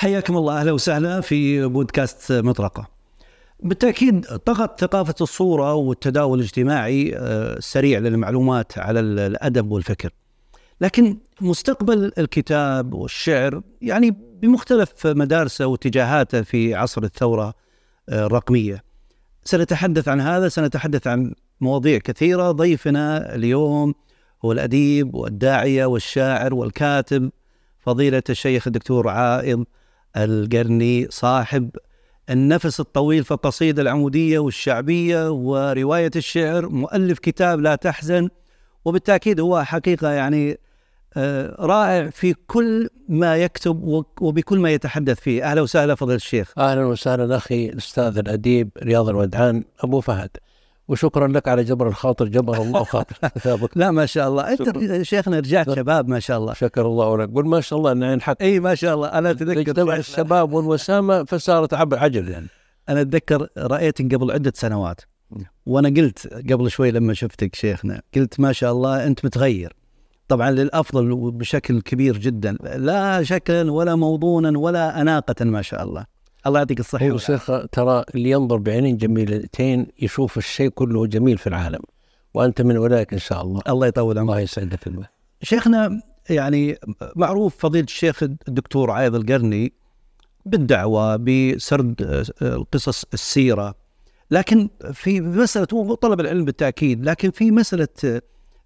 حياكم الله أهلا وسهلا في بودكاست مطرقة. بالتأكيد طغت ثقافة الصورة والتداول الاجتماعي آه، السريع للمعلومات على الأدب والفكر. لكن مستقبل الكتاب والشعر يعني بمختلف مدارسه واتجاهاته في عصر الثورة آه، الرقمية. سنتحدث عن هذا سنتحدث عن مواضيع كثيرة ضيفنا اليوم هو الأديب والداعية والشاعر والكاتب فضيلة الشيخ الدكتور عائض القرني صاحب النفس الطويل في القصيدة العمودية والشعبية ورواية الشعر مؤلف كتاب لا تحزن وبالتأكيد هو حقيقة يعني آه، رائع في كل ما يكتب وبكل ما يتحدث فيه. أهلا وسهلا فضيلة الشيخ. أهلا وسهلا أخي الأستاذ الأديب رياض الودعان أبو فهد. وشكرا لك على جبر الخاطر جبر الله خاطر لا ما شاء الله. انت شيخنا رجعت شباب ما شاء الله. شكر الله لك. قل ما شاء الله ان عين حق إي ما شاء الله. أنا أتذكر اجتمع الشباب والوسامة فصارت عبر عجل يعني. أنا أتذكر رايتك قبل عدة سنوات. وأنا قلت قبل شوي لما شفتك شيخنا قلت ما شاء الله أنت متغير. طبعا للأفضل وبشكل كبير جدا. لا شكلا ولا موضونا ولا أناقة ما شاء الله. الله يعطيك الصحة هو شيخ ترى اللي ينظر بعينين جميلتين يشوف الشيء كله جميل في العالم وأنت من أولئك إن شاء الله. الله يطول عمرك. الله يسعدك الله شيخنا يعني معروف فضيلة الشيخ الدكتور عايض القرني بالدعوة بسرد قصص السيرة لكن في مسألة طلب العلم بالتأكيد لكن في مسألة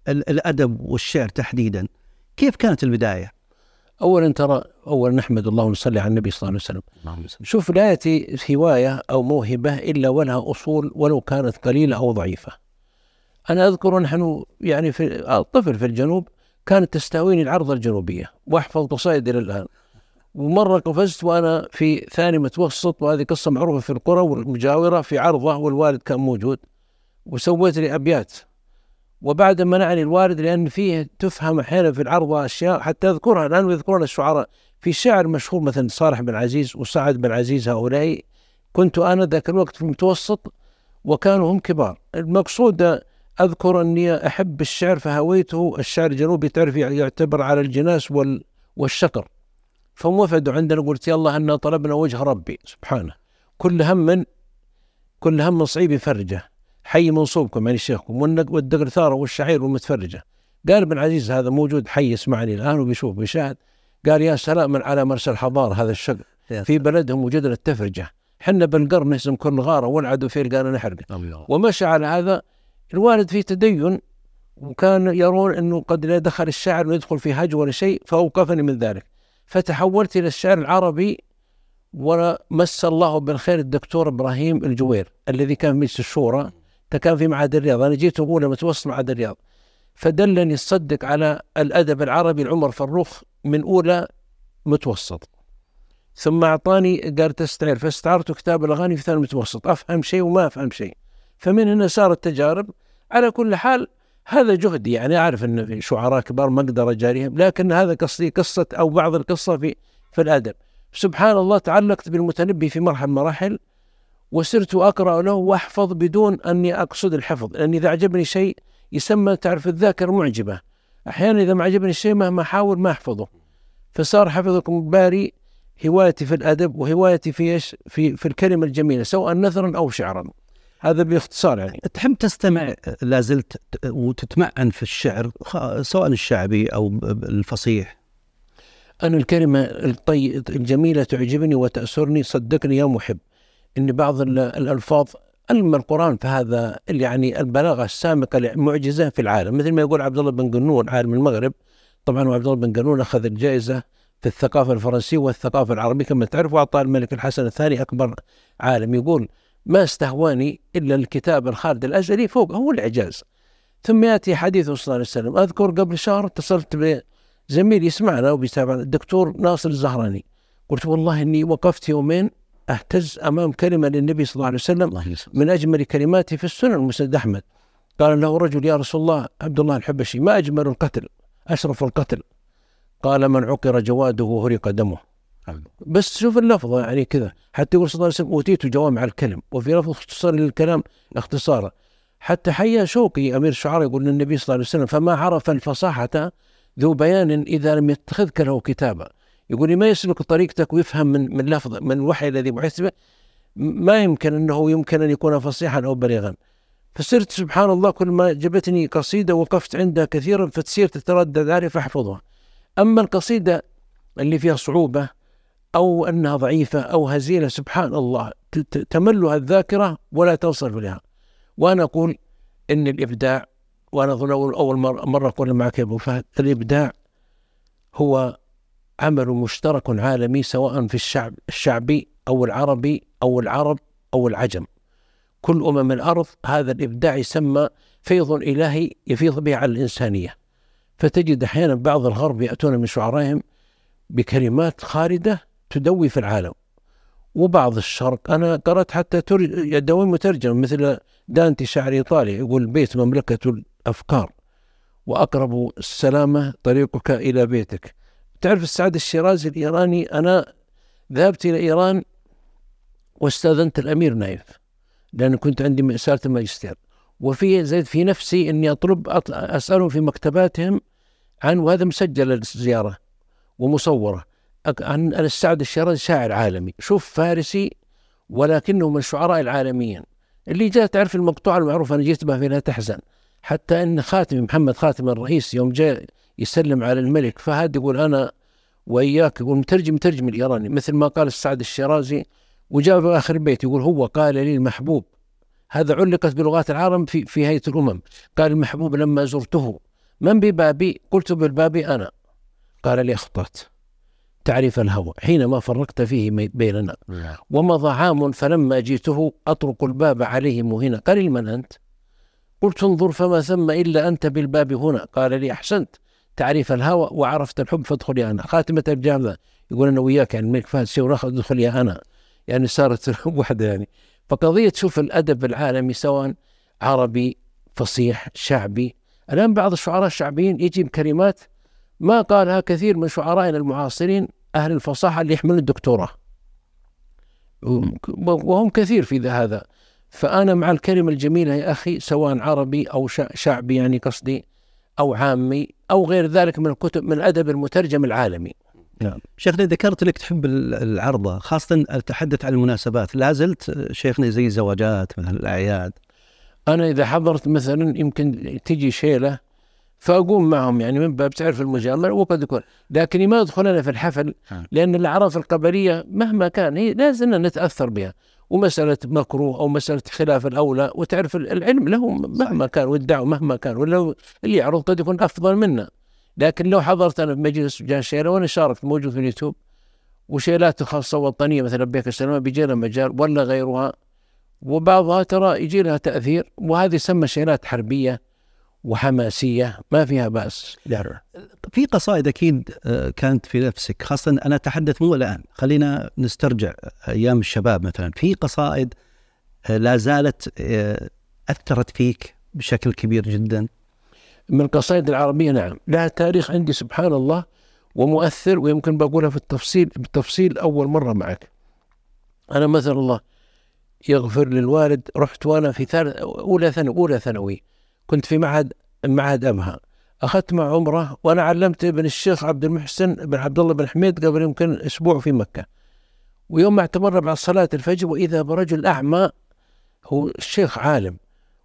الأدب والشعر تحديدا كيف كانت البداية؟ اولا ترى اولا نحمد الله ونصلي على النبي صلى الله عليه وسلم. شوف لا يأتي هواية أو موهبة إلا ولها أصول ولو كانت قليلة أو ضعيفة. أنا أذكر نحن يعني في الطفل في الجنوب كانت تستهويني العرضة الجنوبية وأحفظ قصائد إلى الآن. ومرة قفزت وأنا في ثاني متوسط وهذه قصة معروفة في القرى والمجاورة في عرضة والوالد كان موجود وسويت لي أبيات. وبعد منعني الوارد لأن فيه تفهم أحيانا في العرض أشياء حتى أذكرها. الآن ويذكرون الشعراء. في شعر مشهور مثلا صالح بن عزيز وسعد بن عزيز هؤلاء كنت أنا ذاك الوقت في المتوسط وكانوا هم كبار. المقصود أذكر أني أحب الشعر فهويته الشعر الجنوبي تعرف يعتبر على الجناس وال والشكر فوفدوا عندنا قلت يلا أن طلبنا وجه ربي سبحانه. كل هم كل هم صعيب يفرجه حي منصوبكم يعني شيخكم والدقرثارة والشعير والمتفرجة. قال ابن عزيز هذا موجود حي يسمعني الآن وبيشوف بيشاهد. قال يا سلام من على مرسى الحضارة هذا الشق. في بلدهم وجدنا التفرجة. حنا بالقرن نهزم كل غارة والعدو فيه قال نحرقه ومشى على هذا. الوالد في تدين وكان يرون إنه قد لا دخل الشاعر ويدخل في هج ولا شيء فأوقفني من ذلك. فتحولت إلى الشعر العربي ومس الله بالخير الدكتور إبراهيم الجوير الذي كان في مجلس الشورى. كان في معهد الرياض. أنا جيت أقول متوسط معهد الرياض. فدلني الصدق على الأدب العربي العمر فروخ من أولى متوسط. ثم أعطاني قال تستعير. فاستعرت كتاب الأغاني في ثاني متوسط. أفهم شيء وما أفهم شيء. فمن هنا صارت تجارب على كل حال هذا جهدي. يعني أعرف أن في شعراء كبار ما أقدر أجاريهم لكن هذا قصدي قصة أو بعض القصة في في الأدب. سبحان الله تعلقت بالمتنبي في مرحلة مراحل. وصرت أقرأ له وأحفظ بدون أني أقصد الحفظ لأن إذا أعجبني شيء يسمى تعرف الذاكرة معجبة. أحيانا إذا ما عجبني الشيء مهما أحاول ما أحفظه. فصار حفظكم الباري هوايتي في الأدب وهوايتي في إيش؟ في, في الكلمة الجميلة سواء نثرا أو شعرا. هذا باختصار يعني. تحب تستمع لازلت وتتمعن في الشعر سواء الشعبي أو الفصيح؟ أنا الكلمة الطي الجميلة تعجبني وتأسرني صدقني يا محب. إن بعض الألفاظ علم القرآن فهذا يعني البلاغة السامقة المعجزه في العالم. مثل ما يقول عبد الله بن قنون عالم المغرب. طبعا وعبد الله بن قنون أخذ الجائزة في الثقافة الفرنسية والثقافة العربية. كما تعرف وأعطى الملك الحسن الثاني أكبر عالم. يقول ما استهواني إلا الكتاب الخالد الأزلي فوق هو الإعجاز. ثم يأتي حديثه صلى الله عليه وسلم. أذكر قبل شهر اتصلت بزميل يسمعنا وبيتابع الدكتور ناصر الزهراني. قلت والله إني وقفت يومين أهتز أمام كلمة للنبي صلى الله عليه وسلم الله من أجمل كلماته في السنن مسند أحمد. قال له رجل يا رسول الله عبد الله الحبشي ما أجمل القتل؟ أشرف القتل. قال من عقر جواده وهرق دمه. بس شوف اللفظة يعني كذا. حتى يقول صلى الله عليه وسلم أوتيت جوامع الكلم. وفي لفظ اختصار للكلام اختصارا حتى حيا شوقي أمير الشعراء يقول للنبي صلى الله عليه وسلم فما عرف الفصاحة ذو بيان إذا لم يتخذك له كتابا. يقول لي ما يسلك طريقتك ويفهم من من لفظ من الوحي الذي بعثت به. ما يمكن أنه يمكن أن يكون فصيحا أو بليغا. فصرت سبحان الله كل ما جبتني قصيدة وقفت عندها كثيرا فتصير تتردد علي فاحفظها. أما القصيدة اللي فيها صعوبة أو أنها ضعيفة أو هزيلة سبحان الله تملها الذاكرة ولا توصل لها. وأنا أقول إن الإبداع وأنا أظن اول مرة أقول معك يا أبو فهد الإبداع هو عمل مشترك عالمي سواء في الشعب الشعبي أو العربي أو العرب أو العجم. كل أمم الأرض هذا الإبداع يسمى فيض إلهي يفيض به على الإنسانية. فتجد أحيانا بعض الغرب يأتون من شعرائهم بكلمات خالده تدوي في العالم. وبعض الشرق أنا قرأت حتى يدوي مترجم مثل دانتي شاعر إيطالي يقول بيت مملكة الأفكار. وأقرب السلامة طريقك إلى بيتك. تعرف السعد الشيرازي الإيراني؟ أنا ذهبت إلى إيران واستأذنت الأمير نايف لأن كنت عندي رساله الماجستير وفي زيد في نفسي إني أطلب أسألهم في مكتباتهم عن وهذا مسجل الزياره ومصورة عن السعد الشيرازي شاعر عالمي. شوف فارسي ولكنه من الشعراء العالميين. اللي جاء تعرف المقطوعة المعروفة أنا جيت بها في لا تحزن. حتى إن خاتم محمد خاتم الرئيس يوم جاء يسلم على الملك فهد يقول أنا وإياك يقول مترجم مترجم الإيراني مثل ما قال السعد الشيرازي وجاء في آخر البيت يقول هو قال لي المحبوب. هذا علقت بلغات العالم في في هيئة الأمم. قال المحبوب لما زرته من ببابي؟ قلت بالباب أنا. قال لي أخطأت. تعريف الهوى حينما فرقت فيه بيننا. نعم. ومضى عام فلما جئته أطرق الباب عليه مهنا قال من أنت؟ قلت انظر فما ثم إلا أنت بالباب هنا. قال لي أحسنت. تعريف الهوى وعرفت الحب فادخل يا أنا. خاتمة الجامعة يقول أنا وياك يعني الملك فهد سير أدخل يا أنا. يعني صارت وحدة يعني. فقضية شوف الأدب العالمي سواء عربي فصيح شعبي. الآن بعض الشعراء الشعبيين يجي بكلمات ما قالها كثير من شعرائنا المعاصرين أهل الفصاحة اللي يحملون الدكتوراه. وهم كثير في هذا. فأنا مع الكلمة الجميلة يا أخي سواء عربي أو شعبي يعني قصدي أو عامي أو غير ذلك من الكتب من الأدب المترجم العالمي. نعم. شيخنا ذكرت لك تحب العرضة خاصة التحدث عن المناسبات. لا زلت شيخنا زي الزواجات مثلا الأعياد. أنا إذا حضرت مثلا يمكن تجي شيلة فأقوم معهم يعني من باب تعرف المجامله وقد يكون. لكني ما ادخل أنا في الحفل لأن الأعراف القبلية مهما كان هي لازم نتأثر بها. ومسألة مكروه أو مسألة خلاف الأولى وتعرف العلم له مهما كان والدعوة مهما كان ولا اللي يعرض قد يكون أفضل منا. لكن لو حضرت أنا في مجلس جان شيله وأنا شاركت موجود في اليوتيوب وشيلات خاصه وطنيه مثل لبيك السلامة بيجي لها مجال ولا غيرها وبعضها ترى يجي لها تأثير وهذه يسمى شيلات حربية. وحماسية ما فيها بأس. في قصائد أكيد آه، كانت في نفسك خاصة أنا أتحدث مو الآن. خلينا نسترجع أيام الشباب مثلا. في قصائد آه، لا زالت آه، أثرت فيك بشكل كبير جدا؟ من القصائد العربية نعم. لها تاريخ عندي سبحان الله ومؤثر ويمكن بقولها في التفصيل بالتفصيل أول مرة معك. أنا مثلا الله يغفر للوالد رحت وأنا في ثالث أولى ثانوي أولى ثانوي. كنت في معهد معهد أبها أخذت مع عمرة وأنا علمت ابن الشيخ عبد المحسن بن عبد الله بن حميد قبل يمكن أسبوع في مكة. ويوم ما اعتمرنا بعد صلاة الفجر وإذا برجل أعمى هو الشيخ عالم.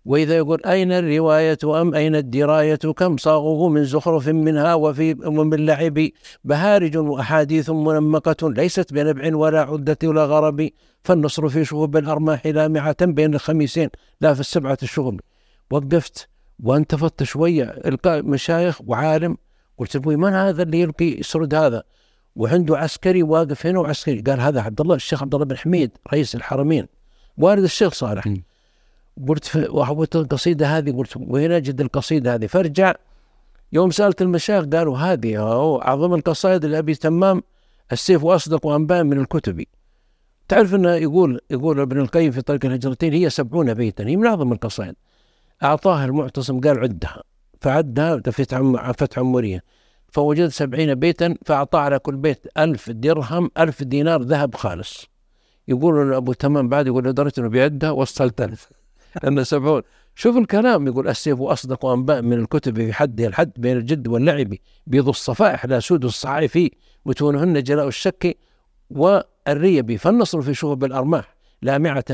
وإذا يقول أين الرواية أم أين الدراية؟ كم صاغه من زخرف منها وفي ومن لعب بهارج وأحاديث منمقة ليست بنبع ولا عدة ولا غرب. فالنصر في شهوب الأرماح لامعة بين الخميسين لا في السبعة الشغب وقفت وانتفضت شوية إلقاء مشايخ وعالم قلت أبوي من هذا اللي يلقي يسرد هذا؟ وعنده عسكري واقف هنا وعسكري. قال هذا عبد الله الشيخ عبد الله بن حميد رئيس الحرمين والد الشيخ صالح. قلت وحبيت القصيدة هذه؟ قلت وين أجد القصيدة هذه؟ فارجع يوم سألت المشايخ قالوا هذه أعظم القصائد لأبي تمام السيف أصدق أنباء من الكتب. تعرف إنه يقول يقول ابن القيم في طريق الهجرتين هي سبعون بيتا هي من أعظم القصائد. أعطاه المعتصم قال عدها. فعدها فتح فتح عمورية. فوجد سبعين بيتا فأعطاه على كل بيت ألف درهم ألف دينار ذهب خالص. يقول أبو تمام بعد يقول لدرجة أنه بيعدها وصلت ألف. لأنه سبعون. شوف الكلام يقول السيف أصدق أنباء من الكتب في حده الحد بين الجد واللعب بيض الصفائح لا سود الصحائف متونهن جلاء الشك والريب فالنصر في شهب الأرماح لامعة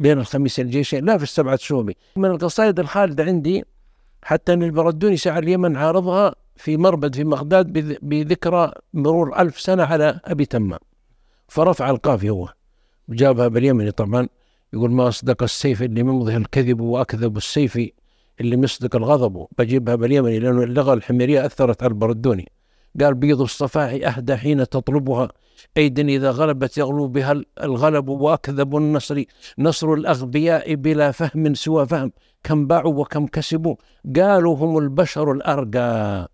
بين الخميس الجيشين لا في السبعة شهب من القصائد الخالدة عندي حتى أن البردوني شاعر اليمن عارضها في مربد في بغداد بذكرى مرور ألف سنة على أبي تمام. فرفع القافية هو وجابها باليمني طبعا يقول ما أصدق السيف اللي ممضه الكذب وأكذب السيف اللي مصدق الغضب. بجيبها باليمني لأنه اللغة الحميرية أثرت على البردوني. قال بيض الصفاح أهدى حين تطلبها. أيد إذا غلبت يغلو بها الغلب وأكذب النصر. نصر الأغبياء بلا فهم سوى فهم. كم باعوا وكم كسبوا. قالوا هم البشر الأرقى.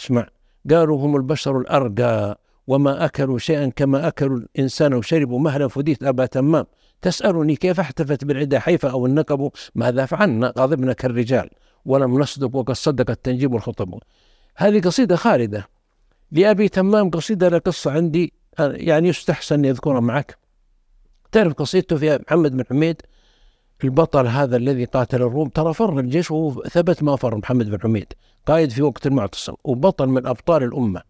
اسمع. قالوا هم البشر الأرقى. وما أكلوا شيئا كما أكلوا الإنسان وشربوا مهلا فديت أبا تمام. تسألني كيف احتفت بالعدا حيفا أو النكب ماذا فعلنا؟ غضبنا كالرجال. ولم نصدق وقد صدق التنجيب والخطب هذه قصيدة خالدة. لأبي تمام قصيدة لقصة عندي. يعني يستحسن أن يذكرها معك. تعرف قصيدته في محمد بن حميد؟ البطل هذا الذي قاتل الروم. ترى فر الجيش وهو ثبت ما فر محمد بن حميد. قائد في وقت المعتصم وبطل من أبطال الأمة.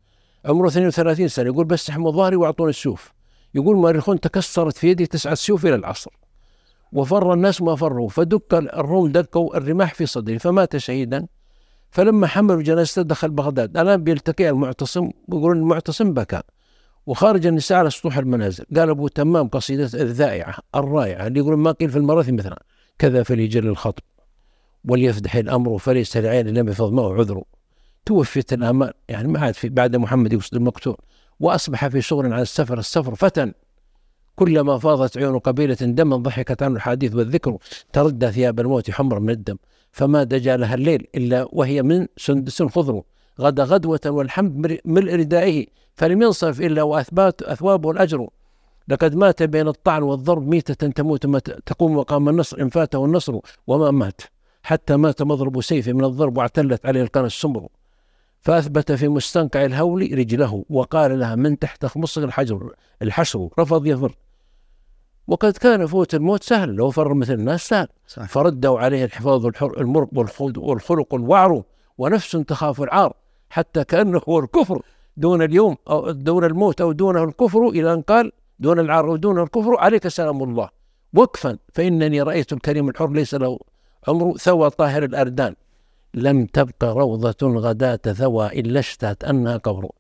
عمره 32 سنة. يقول بس احموا ظهري وأعطوني السيوف. يقول مؤرخون تكسرت في يدي تسعة سيوف إلى العصر. وفر الناس ما فروا. فدك الروم دكوا الرماح في صدري. فمات شهيدا. فلما حملوا جنازته دخل بغداد. الآن بيلتقي المعتصم ويقولون المعتصم بكى. وخارج النساء على سطوح المنازل. قال أبو تمام قصيدة الذائعة الرائعة اللي يقولون ما قيل في المراثي مثلا. كذا فليجل الخطب. وليفدح الأمر فليس العين لم يفض معه عذره توفيت الآمال يعني ما عاد في بعد محمد يوسف المقتول. وأصبح في شغل على السفر السفر فتى كلما فاضت عيون قبيلة دما ضحكت عنه الحديث والذكر. تردى ثياب الموت حمرا من الدم. فما دجا لها الليل إلا وهي من سندس خضر. غدا غدوة والحمد ملء ردائه فلم ينصرف إلا وأثبات أثوابه الأجر لقد مات بين الطعن والضرب ميتة تموت تقوم مقام النصر إن فاته النصر وما مات. حتى مات مضرب سيفه من الضرب واعتلت عليه القنا السمر. فأثبت في مستنقع الهول رجله وقال لها من تحت خمصك الحجر الحشر. رفض يفر وقد كان فوت الموت سهل لو فر مثل الناس سهل. صحيح. فردوا عليه الحفاظ الحر المرق والخلق الوعر ونفس تخاف العار حتى كأنه هو الكفر. دون اليوم أو دون الموت أو دونه الكفر إلى أن قال دون العار ودون الكفر عليك سلام الله. وقفا فإنني رأيت الكريم الحر ليس له عمر ثوى طاهر الأردان. لم تبق روضة غداة ثوى إلا اشتهت أنها قبر.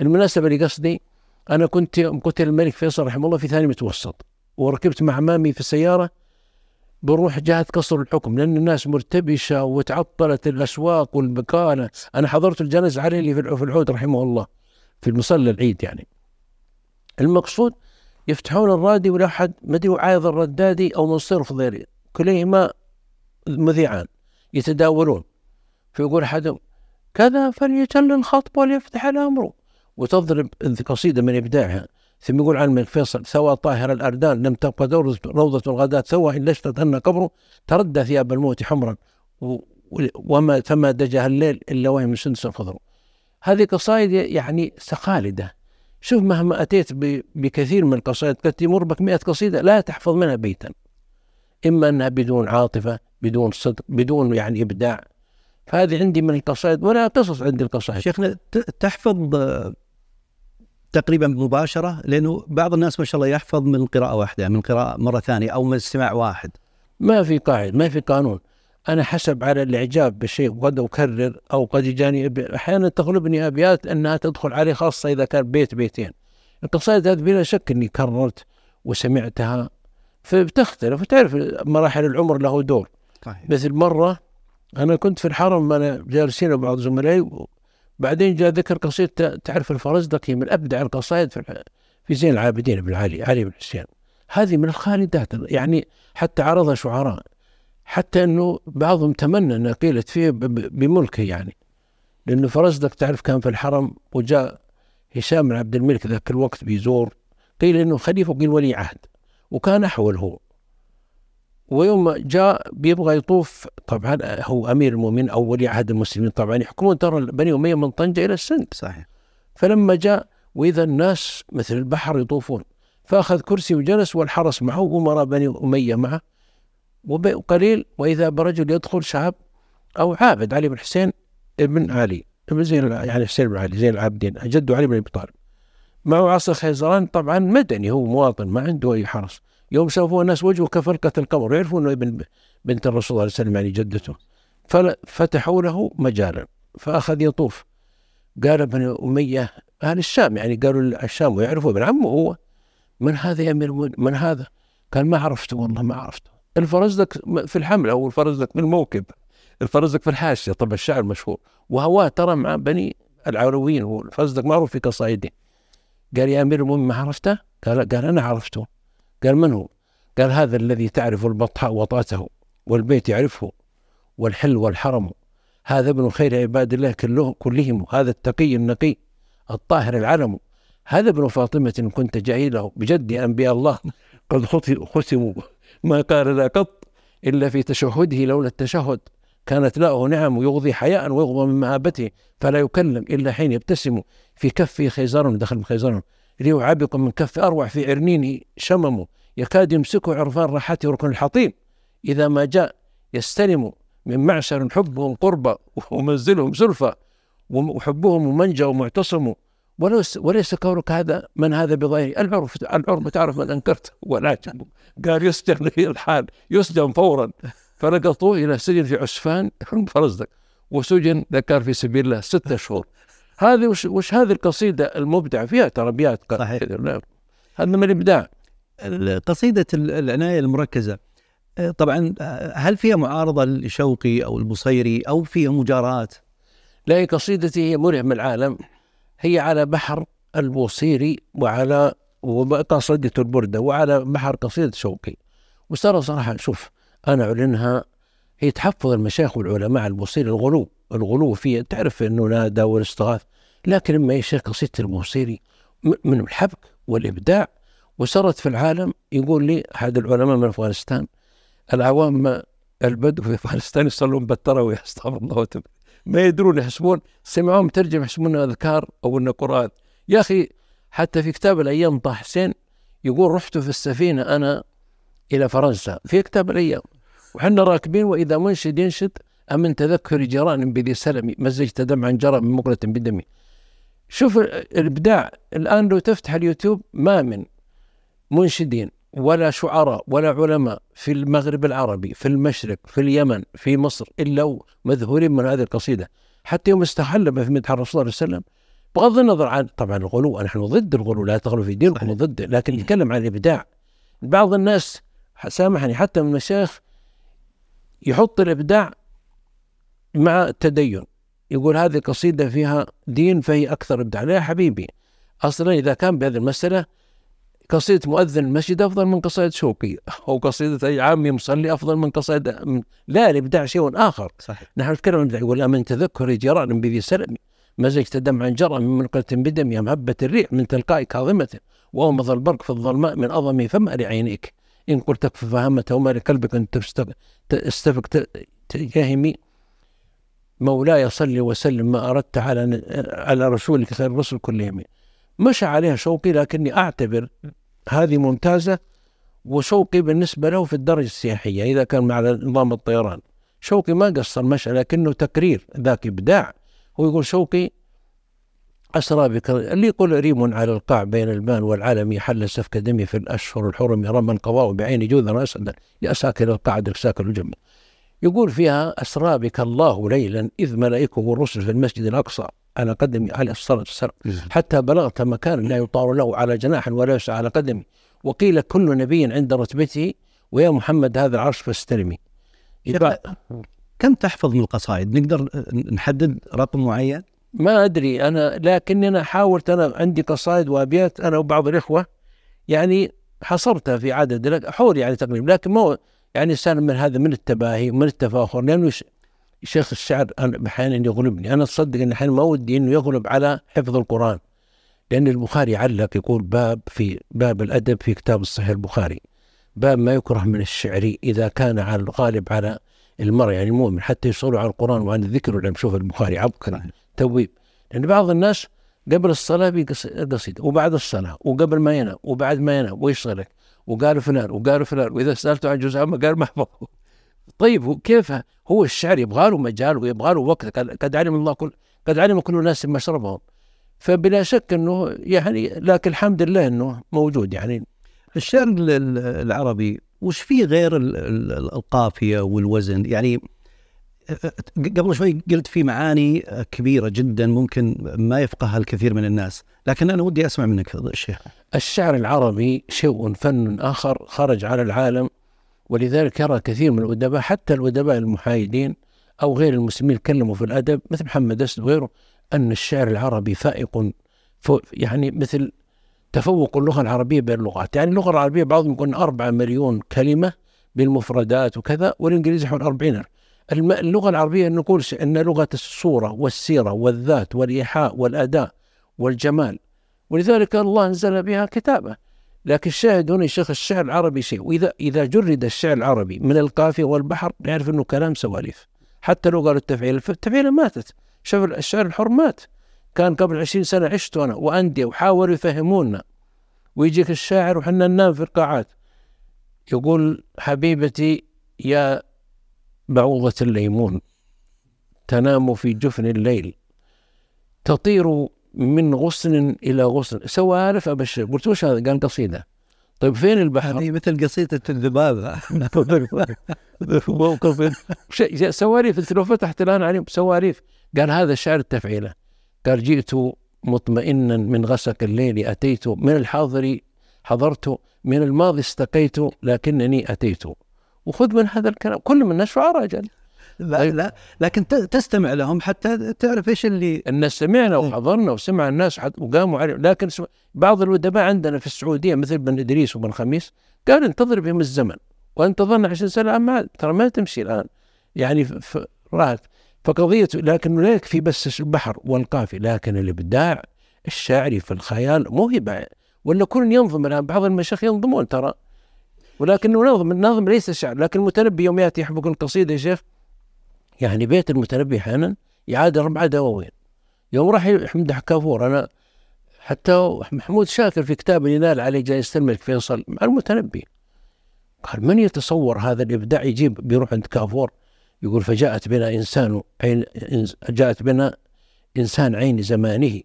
المناسبة اللي قصدي أنا كنت قتل الملك فيصل رحمه الله في ثاني متوسط. وركبت مع مامي في السيارة بروح جهة قصر الحكم لأن الناس مرتبشة وتعطلت الأسواق والبقالة أنا حضرت الجنازة علي في العود رحمه الله في المصلى العيد يعني. المقصود يفتحون الراديو ولا أحد مدري عايض الردادي أو منصير فضيري كليهما مذيعان يتداولون. فيقول أحدهم كذا فليجل الخطب وليفتح الأمر. وتضرب قصيدة من إبداعها. ثم يقول عن فيصل ثوى طاهر الأردان لم تبقى روضة الغداة ثوى إلا اشتتن قبره تردى ثياب الموت حمرا. وما فما دجها الليل إلا وهي من سندس خضر هذه قصائد يعني خالدة شوف مهما أتيت بكثير من القصائد قد تمر بك مئة قصيدة لا تحفظ منها بيتا. إما أنها بدون عاطفة بدون صدق بدون يعني إبداع. فهذه عندي من القصائد ولا قصص عندي القصائد. شيخنا تحفظ تقريبا مباشرة لأنه بعض الناس ما شاء الله يحفظ من قراءة واحدة من قراءة مرة ثانية أو من استماع واحد. ما في قاعدة ما في قانون. أنا حسب على الإعجاب بالشيء وقد أكرر أو قد يجاني أحيانا تغلبني أبيات أنها تدخل علي خاصة إذا كان بيت بيتين. القصائد هذه بلا شك إني كررت وسمعتها. فبتختلف وتعرف مراحل العمر له دور. طيب. مثل مرة أنا كنت في الحرم أنا جالسين بعض زملائي بعدين جاء ذكر قصيدة تعرف الفرزدق هي من أبدع القصائد في في زين العابدين بن علي علي بن حسين. هذه من الخالدات يعني حتى عرضها شعراء حتى إنه بعضهم تمنى ان قيلت فيه بملكه يعني. لأنه فرزدق تعرف كان في الحرم وجاء هشام بن عبد الملك ذاك الوقت بيزور قيل إنه خليفة وقيل ولي عهد وكان احول هو ويوم جاء بيبغى يطوف. طبعا هو أمير المؤمنين أو ولي عهد المسلمين طبعا يحكمون. ترى بني أمية من طنجة إلى السند صحيح. فلما جاء وإذا الناس مثل البحر يطوفون. فأخذ كرسي وجلس والحرس معه وامراء بني أمية معه. وقليل وإذا برجل يدخل شاب أو عابد علي بن حسين ابن علي. ابن زين يعني حسين بن علي زين العابدين جده علي بن أبي طالب. معه عصا خيزران. طبعا مدني هو مواطن ما عنده أي حرس. يوم شافوه الناس وجهه كفرقة القمر يعرفون إنه ابن بنت الرسول صلى الله عليه وسلم يعني جدته. ففتحوا له مجالا فأخذ يطوف. قال ابن أمية أهل الشام يعني قالوا الشام ويعرفوا ابن عمه هو من هذا يا أمير من هذا؟ قال ما عرفته والله ما عرفته. الفرزدق في الحملة أو الفرزدق في الموكب الفرزدق في الحاشية طبعا الشعر مشهور. وهواه ترى مع بني العلويين هو الفرزدق معروف في قصائده. قال يا أمير المؤمنين ما عرفته؟ قال قال أنا عرفته. قال من هو؟ قال هذا الذي تعرف البطحاء وطأته والبيت يعرفه والحل والحرم. هذا ابن خير عباد الله كله كلهم. هذا التقي النقي الطاهر العلم. هذا ابن فاطمة كنت جاهله بجد أنبياء الله قد ختموا ما قال لا قط إلا في تشهده لولا التشهد. كانت له نعم يغضي حياء ويغضى من مهابته فلا يكلم إلا حين يبتسم في كفه خيزر دخل خيزر. ريو عابق من كف أروع في عرنينه شمم يكاد يمسكه عرفان راحته ركن الحطيم. إذا ما جاء يستلم من معشر حبهم قربة ومنزلهم زلفى. وحبهم منجى ومعتصم. وليس وليس كونك هذا من هذا بظاهره العرف العرف تعرف من انكرت ولكن قال يسجن الحال. يسجن فورا. فلقطوه إلى سجن في عسفان. فرزدق. وسجن ذكر في سبيل الله ستة شهور. هذه وش, وش هذه القصيدة المبدعه فيها؟ ترى ابيات صحيح. هذا من الإبداع. قصيده العناية المركزة. آه، طبعا آه، هل فيها معارضة لشوقي أو البصيري أو فيها مجارات؟ لا هي قصيدتي هي مرعم العالم هي على بحر البوصيري وعلى وقصيدة البردة وعلى بحر قصيدة شوقي. وترى صراحة شوف أنا أعلنها هي تحفظ المشايخ والعلماء البوصيري الغلو الغلو فيه. تعرف أنه نادى والاستغاث لكن لما يشيخ قصيدة البوصيري من الحبك والإبداع. وسرت في العالم يقول لي أحد العلماء من أفغانستان العوام البدو في أفغانستان يصلون بالتراويح أستغفر الله وتب. ما يدرون يحسبون سمعوهم مترجم يحسبون أذكار أو انه قرآن. يا أخي حتى في كتاب الأيام طه حسين يقول رحت في السفينة أنا إلى فرنسا في كتاب الأيام. وحنا راكبين وإذا منشد ينشد امن تذكر جيران بذي سلمي مزجت دمعا جرى من مقلة بدمي. شوف الإبداع. الآن لو تفتح اليوتيوب ما من منشدين ولا شعراء ولا علماء في المغرب العربي في المشرق في اليمن في مصر إلا مذهولين من هذه القصيدة. حتى يوم استحل في مدح الرسول صلى الله عليه وسلم بغض النظر عن طبعا الغلو نحن ضد الغلو لا تغلو في دينكم ضد لكن نتكلم عن الإبداع. بعض الناس سامحني حتى من المشايخ يحط الإبداع مع التدين. يقول هذه قصيدة فيها دين فهي أكثر إبداع. لا يا حبيبي أصلا إذا كان بهذه المسألة قصيدة مؤذن المسجد أفضل من قصيدة شوقي أو قصيدة أي عامي مصلي أفضل من قصيدة لا الإبداع شيء آخر. صحيح. نحن نتكلم عن الإبداع يقول من تذكر جيران بذي سلم مزجت دمعا جرى من منقلة بدم يا مهبة الريح من تلقاء كاظمة وأومض البرق في الظلماء من أظمي فما لعينيك. إن قلت ففهمت وما لقلبك أن تستفق تجاهمي مولاي صل وسلم ما أردت على على رسولك خير الرسل كلهم. مشى عليها شوقي لكني أعتبر هذه ممتازة وشوقي بالنسبة له في الدرجة السياحية إذا كان مع نظام الطيران. شوقي ما قصر مشى لكنه تكرير ذاك إبداع. هو يقول شوقي أسرى بك اللي يقول ريم على القاع بين البان والعالم حل سفك دمي في الأشهر الحرم رمى قضاء بعين جوذا أسدا يا ساكن القاع ساكن الجمل. يقول فيها أسرى بك الله ليلا إذ ملائكة الرسل في المسجد الأقصى. على قدمي عليه الصلاة والسلام. حتى بلغت مكان لا يطار له على جناح ولا يسعى على قدمي وقيل كل نبي عند رتبته ويا محمد هذا العرش فاستلمي. كم تحفظ من القصائد؟ نقدر نحدد رقم معين؟ ما أدري. أنا لكني أنا حاولت أنا عندي قصائد وأبيات أنا وبعض الإخوة يعني حصرتها في عدد حول يعني تقريبا لكن ما يعني سالم من هذا من التباهي ومن التفاخر لأنه شيخ الشعر أحيانا يغلبني. أنا أصدق ان أحيانا ما ودي إنه يغلب على حفظ القرآن لأن البخاري علق يقول باب في باب الأدب في كتاب الصحيح البخاري. باب ما يكره من الشعر إذا كان على الغالب على المرء يعني المؤمن حتى يصلوا على القرآن وعن الذكر. ولم شوف البخاري عبقري تويب. لأن بعض الناس قبل الصلاة قصيدة وبعد الصلاة وقبل ما ينام وبعد ما ينام ويشغلك وقالوا فلان وقالوا فلان وإذا سالته عن جزء عامة قال محفوظ طيب كيف؟ هو الشعر يبغى له مجال ويبغى له وقت. قد علم الله كل قد علم كل الناس مشربهم فبلا شك إنه يعني لكن الحمد لله إنه موجود يعني. الشعر العربي وش فيه غير القافيه والوزن؟ يعني قبل شوي قلت في معاني كبيرة جدا ممكن ما يفقهها الكثير من الناس لكن أنا ودي أسمع منك الشيخ الشعر العربي شيء فن آخر خرج على العالم ولذلك يرى كثير من الأدباء حتى الأدباء المحايدين أو غير المسلمين يتكلموا في الأدب مثل محمد أسد وغيره أن الشعر العربي فائق يعني مثل تفوق اللغة العربية بين اللغات. يعني اللغة العربية بعضهم يكون أربعة مليون كلمة بالمفردات وكذا والإنجليزي حول أربعين اللغة العربية نقول أن لغة الصورة والسيرة والذات والإيحاء والأداء والجمال. ولذلك الله أنزل بها كتابه. لكن الشاهد هنا شيخ الشعر العربي شيء. وإذا إذا جرد الشعر العربي من القافية والبحر نعرف أنه كلام سواليف. حتى لو قالوا التفعيل التفعيلة ماتت. شوف الشعر الحر مات. كان قبل عشرين سنة عشت أنا وأندية وحاولوا يفهمونا. ويجيك الشاعر وحنا ننام في القاعات. يقول حبيبتي يا بعوضة الليمون تنام في جفن الليل تطير من غصن إلى غصن. سوالف أبشر. قلت وش هذا؟ قال قصيدة. طيب فين البحر؟ هذه مثل قصيدة الذباب موقف سواليف انت لو فتحت الآن عليهم سواليف قال هذا شعر التفعيلة. قال جئت مطمئنا من غسق الليل أتيت من الحاضر حضرت من الماضي استقيت لكنني أتيت. وخذ من هذا الكلام. كل من الناس شعراء أجل لا لا لكن تستمع لهم حتى تعرف إيش اللي الناس سمعنا وحضرنا وسمع الناس وقاموا عليه. لكن بعض الأدباء عندنا في السعودية مثل بن إدريس وبن خميس قال انتظر بهم الزمن وانتظرنا عشر سنة ما ترى ما تمشي الآن. يعني راحت فقضية لكن لا يكفي بس البحر والقافي لكن الإبداع الشاعري في الخيال موهبة ولا كل ينظم الآن بعض المشايخ ينظمون ترى. ولكنه نظم النظم ليس شعر لكن المتنبي يوم يأتي يحب يقول قصيدة يا شيخ يعني بيت المتنبي أحيانا يعاد أربعة دواوين. يوم راح يحمد كافور أنا حتى محمود شاكر في كتاب ينال عليه جائزة الملك فيصل مع المتنبي. قال من يتصور هذا الإبداع يجيب بيروح عند كافور يقول فجاءت بنا إنسان عين جاءت بنا إنسان عين زمانه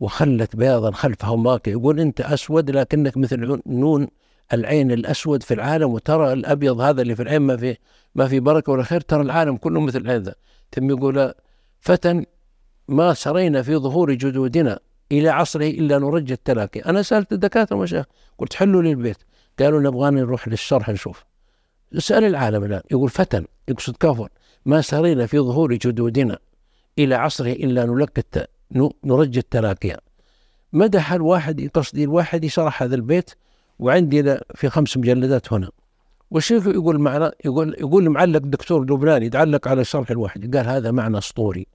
وخلت بياضا خلفه ماك يقول أنت أسود لكنك مثل نون العين الأسود في العالم وترى الأبيض هذا اللي في العين ما في ما في بركة ولا خير ترى العالم كله مثل هذا ثم يقول فتى ما سرينا في ظهور جدودنا إلى عصره إلا نرجى التلاقي. أنا سألت الدكاترة ومشايخ قلت حلوا لي البيت. قالوا نبغى نروح للشرح نشوف. اسأل العالم الآن يقول فتى يقصد كفر ما سرينا في ظهور جدودنا إلى عصره إلا نلقى نرجى التلاقيا مدح الواحد قصدي الواحد شرح هذا البيت وعندي في خمس مجلدات هنا. والشيخ يقول معنا يقول يقول معلق دكتور لبناني يتعلق على الشرح الواحد. قال هذا معنى أسطوري.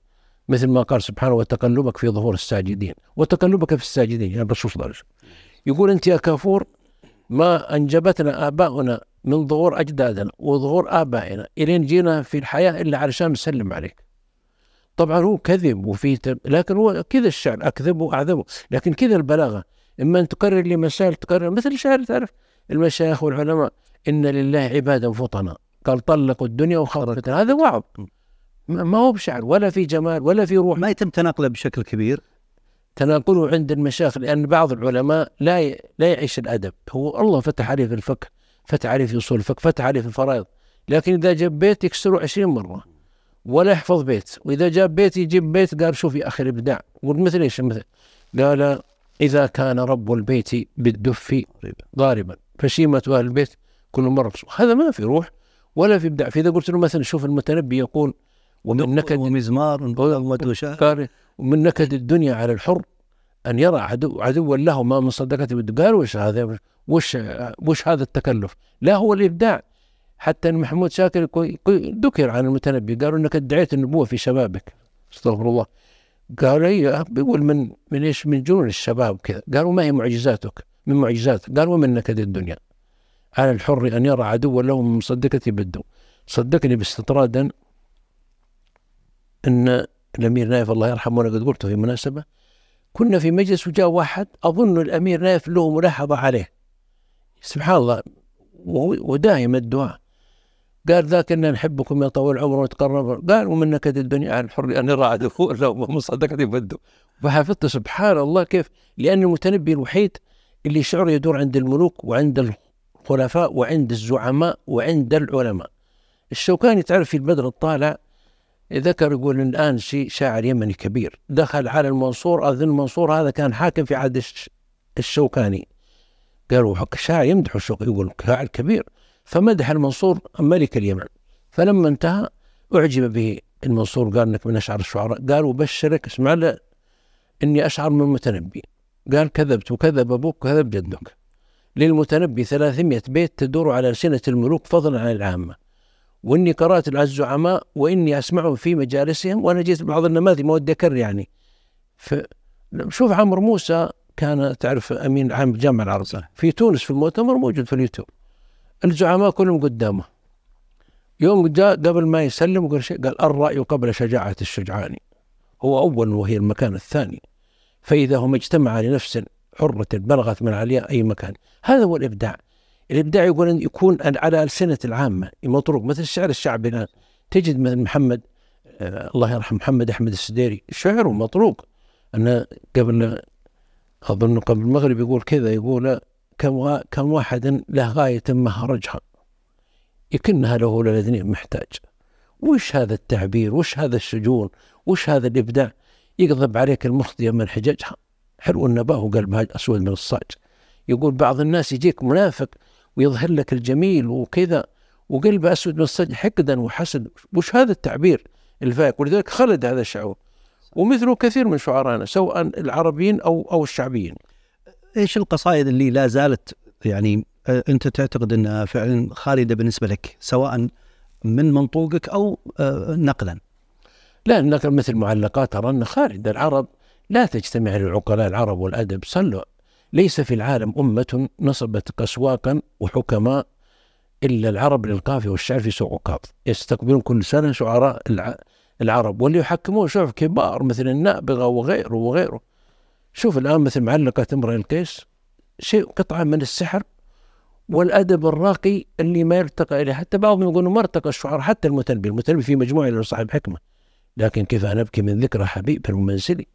مثل ما قال سبحانه وتقلبك في ظهور الساجدين. وتقلبك في الساجدين يعني الرسول صلى الله عليه وسلم يقول أنت يا كافور ما أنجبتنا آباؤنا من ظهور أجدادنا وظهور آبائنا إلين جينا في الحياة إلا علشان نسلم عليك. طبعا هو كذب وفي. لكن هو كذا الشعر أكذب وأعذبه لكن كذا البلاغة. إما أن تكرر لي مسائل تكرر مثل الشعر تعرف المشايخ والعلماء إن لله عبادا فطنا قال طلقوا الدنيا وخرجت هذا وعظ ما هو بشعر ولا في جمال ولا في روح. ما يتم تناقله بشكل كبير؟ تناقله عند المشايخ لأن بعض العلماء لا لا يعيش الأدب. هو الله فتح عليه في الفقه فتح عليه في أصول الفقه فتح عليه في الفرائض. لكن إذا جاب بيت يكسره عشرين مرة ولا يحفظ بيت. وإذا جاب بيت يجيب بيت قال شوف يا أخي الإبداع. قلت مثل إيش؟ مثل قال إذا كان رب البيت بالدف ضاربا. فشيمة أهل البيت كل مرة هذا ما في روح ولا في إبداع فإذا قلت له مثلا شوف المتنبي يقول ومن نكد ومزمار ومن نكد الدنيا على الحر. أن يرى عدو عدوا له ما من صدقته قال وش هذا؟ وش وش هذا التكلف؟ لا هو الإبداع. حتى أن محمود شاكر ذكر عن المتنبي. قالوا أنك ادعيت النبوة في شبابك. أستغفر الله. قالوا اي بيقول من من إيش من جنون الشباب كذا قالوا ما هي معجزاتك؟ من معجزات. قال ومن نكد الدنيا؟ على الحر أن يرى عدوا له من مصدقتي بده صدقني باستطرادا إن الأمير نايف الله يرحمه أنا قد قلته في مناسبة كنا في مجلس وجاء واحد أظن الأمير نايف له ملاحظه عليه. سبحان الله ودائما الدعاء. قال ذاك إنا نحبكم يا طويل العمر ونتقرب قال ومن نكد الدنيا على الحر أن يرى عدو لو مصدقت يبدو فحفظت سبحان الله كيف؟ لأن المتنبي الوحيد اللي شعره يدور عند الملوك وعند الخلفاء وعند الزعماء وعند العلماء. الشوكاني تعرف في البدر الطالع ذكر يقول الآن شيء شاعر يمني كبير. دخل على المنصور أظن المنصور هذا كان حاكم في عهد الشوكاني. قالوا شاعر يمدح الشوكاني يقول شاعر كبير. فمدح المنصور ملك اليمن. فلما انتهى أعجب به المنصور قال إنك من أشعر الشعراء. قال وبشرك اسمع له إني أشعر من المتنبي. قال كذبت وكذب أبوك وكذب جدك. للمتنبي 300 بيت تدور على ألسنة الملوك فضلا عن العامة. وإني قرأت الزعماء وإني أسمعهم في مجالسهم وأنا جيت بعض النماذج ما ودي أكرر يعني. شوف عمرو موسى كان تعرف أمين عام الجامعة العربية في تونس في المؤتمر موجود في اليوتيوب. الزعماء كلهم قدامه. يوم جاء قبل ما يسلم وقال شيء قال الرأي قبل شجاعة الشجعان. هو أول وهي المكان الثاني. فإذا هم اجتمع لنفس حرة بلغت من عليها أي مكان. هذا هو الإبداع. الإبداع يقول يكون على ألسنة العامة. مطروق مثل الشعر الشعبي الآن تجد مثل محمد آه الله يرحم محمد أحمد السديري. شعره مطروق. أنا قبل أظن قبل المغرب يقول كذا يقول كم كم واحد له غاية مهرجها. يكنها له للاثنين محتاج. وش هذا التعبير؟ وش هذا السجون؟ وش هذا الإبداع؟ يقضب عليك المخطية من حججها. حلو النباه وقلبها أسود من الصاج. يقول بعض الناس يجيك منافق ويظهر لك الجميل وكذا وقلبه أسود من الصاج حقدا وحسد. وش هذا التعبير الفائق؟ ولذلك خلد هذا الشعور. ومثله كثير من شعرائنا سواء العربيين أو أو الشعبيين. إيش القصائد اللي لا زالت يعني آه، أنت تعتقد أنها فعلا خالدة بالنسبة لك سواء من منطوقك أو آه، نقلا؟ لا النقل مثل معلقات ترى أن خالد العرب لا تجتمع للعقلاء العرب والأدب. صلوا. ليس في العالم أمة نصبت أسواقا وحكماء إلا العرب للقافية والشعر في سوق عكاظ يستقبلون كل سنة شعراء العرب واللي يحكمون شعر كبار مثل النابغة وغيره وغيره. شوف الآن مثل معلقة امرئ القيس شيء قطعة من السحر والأدب الراقي اللي ما يرتقى إليه. حتى بعضهم يقولون ما ارتقى الشعراء حتى المتنبي المتنبي في مجموعة له صاحب حكمة. لكن كيف أنا أبكي من ذكرى حبيب المنزلي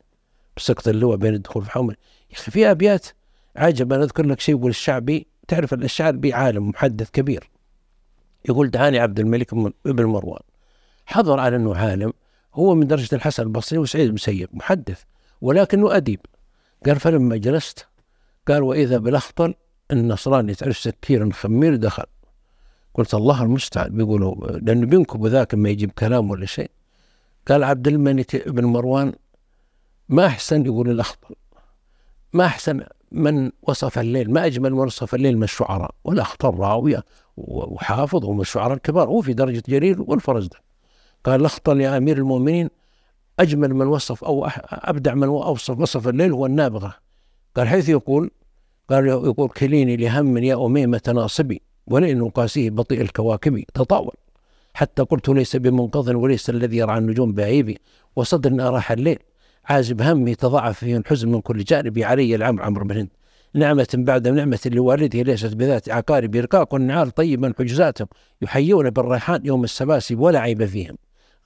بسقط اللواء بين الدخول في حومل. يا أخي في أبيات عجب أنا أذكر لك شيء يقول الشعبي تعرف الشعبي عالم محدث كبير. يقول دعاني عبد الملك بن مروان حضر على أنه عالم هو من درجة الحسن البصري وسعيد المسيب محدث ولكنه أديب. قال فلما جلست قال وإذا بالأخطل النصراني تعرف سكير خمير دخل. قلت الله المستعان. بيقولوا لأنه بينكب ذاك ما يجيب كلام ولا شيء. قال عبد الملك بن مروان ما أحسن؟ يقول الأخطل ما أحسن من وصف الليل؟ ما أجمل من وصف الليل من الشعراء. والأخطل راوية وحافظ ومن الشعراء الكبار. هو في درجة جرير والفرزدق قال الأخطل يا أمير المؤمنين أجمل من وصف أو أبدع من أوصف وصف الليل هو النابغة. قال حيث يقول قال يقول كليني لهم يا أميمة ناصبي ولئن قاسيه بطيء الكواكب. تطاول. حتى قلت ليس بمنقض وليس الذي يرعى النجوم بعيبي. وصدر أراح الليل. عازب همي تضاعف فيه الحزن من كل جانب. علي العمر عمرو بن هند. نعمة بعد نعمة لوالده ليست بذات عقارب. رقاق النعال طيبا حجزاتهم. يحيون بالريحان يوم السباسب ولا عيب فيهم.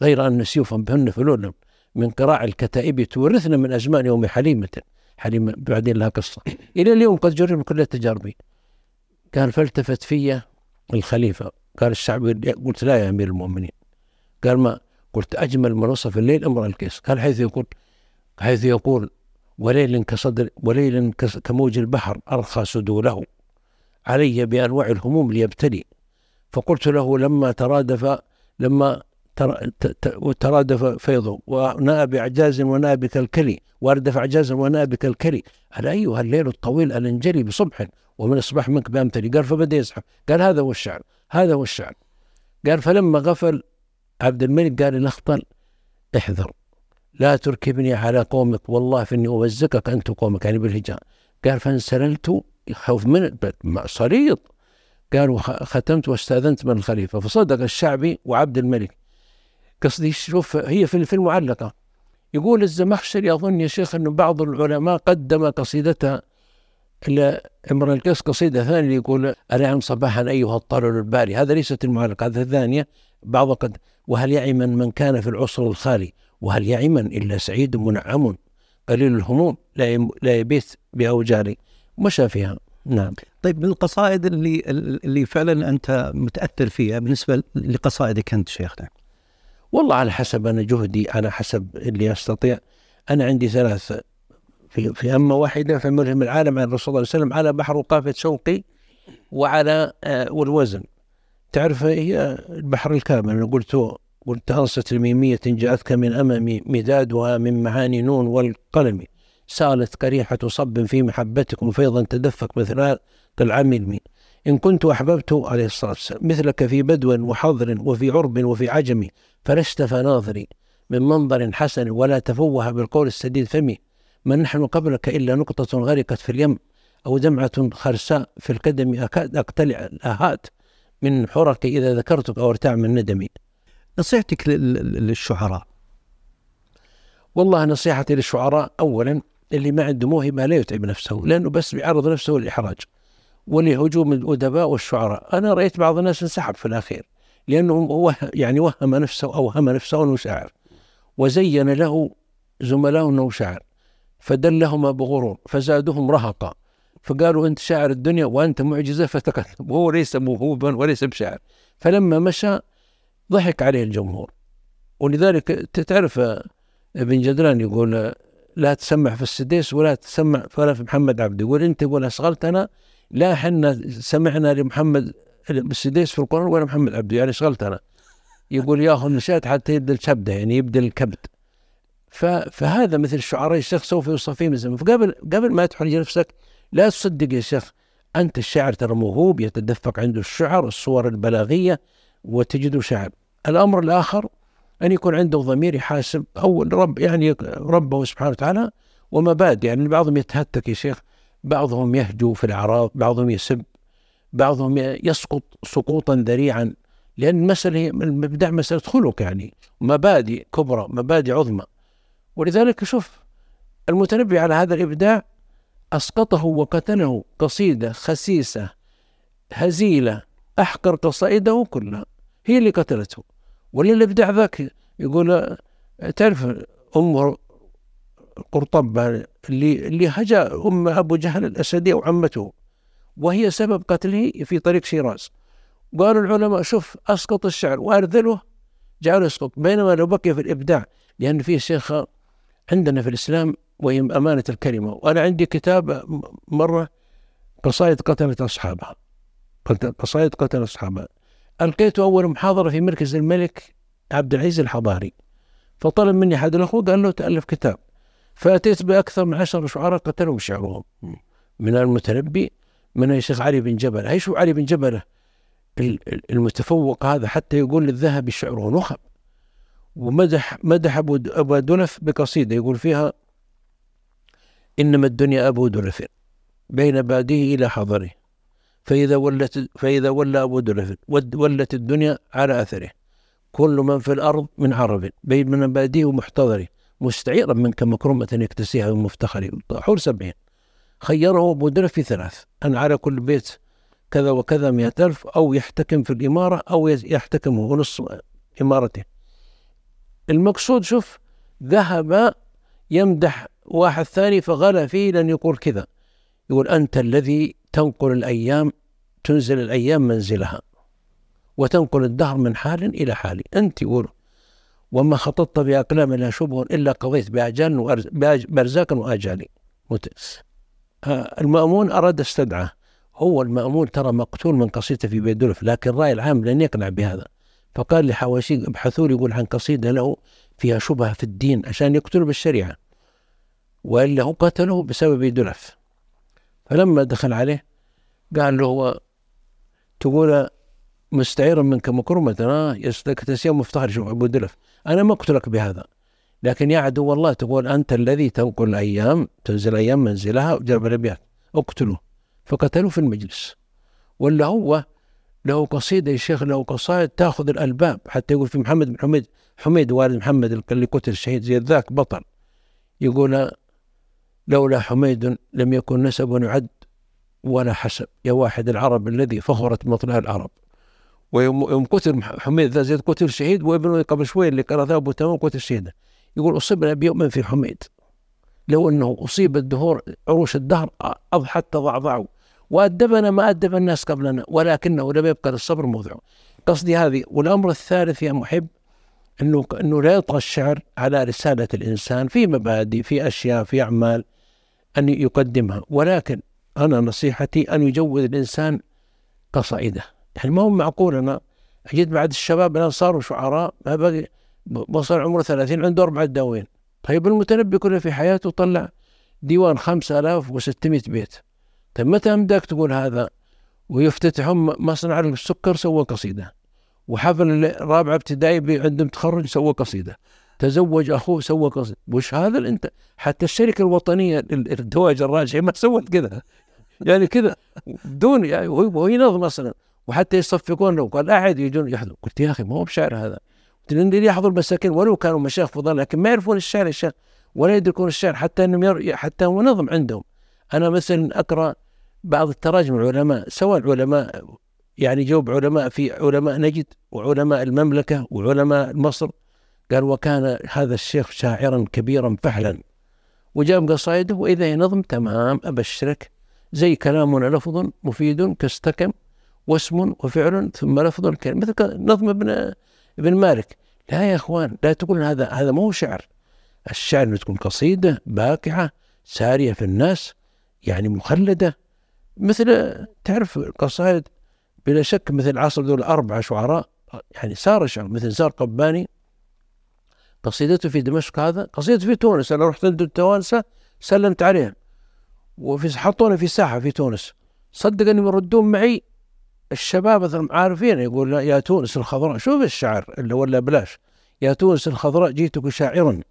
غير أن سيوفا بهن فلول. من قراع الكتائب تورثنا من أزمان يوم حليمة. حليمة بعدين لها قصة. إلى اليوم قد جرب كل التجارب قال فالتفت في الخليفة. قال الشعبي قلت لا يا أمير المؤمنين. قال ما؟ قلت أجمل من وصف الليل امرؤ القيس. قال حيث يقول حيث يقول وليل كصدر وليل كموج البحر أرخى سدوله علي بأنواع الهموم ليبتلي. فقلت له لما ترادف لما ترادف فيضه ونأى بعجاز ونأى بكالكلي واردف عجازا ونأى بكالكلي. هل أيها الليل الطويل الأنجلي بصبح ومن الصباح منك بأمتلي قال فبدأ يزحف. قال هذا هو الشعر هذا هو الشعر. قال فلما غفل عبد الملك قال الأخطل احذر لا تركبني على قومك والله فإني أوزكك أنت قومك يعني بالهجاء قال فانسللت خوف من صليط. قال وختمت واستأذنت من الخليفة. فصدق الشعبي وعبد الملك. قصدي شوف هي في المعلقة. يقول الزمخشري أظن يا شيخ انه بعض العلماء قدم قصيدتها امرأ القيس قصيدة ثانية يقول أنعم صباحا أيها الطلل الباري. هذا ليست المعلقة هذا الثانية. بعض قد وهل يعما من كان في العصر الخالي؟ وهل يعما إلا سعيد منعم قليل الهموم لا لا يبيت بأوجاري مشى فيها؟ نعم. طيب من القصائد اللي اللي فعلا أنت متأثر فيها بالنسبة لقصائدك أنت شيخنا؟ والله على حسب أنا جهدي على حسب اللي أستطيع. أنا عندي ثلاث في في أمة واحدة في ملهم العالم عن الرسول صلى الله عليه وسلم على بحر وقافة شوقي وعلى آه والوزن. تعرف هي البحر الكامل أنا قلت قلت أنصت الميمية جاءتك من أمامي مدادها من معاني نون والقلم. سالت كريحة صب في محبتكم فيضا تدفق مثل العمل إن كنت أحببت عليه الصلاة والسلام. مثلك في بدو وحضر وفي عرب وفي عجم فلست فناظري من منظر حسن ولا تفوه بالقول السديد فمي. ما نحن قبلك إلا نقطة غرقت في اليم أو دمعة خرساء في القدم أكاد أقتلع الآهات من حرك إذا ذكرتك أو ارتاع من ندمي. نصيحتك للشعراء. والله نصيحتي للشعراء أولا اللي ما عنده موهبة لا يتعب نفسه لأنه بس بيعرض نفسه للإحراج. ولهجوم الأدباء والشعراء. أنا رأيت بعض الناس انسحب في الأخير لأنه هو يعني وهم نفسه أوهم نفسه أنه شاعر وزين له زملاء أنه شاعر فدلهما بغرور فزادهم رهقا فقالوا أنت شاعر الدنيا وأنت معجزة فتكلم وهو ليس موهوبا وليس بشاعر. فلما مشى ضحك عليه الجمهور. ولذلك تعرف ابن جدران يقول لا تسمع في السديس ولا تسمع ولا في محمد عبد يقول أنت يقول اشغلتنا لا حنا سمعنا لمحمد السديس في القرآن ولا محمد عبد يعني اشغلتنا يقول ياخذ نشاط حتى يبدأ الكبده يعني يبدأ الكبد. فهذا مثل الشعراء الشيخ سوف يوصف من الزمن فقبل قبل ما تحرج نفسك لا تصدق يا شيخ أنت الشاعر ترى موهوب يتدفق عنده الشعر الصور البلاغية وتجده شاعر. الأمر الآخر أن يكون عنده ضمير يحاسب أو رب يعني ربه سبحانه وتعالى ومبادئ يعني بعضهم يتهتك يا شيخ. بعضهم يهجو في الاعراض بعضهم يسب بعضهم يسقط سقوطا ذريعا لأن المساله المبدع مسألة خلق يعني مبادئ كبرى مبادئ عظمى. ولذلك شوف المتنبي على هذا الإبداع أسقطه وقتله قصيدة خسيسة هزيلة أحقر قصائده كلها هي اللي قتلته. وللإبداع ذاك يقول تعرف أم قرطب اللي اللي هجا أم أبو جهل الأسدي وعمته وهي سبب قتله في طريق شيراز. قالوا العلماء شوف أسقط الشعر. وأرذله جعله يسقط بينما لو بقي في الإبداع لأن في شيخ عندنا في الإسلام وهي أمانة الكلمة. وأنا عندي كتاب مرة قصائد قتلت أصحابها. قصائد قتلت أصحابها. ألقيته أول محاضرة في مركز الملك عبد العزيز الحضاري. فطلب مني أحد الأخوة قال له تألف كتاب. فأتيت بأكثر من عشر شعراء قتلهم شعرهم من المتنبي من الشيخ علي بن جبل. هي شو علي بن جبل؟ المتفوق هذا حتى يقول للذهبي شعره نخب. ومدح مدح أبو, أبو دنف بقصيدة يقول فيها إنما الدنيا أبو دنف بين باده إلى حضره. فإذا ولت فإذا ولى أبو دنف ولت الدنيا على أثره. كل من في الأرض من عرب بين من باده ومحتضره. مستعيرا منك مكرمة يكتسيها ومفتخر حول سبعين. خيره دنف في ثلاث. أن على كل بيت كذا وكذا مئة ألف أو يحتكم في الإمارة أو يحتكم هو نص إمارته المقصود شوف ذهب يمدح واحد ثاني فغلا فيه لأن يقول كذا. يقول أنت الذي تنقل الأيام تنزل الأيام منزلها وتنقل الدهر من حال إلى حال. أنت يقول وما خططت بأقلام لا شبه إلا قضيت بأجال بأرزاق وآجال. آه، المأمون أراد استدعاه. هو المأمون ترى مقتول من قصيدة في بيدولف لكن الرأي العام لن يقنع بهذا. فقال لحواشي ابحثوا لي يقول عن قصيدة له فيها شبهة في الدين عشان يقتلوا بالشريعة. وإلا هو قتله بسبب دلف فلما دخل عليه قال له هو تقول مستعيرا منك مكرمة آه تسيم مفتخر شو أبو دلف. أنا ما أقتلك بهذا. لكن يا عدو الله تقول أنت الذي تنقل الأيام تنزل أيام منزلها وجرب الأبيات. اقتله فقتلوه في المجلس. ولا هو له قصيدة يا شيخ له قصائد تأخذ الألباب. حتى يقول في محمد بن حميد حميد والد محمد اللي قتل الشهيد زي ذاك بطل. يقول لولا حميد لم يكن نسب يعد ولا حسب. يا واحد العرب الذي فخرت مطلع العرب. ويوم قتل حميد ذا زيد قتل شهيد وابنه قبل شوي اللي قرأ أبو تمام قتل شهيدا يقول اصبنا بيوم في حميد. لو أنه أصيب الدهور عروش الدهر أضحت تضعضعوا وأدبنا ما أدب الناس قبلنا ولكنه لم يبقى للصبر موضع. قصدي هذه والأمر الثالث يا محب أنه أنه لا يطغى الشعر على رسالة الإنسان في مبادئ في أشياء في أعمال أن يقدمها. ولكن أنا نصيحتي أن يجود الإنسان قصائده. يعني ما هو معقول. أنا اجد بعد الشباب الان صاروا شعراء ما بقي وصل عمره 30 عنده أربع دواوين. طيب المتنبي كله في حياته طلع ديوان 5600 بيت. طيب متى أمداك تقول هذا؟ ويفتتحون مصنع السكر سوى قصيدة. وحفل رابعه ابتدائي عندهم تخرج سوى قصيدة. تزوج أخوه سوى قصيدة. وش هذا أنت؟ حتى الشركة الوطنية للدواج الراجعي ما سوت كذا. يعني كذا. بدون يعني وهو ينظم أصلا. وحتى يصفقون له قال احد يجون يحضروا. قلت يا أخي ما هو بشعر هذا. اللي يحضر مساكين ولو كانوا مشايخ فضلاء لكن ما يعرفون الشعر الشعر ولا يدركون الشعر حتى أنهم ير... حتى هو نظم عندهم. أنا مثلا أقرأ بعض التراجم العلماء سواء علماء يعني جوب علماء في علماء نجد وعلماء المملكة وعلماء مصر قال وكان هذا الشيخ شاعرا كبيرا فحلا. وجاب قصائده وإذا هي نظم تمام أبشرك. زي كلامنا لفظ مفيد كاستكم. واسم وفعل ثم لفظ كلمة. مثل نظم ابن ابن مالك. لا يا إخوان لا تقول هذا هذا ما هو شعر. الشعر انه تكون قصيدة باقعه سارية في الناس يعني مخلدة. مثل تعرف القصائد بلا شك مثل عصر دول أربعة شعراء. يعني سار شعر مثل زار قباني. قصيدته في دمشق هذا. قصيدته في تونس. أنا رحت عند التوانسة سلمت عليهم وفي حطوني في ساحة في تونس. صدق أنهم يردون معي الشباب مثلا عارفين يقول يا تونس الخضراء شوف الشعر اللي ولا بلاش؟ يا تونس الخضراء جئتك شاعرا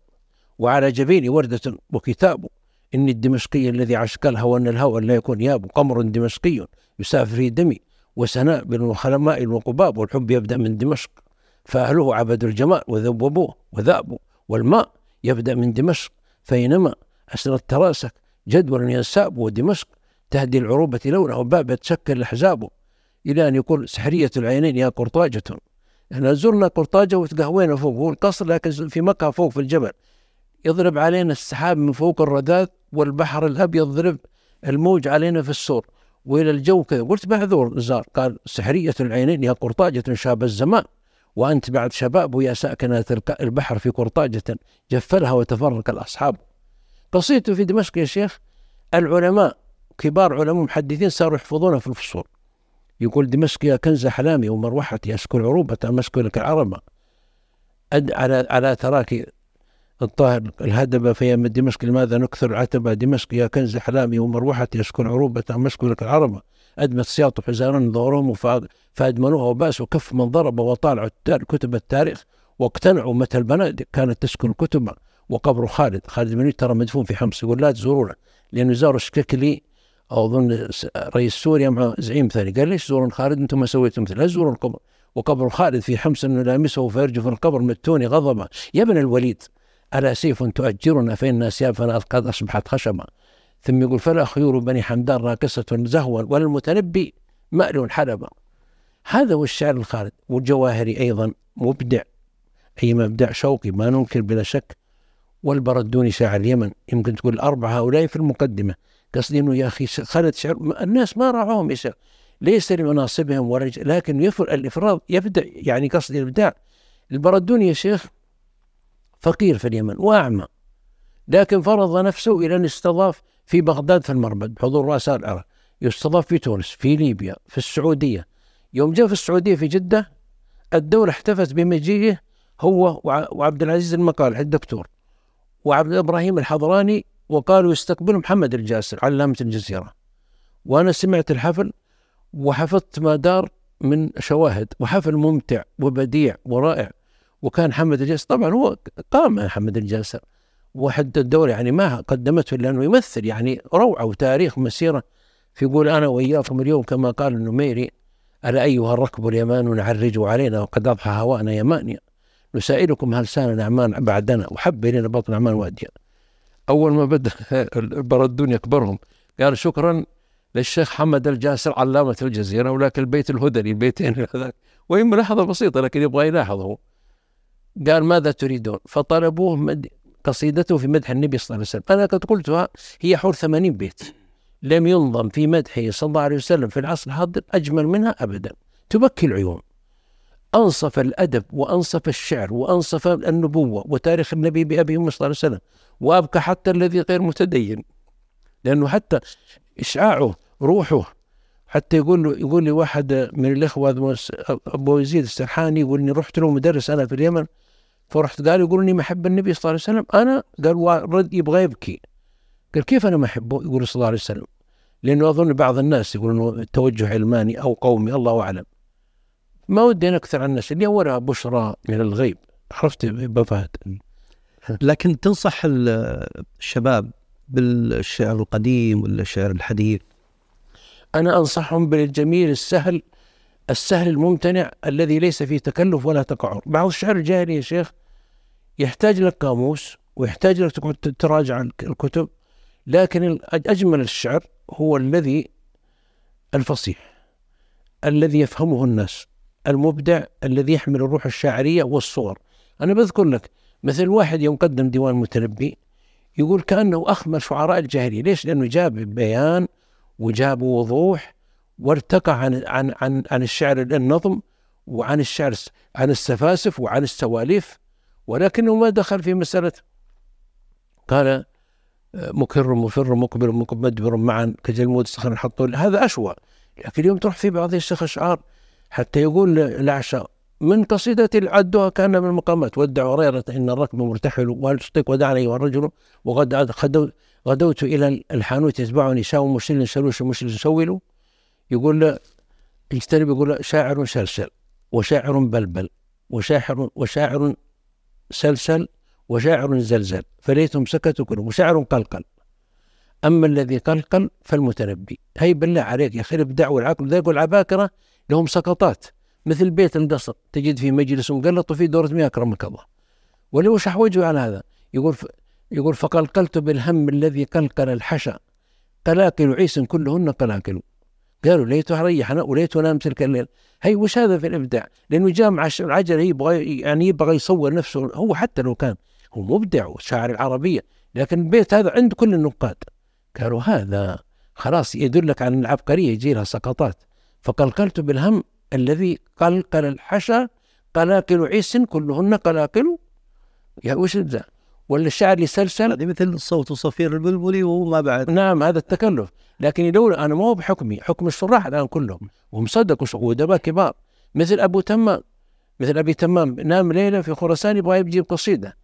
وعلى جبيني وردة وكتاب إني الدمشقي الذي عشق الهوى أن الهوى لا يكون ياب قمر دمشقي يسافر في دمي وسنابل وخلماء وقباب والحب يبدأ من دمشق. فأهله عبدوا الجمال وذوبوه وذابوا والماء يبدأ من دمشق. فإنما أسرت تراسك جدول ينساب ودمشق تهدي العروبة لونه وباب تشكل الأحزاب. إلى أن يقول سحرية العينين يا قرطاجة. إحنا زرنا قرطاجة وتقهوينا فوق؟ هو القصر لكن في مكة فوق في الجبل. يضرب علينا السحاب من فوق الرداد والبحر الأبيض ضرب الموج علينا في السور. وإلى الجو كذا. قلت معذور زار قال سحرية العينين يا قرطاجة شاب الزمان. وأنت بعد شباب ويا ساكنة البحر في قرطاجة. جفلها وتفرق الأصحاب. قصيدته في دمشق يا شيخ العلماء كبار علماء محدثين صاروا يحفظونها في الفصول. يقول دمشق يا كنز أحلامي ومروحتي أسكن عروبة لك العربة أد على على تراك الطاهر الهدبة في دمشق لماذا نكثر عتبة دمشق يا كنز أحلامي ومروحتي أسكن عروبة لك العربة أدمت سياط حزارا ظهورهم فأدمنوها وباسوا كف من ضرب وطالعوا كتب التاريخ واقتنعوا متى البنادق كانت تسكن الكتب وقبر خالد. خالد بن ترى مدفون في حمص يقول لا تزورونا لأنه زاروا الشكلي أو اظن رئيس سوريا مع زعيم ثاني. قال ليش تزورون خالد أنتم ما سويتم مثل لا تزورون القبر. وقبر خالد في حمص إنه لامسه فيرجف القبر متوني غضبا يا ابن الوليد ألا سيف تؤجرنا فإن اسيافنا قد أصبحت خشبا ثم يقول فلا خيور بني حمدان راكسة زهوا ولا المتنبي مأل حلبا هذا هو الشعر الخالد والجواهري أيضا مبدع. أي مبدع شوقي ما ننكر بلا شك. والبردوني شاعر اليمن يمكن تقول الأربعة هؤلاء في المقدمة. قصدي إنه يا أخي خالد شعر الناس ما راعوهم يسأل ليس لمناصبهم ولا لكن يفر الافراد يبدع يعني قصدي الإبداع. البردوني يا شيخ فقير في اليمن وأعمى لكن فرض نفسه إلى أن استضاف في بغداد في المربد بحضور رؤساء العراق يستضاف في تونس في ليبيا في السعودية. يوم جاء في السعودية في جدة الدولة احتفت بمجيئه هو وعبد العزيز المقال الدكتور وعبد إبراهيم الحضراني وقالوا يستقبل محمد الجاسر علامة الجزيرة. وأنا سمعت الحفل وحفظت ما دار من شواهد وحفل ممتع وبديع ورائع. وكان محمد الجاسر طبعا هو قام محمد الجاسر وحد الدولة يعني ما قدمته لأنه يمثل يعني روعة وتاريخ مسيرة فيقول أنا وإياكم اليوم كما قال النميري ألا أيها الركب اليمان نعرج علينا وقد أضحى هوانا يمانيا. نسائلكم هل سان نعمان بعدنا وحب إلينا بطن نعمان واديا. أول ما بدأ البردون يكبرهم. قال شكرا للشيخ حمد الجاسر علامة الجزيرة ولك البيت الهدري البيتين هذاك. وهي ملاحظة بسيطة لكن يبغى يلاحظه. قال ماذا تريدون؟ فطلبوه مد... قصيدته في مدح النبي صلى الله عليه وسلم. أنا قد قلتها هي حول ثمانين بيت. لم ينظم في مدحه صلى الله عليه وسلم في العصر الحاضر أجمل منها أبدا. تبكي العيون. أنصف الأدب وأنصف الشعر وأنصف النبوة وتاريخ النبي بأبي صلى الله عليه وسلم. وأبكى حتى الذي غير متدين. لأنه حتى إشعاعه روحه حتى يقول له يقول لي واحد من الإخوة أبو يزيد السرحاني يقول إني رحت له مدرس أنا في اليمن فرحت قال يقول إني محب النبي صلى الله عليه وسلم. أنا؟ قال رد يبغى يبكي. قال كيف أنا ما أحبه يقول صلى الله عليه وسلم. لأنه أظن بعض الناس يقول إنه توجه علماني أو قومي الله أعلم. ما ودي نكثر عن الناس اللي أولها بشرى من الغيب. عرفت أبو فهد؟ لكن تنصح الشباب بالشعر القديم ولا الشعر الحديث؟ أنا أنصحهم بالجميل السهل السهل الممتنع الذي ليس فيه تكلف ولا تقعر. بعض الشعر الجاهلي يا شيخ يحتاج لك قاموس ويحتاج لك تقعد تراجع الكتب لكن أجمل الشعر هو الذي الفصيح الذي يفهمه الناس المبدع الذي يحمل الروح الشاعرية والصور. أنا بذكر لك مثل واحد يوم قدم ديوان متنبي يقول كأنه أخمل شعراء الجاهلية. ليش؟ لأنه جاب بيان وجاب وضوح وارتقى عن عن عن عن الشعر النظم وعن الشعر عن السفاسف وعن السواليف ولكنه ما دخل في مسألة. قال مكر مفر مقبل مدبر معا كجلمود صخر الحطول هذا أشوى. لكن اليوم تروح في بعض الشيخ أشعار حتى يقول العشاء من قصيدة عدها كان من المقامات. ودع هريرة إن الركب مرتحل وهل تطيق ودعني أيها الرجل وقد غدوت إلى الحانوت يتبعني شاو مشل شلوش مشل سول. يقول يجتنب يقول شاعر سلسل وشاعر بلبل وشاعر وشاعر سلسل وشاعر زلزل. فليتهم سكتوا كلهم وشاعر قلقل. أما الذي قلقل فالمتنبي. هي بالله عليك يا أخي الإبداع والعقل ذا يقول عباكرة لهم سقطات. مثل بيت القصر تجد فيه مجلس مقلط وفيه دورة مياه أكرمك الله ولو وش وجهه على هذا؟ يقول. يقول فقلقلت بالهم الذي قلقل الحشا. قلاقل عيس كلهن قلاقل. قالوا ليته ريحنا وليته نام تلك الليل. هي وش هذا في الإبداع؟ لأنه جامع العجل يبغى يعني يبغى يصور نفسه. هو حتى لو كان هو مبدع وشاعر العربية لكن البيت هذا عند كل النقاد. قالوا هذا خلاص يدلك على العبقرية يجي لها سقطات. فقلقلت بالهم الذي قلقل الحشا قلاقل عيس كلهن قلاقل. يا وش ذا؟ ولا الشعر يسلسل هذه مثل صوت صفير البلبلي وما بعد. نعم هذا التكلف. لكن يدور أنا ما هو بحكمي حكم الشراح الآن كلهم وهم صدقوا وادباء كبار. مثل أبو تمام. مثل أبي تمام. نام ليلة في خراسان يبغى يجيب قصيدة.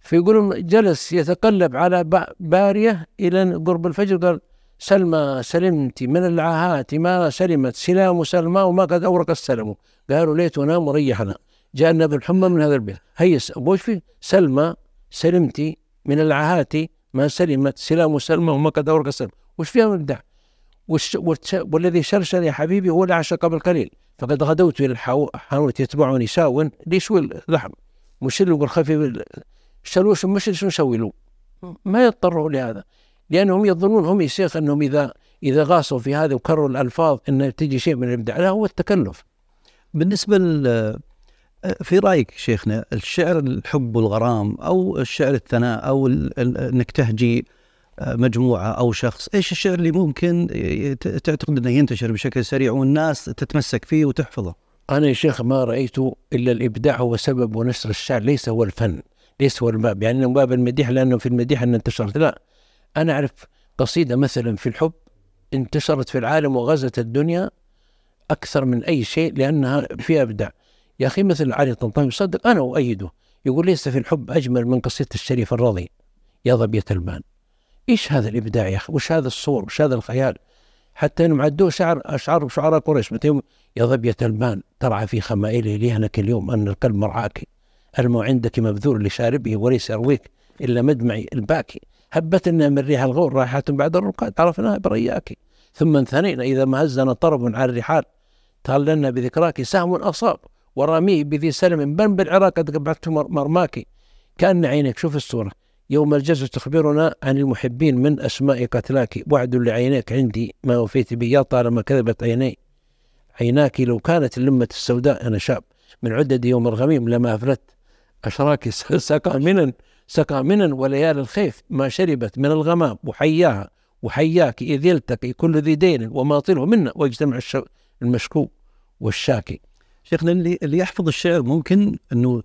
فيقولون جلس يتقلب على بارية إلى قرب الفجر قال سلمى سلمت من العاهات ما سلمت سلام سلمى وما قد أورق السلم. قالوا ليت ونام وريحنا جاءنا بالحمى من هذا البيت. هيس وش في سلمى سلمت من العاهات ما سلمت سلام سلمى وما قد أورق السلم. وش فيها من الدع؟ والذي شرشر يا حبيبي هو العشاء قبل قليل. فقد غدوت إلى الحانوت يتبعني ساو ليش اللحم مش اللي يقول خفيف شلوش مش شو نسوي له؟ ما يضطروا لهذا. لأنهم يظنون هم يا شيخ أنهم إذا إذا غاصوا في هذا وكرروا الألفاظ أن تجي شيء من الإبداع لا هو التكلف. بالنسبة في رأيك شيخنا الشعر الحب والغرام أو الشعر الثناء أو إنك تهجي مجموعة أو شخص، إيش الشعر اللي ممكن تعتقد إنه ينتشر بشكل سريع والناس تتمسك فيه وتحفظه؟ أنا يا شيخ ما رأيت إلا الإبداع هو سبب ونشر الشعر ليس هو الفن، ليس هو الباب، يعني باب المديح لأنه في المديح ان انتشرت، لا أنا أعرف قصيدة مثلا في الحب انتشرت في العالم وغزت الدنيا أكثر من أي شيء لأنها فيها إبداع. يا أخي مثل علي طنطاوي يصدق أنا أؤيده. يقول ليس في الحب أجمل من قصيدة الشريف الرضي. يا ظبية البان. إيش هذا الإبداع يا أخي؟ وش هذا الصور؟ وش هذا الخيال؟ حتى إنهم عدوه شعر اشعار شعراء قريش. يا ظبية البان ترعى في خمائله ليهنك اليوم أن القلب مرعاك. الماء عندك مبذول لشاربه وليس يرويك إلا مدمعي الباكي. هبت لنا من ريح الغور رائحة بعد الرقاد عرفناها برياك. ثم انثنينا إذا ما هزنا طرب على الرحال تهللنا بذكراك سهم أصاب وراميه بذي سلم بن بالعراق قد قبعت مرماك. كأن عينك شوف الصورة. يوم الجزء تخبرنا عن المحبين من أسماء قتلاك. وعد لعينيك عندي ما وفيت به يا طالما كذبت عيني. عيناك لو كانت اللمة السوداء أنا شاب. من عدد يوم الغميم لما أفلت أشراك سقى منا سقى منا وليالي الخيف ما شربت من الغمام. وحياها وحياك إذ يلتقي كل ذي دين وماطله منا ويجتمع المشكو والشاكي. شيخنا اللي اللي يحفظ الشعر ممكن أنه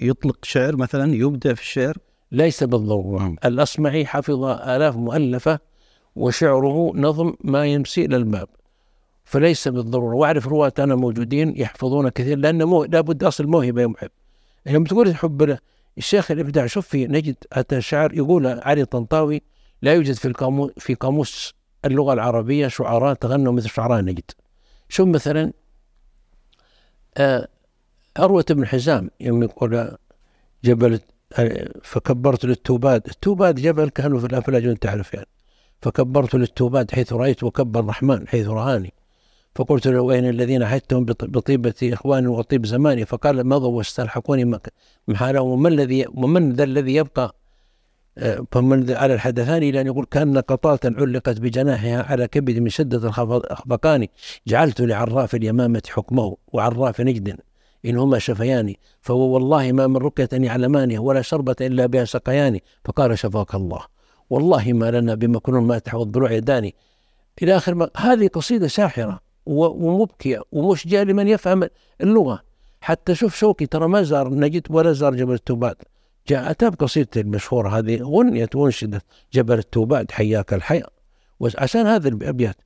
يطلق شعر مثلا يبدع في الشعر؟ ليس بالضرورة. الأصمعي حفظ آلاف مؤلفة وشعره نظم ما يمسي إلى الباب. فليس بالضرورة. وأعرف رواة أنا موجودين يحفظون كثير لأن مو لابد أصل موهبة يا محب يوم تقول حب له الشيخ الإبداع شوف في نجد أتى شعر يقول علي طنطاوي لا يوجد في القاموس في قاموس اللغة العربية شعراء تغنوا مثل شعراء نجد. شوف مثلا آه عروة بن حزام يوم يقول جبل فكبرت للتوباد التوباد جبل كانوا في الأفلاج وانت تعرف يعني. فكبرت للتوباد حين رأيته وكبر الرحمن حين رآني. فقلت له أين الذين عهدتهم بطيبة إخواني وطيب زماني؟ فقال مضوا واستلحقوني محالا ومن الذي ومن ذا الذي يبقى؟ آه، فمن على الحدثان إلى أن يقول كأن قطاة علقت بجناحها على كبد من شدة الخفقان. جعلت لعراف اليمامة حكمه وعراف نجد إن هما شفياني فهو والله ما من ركية يعلماني ولا شربة إلا بها سقياني. فقال شفاك الله. والله ما لنا بمكنون ما تحوى الضلوع يداني إلى آخر ما هذه قصيدة ساحرة. ومبكية ومشجعة لمن يفهم اللغة. حتى شوف شوقي ترى ما زار نجد ولا زار جبل التوبات. جاء أتى بقصيدته المشهورة هذه غنية وانشدت جبل التوبات حياك الحياة وعشان هذا الأبيات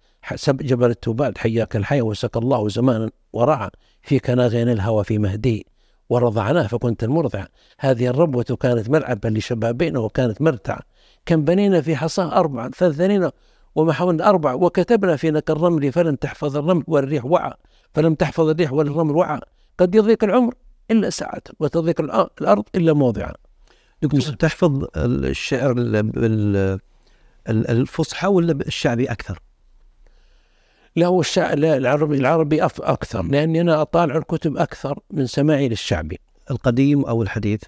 جبل التوبات حياك الحياة وسقى الله زمانا ورعى فيك ناغين الهوى في مهدي ورضعناه فكنت المرضع. هذه الربوة كانت ملعبا لشبابنا وكانت مرتعة كم بنينا في حصاه أربعة فالثنين ومحونا أربع وكتبنا في نك الرمل فلم تحفظ الرمل والريح وعى فلم تحفظ الريح والرمل وعى قد يضيق العمر إلا ساعة وتضيق الأرض إلا موضعا دكتور تحفظ الشعر الفصحى ولا الشعبي أكثر؟ لا هو الشعر لا العربي العربي أكثر لأني أنا أطالع الكتب أكثر من سماعي للشعبي القديم أو الحديث؟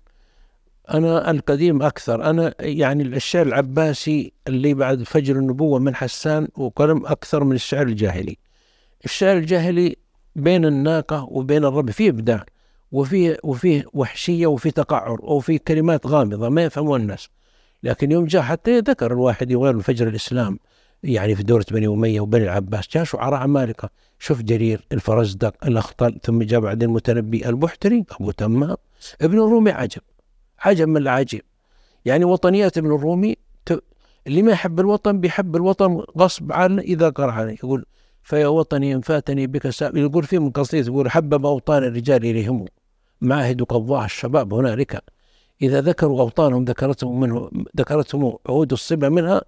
أنا القديم أكثر. أنا يعني الشعر العباسي اللي بعد فجر النبوة من حسان وقلم أكثر من الشعر الجاهلي. الشعر الجاهلي بين الناقة وبين الرب فيه إبداع وفيه وفيه وحشية وفيه تقعر وفيه كلمات غامضة ما يفهمون الناس. لكن يوم جاء حتى ذكر الواحد يغير فجر الإسلام يعني في دورة بني أمية وبني العباس جاء شعراء عمالقة. شوف جرير الفرزدق الأخطل ثم جاء بعدين المتنبي البحتري أبو تمام ابن الرومي عجب. عجب من العجيب. يعني وطنيات ابن الرومي اللي ما يحب الوطن بيحب الوطن غصب عنه إذا قرأ عليه يقول فيا وطني إن فاتني بك ساب يقول في من قصيدة يقول حبب أوطان الرجال إليهم. معاهد قضاء الشباب هنالك. إذا ذكروا أوطانهم ذكرتهم منه ذكرتهم عهود الصبا منها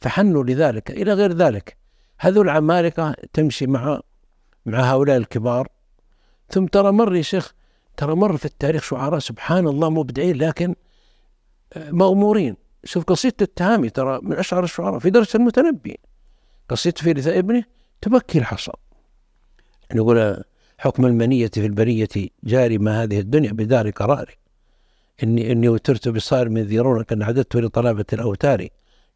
فحنوا لذلك. إلى غير ذلك. هذول العمالقة تمشي مع مع هؤلاء الكبار. ثم ترى مر يا شيخ ترى مر في التاريخ شعراء سبحان الله مبدعين لكن آه، مغمورين. شوف قصيدة التهامي ترى من أشعر الشعراء في درس المتنبي قصيدة في رثاء ابنه تبكي الحصى نقول حكم المنية في البرية جاري ما هذه الدنيا بدار قراري. إني إني وترت بصار من ذيرون كان عددت لطلبة الأوتار.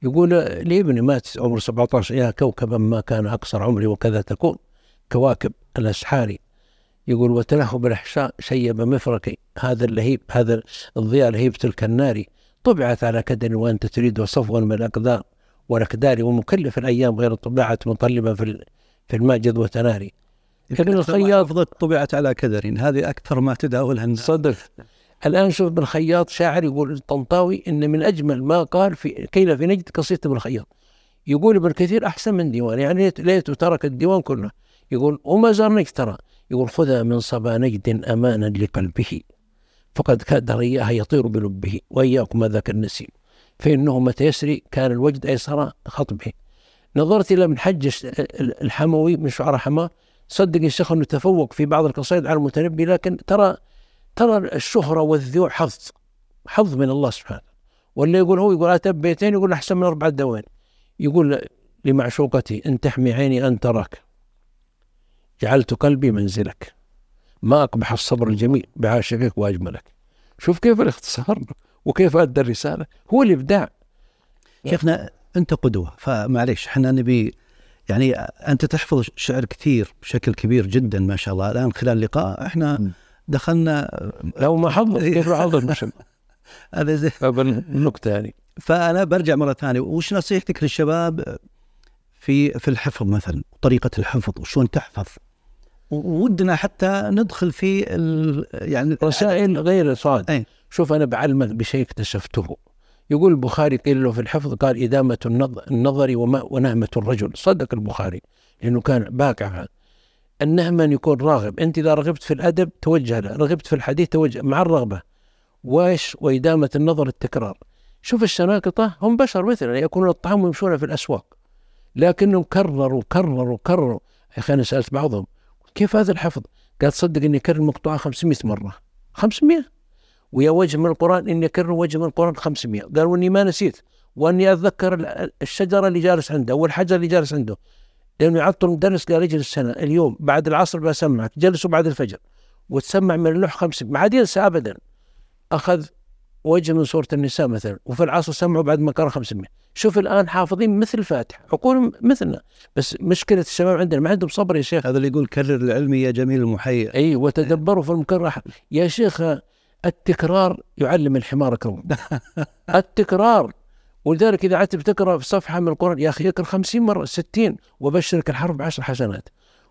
يقول لابني مات عمر 17 يا كوكبا ما كان أقصر عمري وكذا تكون. كواكب الأسحار يقول وتلهب الأحشاء شيب مفركي هذا اللهيب هذا الضياء لهيب تلك النار طبعت على كدر وأنت تريد وصفوا من الأقدار والأقدار ومكلف الأيام غير طبعة مطلبة في في الماء جذوة ناري ابن الخياط طبعت على كدر هذه أكثر ما تداولها الناس. صدق. الآن شوف ابن الخياط شاعر يقول الطنطاوي إن من أجمل ما قال في كيل في نجد قصيدة ابن الخياط يقول ابن كثير أحسن من ديوان يعني ليته ترك الديوان كله. يقول وما زار نجد ترى يقول خذها من صبا نجد أمانا لقلبه فقد كاد رياها يطير بلبه وإياكم ذاك النسيم. فإنه متى يسري كان الوجد أيسر خطبه. نظرت إلى ابن حج الحموي من شعراء حماة. صدق الشيخ أنه تفوق في بعض القصائد على المتنبي لكن ترى ترى الشهرة والذيوع حظ حظ من الله سبحانه. ولا يقول هو يقول أتب بيتين يقول أحسن من أربعة دوين يقول لمعشوقتي إن تحمي عيني أن تراك. جعلت قلبي منزلك. ما أقبح الصبر الجميل بعاشقك وأجملك شوف كيف الاختصار وكيف أدى الرسالة. هو الإبداع. شيخنا أنت قدوة فمعليش إحنا نبي يعني أنت تحفظ شعر كثير بشكل كبير جدا ما شاء الله. الآن خلال اللقاء إحنا دخلنا لو ما حضر كيف حضر هذا زي النكته يعني. فأنا برجع مرة ثانية. وش نصيحتك للشباب في في الحفظ مثلا؟ طريقة الحفظ وشلون تحفظ؟ ودنا حتى ندخل في ال يعني رسائل غير صاد أي. شوف أنا بعلمك بشيء اكتشفته. يقول البخاري قيل له في الحفظ قال إدامة النظر وما ونهمة الرجل. صدق البخاري لأنه كان باقع النهمة أن يكون راغب. أنت إذا رغبت في الأدب توجه له رغبت في الحديث توجه مع الرغبة. وإيش؟ وإدامة النظر التكرار. شوف الشناقطة هم بشر مثلنا يأكلون الطعام ويمشون في الأسواق. لكنهم كرروا كرروا كرروا. يا أخي أنا سألت بعضهم كيف هذا الحفظ؟ قال تصدق إني كرر المقطوعة 500 مرة. 500 ويا وجه من القرآن إني أكرر وجه من القرآن 500 قال وإني ما نسيت. وإني أتذكر الشجرة اللي جالس عنده والحجر اللي جالس عنده. لأنه يعطل المدرس قال اجلس السنة. اليوم بعد العصر بسمعك جلسوا بعد الفجر. وتسمع من اللوح 500 ما عاد ينسى أبدا. أخذ وجه من سورة النساء مثلا وفي العصر سمعوا بعد ما قرأ 500 شوف الآن حافظين مثل الفاتحة عقولهم مثلنا. بس مشكلة الشباب عندنا ما عندهم صبر يا شيخ. هذا اللي يقول كرر العلم يا جميل المحيي. أي وتدبروا في المكرر يا شيخ التكرار يعلم الحمار كرم. التكرار. ولذلك إذا عدت بتقرأ في صفحة من القرآن يا أخي اقرأ خمسين مرة ستين وبشرك الحرب بعشر حسنات.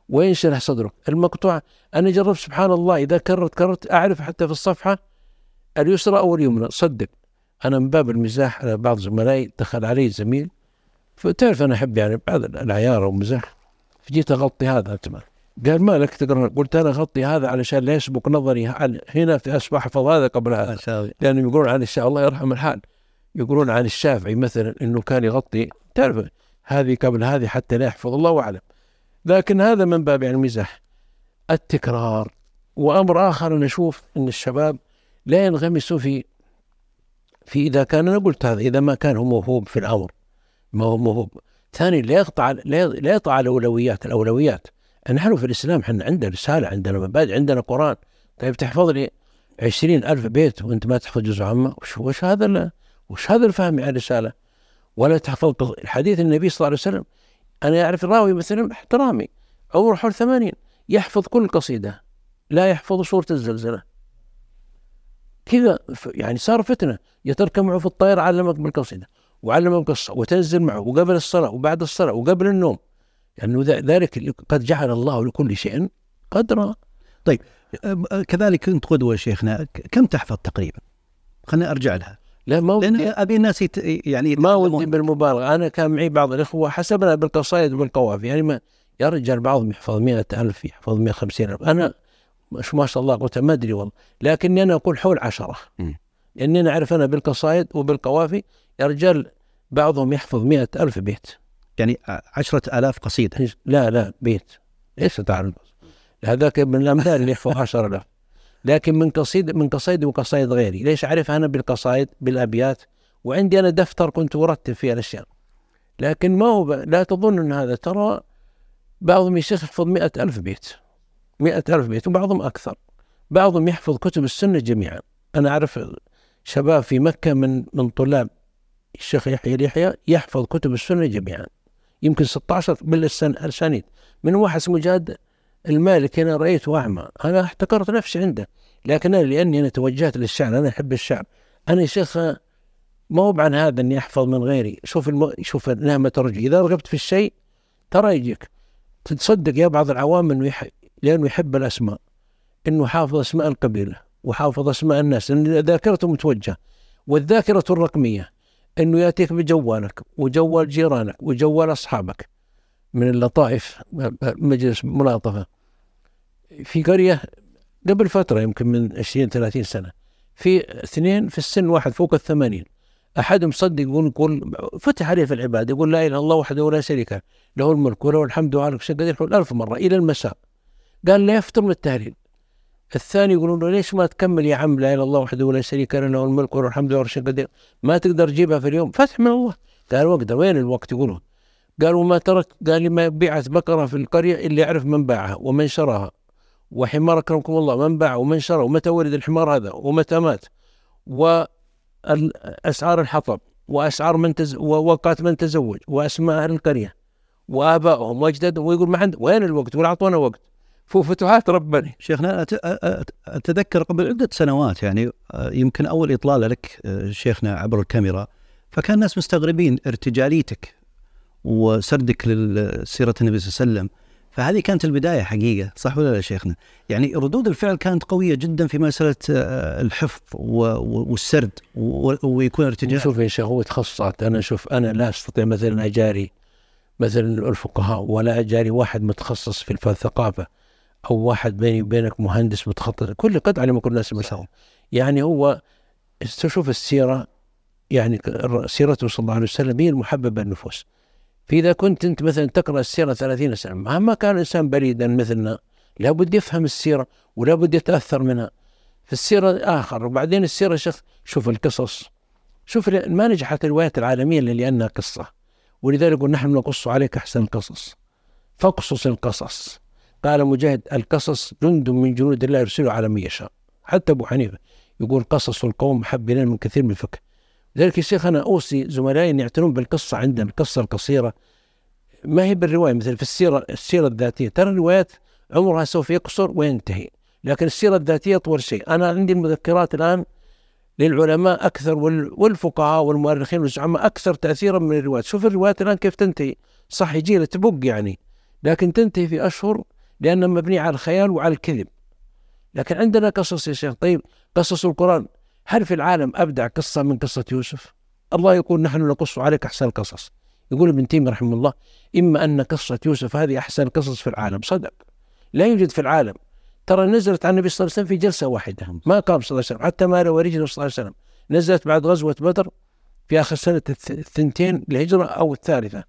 وينشرح صدرك. المقطوع أنا جربت سبحان الله إذا كررت كررت أعرف حتى في الصفحة اليسرى أو اليمنى؟ صدق. أنا من باب المزاح على بعض زملائي دخل علي زميل. فتعرف أنا أحب يعني بعض العيار والمزاح فجيت أغطي هذا أنت قال ما لك تقرأ؟ قلت أنا أغطي هذا علشان لا يسبق نظري هنا في اسبح احفظ هذا. قبل هذا لأنهم يقولون عن الشافعي الله يرحم الحال. يقولون عن الشافعي مثلا إنه كان يغطي. تعرف هذه قبل هذه حتى لا يحفظ الله أعلم. لكن هذا من باب يعني المزاح. التكرار. وأمر آخر أنا أشوف إن الشباب لا ينغمسوا في في إذا كان أنا قلت هذا إذا ما كان هو موهوب في الأمر ما هو موهوب. ثاني لا يقطع لا يقطع الاولويات الأولويات. نحن في الإسلام إحنا عندنا رسالة عندنا مبادئ عندنا قرآن. طيب تحفظ لي عشرين ألف بيت وأنت ما تحفظ جزء عامة؟ وش, وش هذا وش هذا الفهم عن الرسالة ولا تحفظ حديث النبي صلى الله عليه وسلم. أنا أعرف الراوي مثلا احترامي عمره حول ثمانين يحفظ كل قصيدة لا يحفظ سورة الزلزلة. كذا يعني صار فتنة. يتركب معه في الطيارة علمك بالقصيدة؟ وعلمك قصة وتنزل معه وقبل الصلاة وبعد الصلاة وقبل النوم. لأنه ذلك قد جعل الله لكل شيء قدرا. طيب كذلك كنت قدوة شيخنا كم تحفظ تقريبا؟ خليني أرجع لها. لا ما لأن أبي الناس يت... يعني ما ودي بالمبالغة. أنا كان معي بعض الإخوة حسبنا بالقصائد والقوافي. يعني ما يا رجال بعضهم يحفظ مئة ألف يحفظ مئة خمسين ألف. أنا مش ما شاء الله قلت ما أدري والله. لكني أنا أقول حول عشرة. لأني أنا أعرف أنا بالقصائد وبالقوافي يا رجال بعضهم يحفظ مئة ألف بيت. يعني عشرة آلاف قصيدة. لا لا بيت. ليس تعرف هذاك من الأمثال اللي يحفظ عشرة آلاف. لكن من قصيدة من قصيدة وقصائد غيري. ليش أعرف أنا بالقصائد بالأبيات؟ وعندي أنا دفتر كنت أرتب فيه الأشياء. لكن ما هو ب... لا تظن أن هذا ترى بعضهم الشيخ يحفظ مئة ألف بيت. مئة ألف بيت وبعضهم أكثر. بعضهم يحفظ كتب السنة جميعا. أنا أعرف شباب في مكة من من طلاب الشيخ يحيى اليحيى يحفظ كتب السنة جميعا. يمكن 16 بالاسانيد من واحد اسمه جاد المالك أنا رايته اعمى أنا احتكرت نفسي عنده. لكن أنا لأني أنا توجهت للشعر أنا أحب الشعر. أنا يا شيخ ما هو عن هذا إني أحفظ من غيري. شوف الم... شوف نعمة الرجل إذا رغبت في الشيء ترى يجيك. تصدق يا بعض العوام انه يح... لأنه يحب الأسماء إنه حافظ أسماء القبيلة وحافظ أسماء الناس لأن ذاكرته متوجهة والذاكرة الرقمية إنه يأتيك بجوالك وجوال جيرانك وجوال أصحابك من اللطائف مجلس ملاطفة. في قرية قبل فترة يمكن من 20 30 سنة في اثنين في السن واحد فوق الثمانين احدهم مصدق يقول يقول فتح عليه في العباده يقول لا إله إلا الله وحده ولا شريك له له الملك وله الحمد وعلى كل شيء قدير ألف مرة إلى المساء. قال لا يفتر من التهليل الثاني يقولون له ليش ما تكمل يا عم لا إله إلا الله وحده ولا شريك له له الملك وله الحمد لله قدير ما تقدر تجيبها في اليوم فتح من الله. قال أقدر وين الوقت يقولون؟ قالوا ما ترك قال ما بيعت بقرة في القرية إلا يعرف من باعها ومن شراها. وحمار أكرمكم الله من باع ومن شرى ومتى ولد الحمار هذا؟ ومتى مات؟ و اسعار الحطب وأسعار من تز... ووقات من تزوج وأسماء القرية وآبائهم وأجدادهم. ويقول ما عند وين الوقت؟ ولا أعطونا وقت. فتوحات ربنا. شيخنا أتذكر قبل عدة سنوات يعني يمكن أول إطلالة لك شيخنا عبر الكاميرا فكان الناس مستغربين ارتجاليتك وسردك لسيرة النبي صلى الله عليه وسلم. فهذه كانت البداية حقيقة صح ولا لا شيخنا؟ يعني ردود الفعل كانت قوية جدا في مسألة الحفظ والسرد ويكون ارتجال. شوف يا شيخ هو تخصصات أنا شوف أنا لا أستطيع مثلا أجاري مثلا الفقهاء ولا أجاري واحد متخصص في الثقافه أو واحد بيني وبينك مهندس متخصص كل قطعة لما كل الناس مساوي. يعني هو تشوف السيرة يعني سيرته صلى الله عليه وسلم هي المحببة النفوس فإذا كنت أنت مثلا تقرأ السيرة ثلاثين سنة مهما كان الإنسان بريدا مثلنا لابد يفهم السيرة ولابد يتأثر منها. في السيرة آخر وبعدين السيرة شخص شوف القصص. شوف ما نجحت الروايات العالمية إلا لأنها قصة. ولذلك نحن نقص عليك أحسن القصص فاقصص القصص. قال مجاهد القصص جند من جنود الله يرسله على من يشاء. حتى أبو حنيفة يقول قصص القوم حب إلينا من كثير من الفكر لذلك يا شيخ أنا أوصي زملائي أن يعتنون بالقصة عندنا القصة القصيرة. ما هي بالرواية؟ مثل في السيرة السيرة الذاتية. ترى الروايات عمرها سوف يقصر وينتهي لكن السيرة الذاتية طول شيء. أنا عندي المذكرات الآن للعلماء أكثر والفقهاء والمؤرخين والزعماء أكثر تأثيرا من الروايات. شوف الروايات الآن كيف تنتهي. صح يجي تبق يعني لكن تنتهي في أشهر لأنها مبنية على الخيال وعلى الكذب. لكن عندنا قصص يا شيخ. طيب قصص القرآن. هل في العالم أبدع قصة من قصة يوسف؟ الله يقول نحن نقص عليك أحسن القصص. يقول ابن تيمية رحمه الله إما أن قصة يوسف هذه أحسن قصص في العالم. صدق. لا يوجد في العالم. ترى نزلت عن النبي صلى الله عليه وسلم في جلسة واحدة. ما قام صلى الله عليه وسلم. حتى ما روى رجله صلى الله عليه وسلم. نزلت بعد غزوة بدر في آخر سنة الثنتين الهجرة أو الثالثة.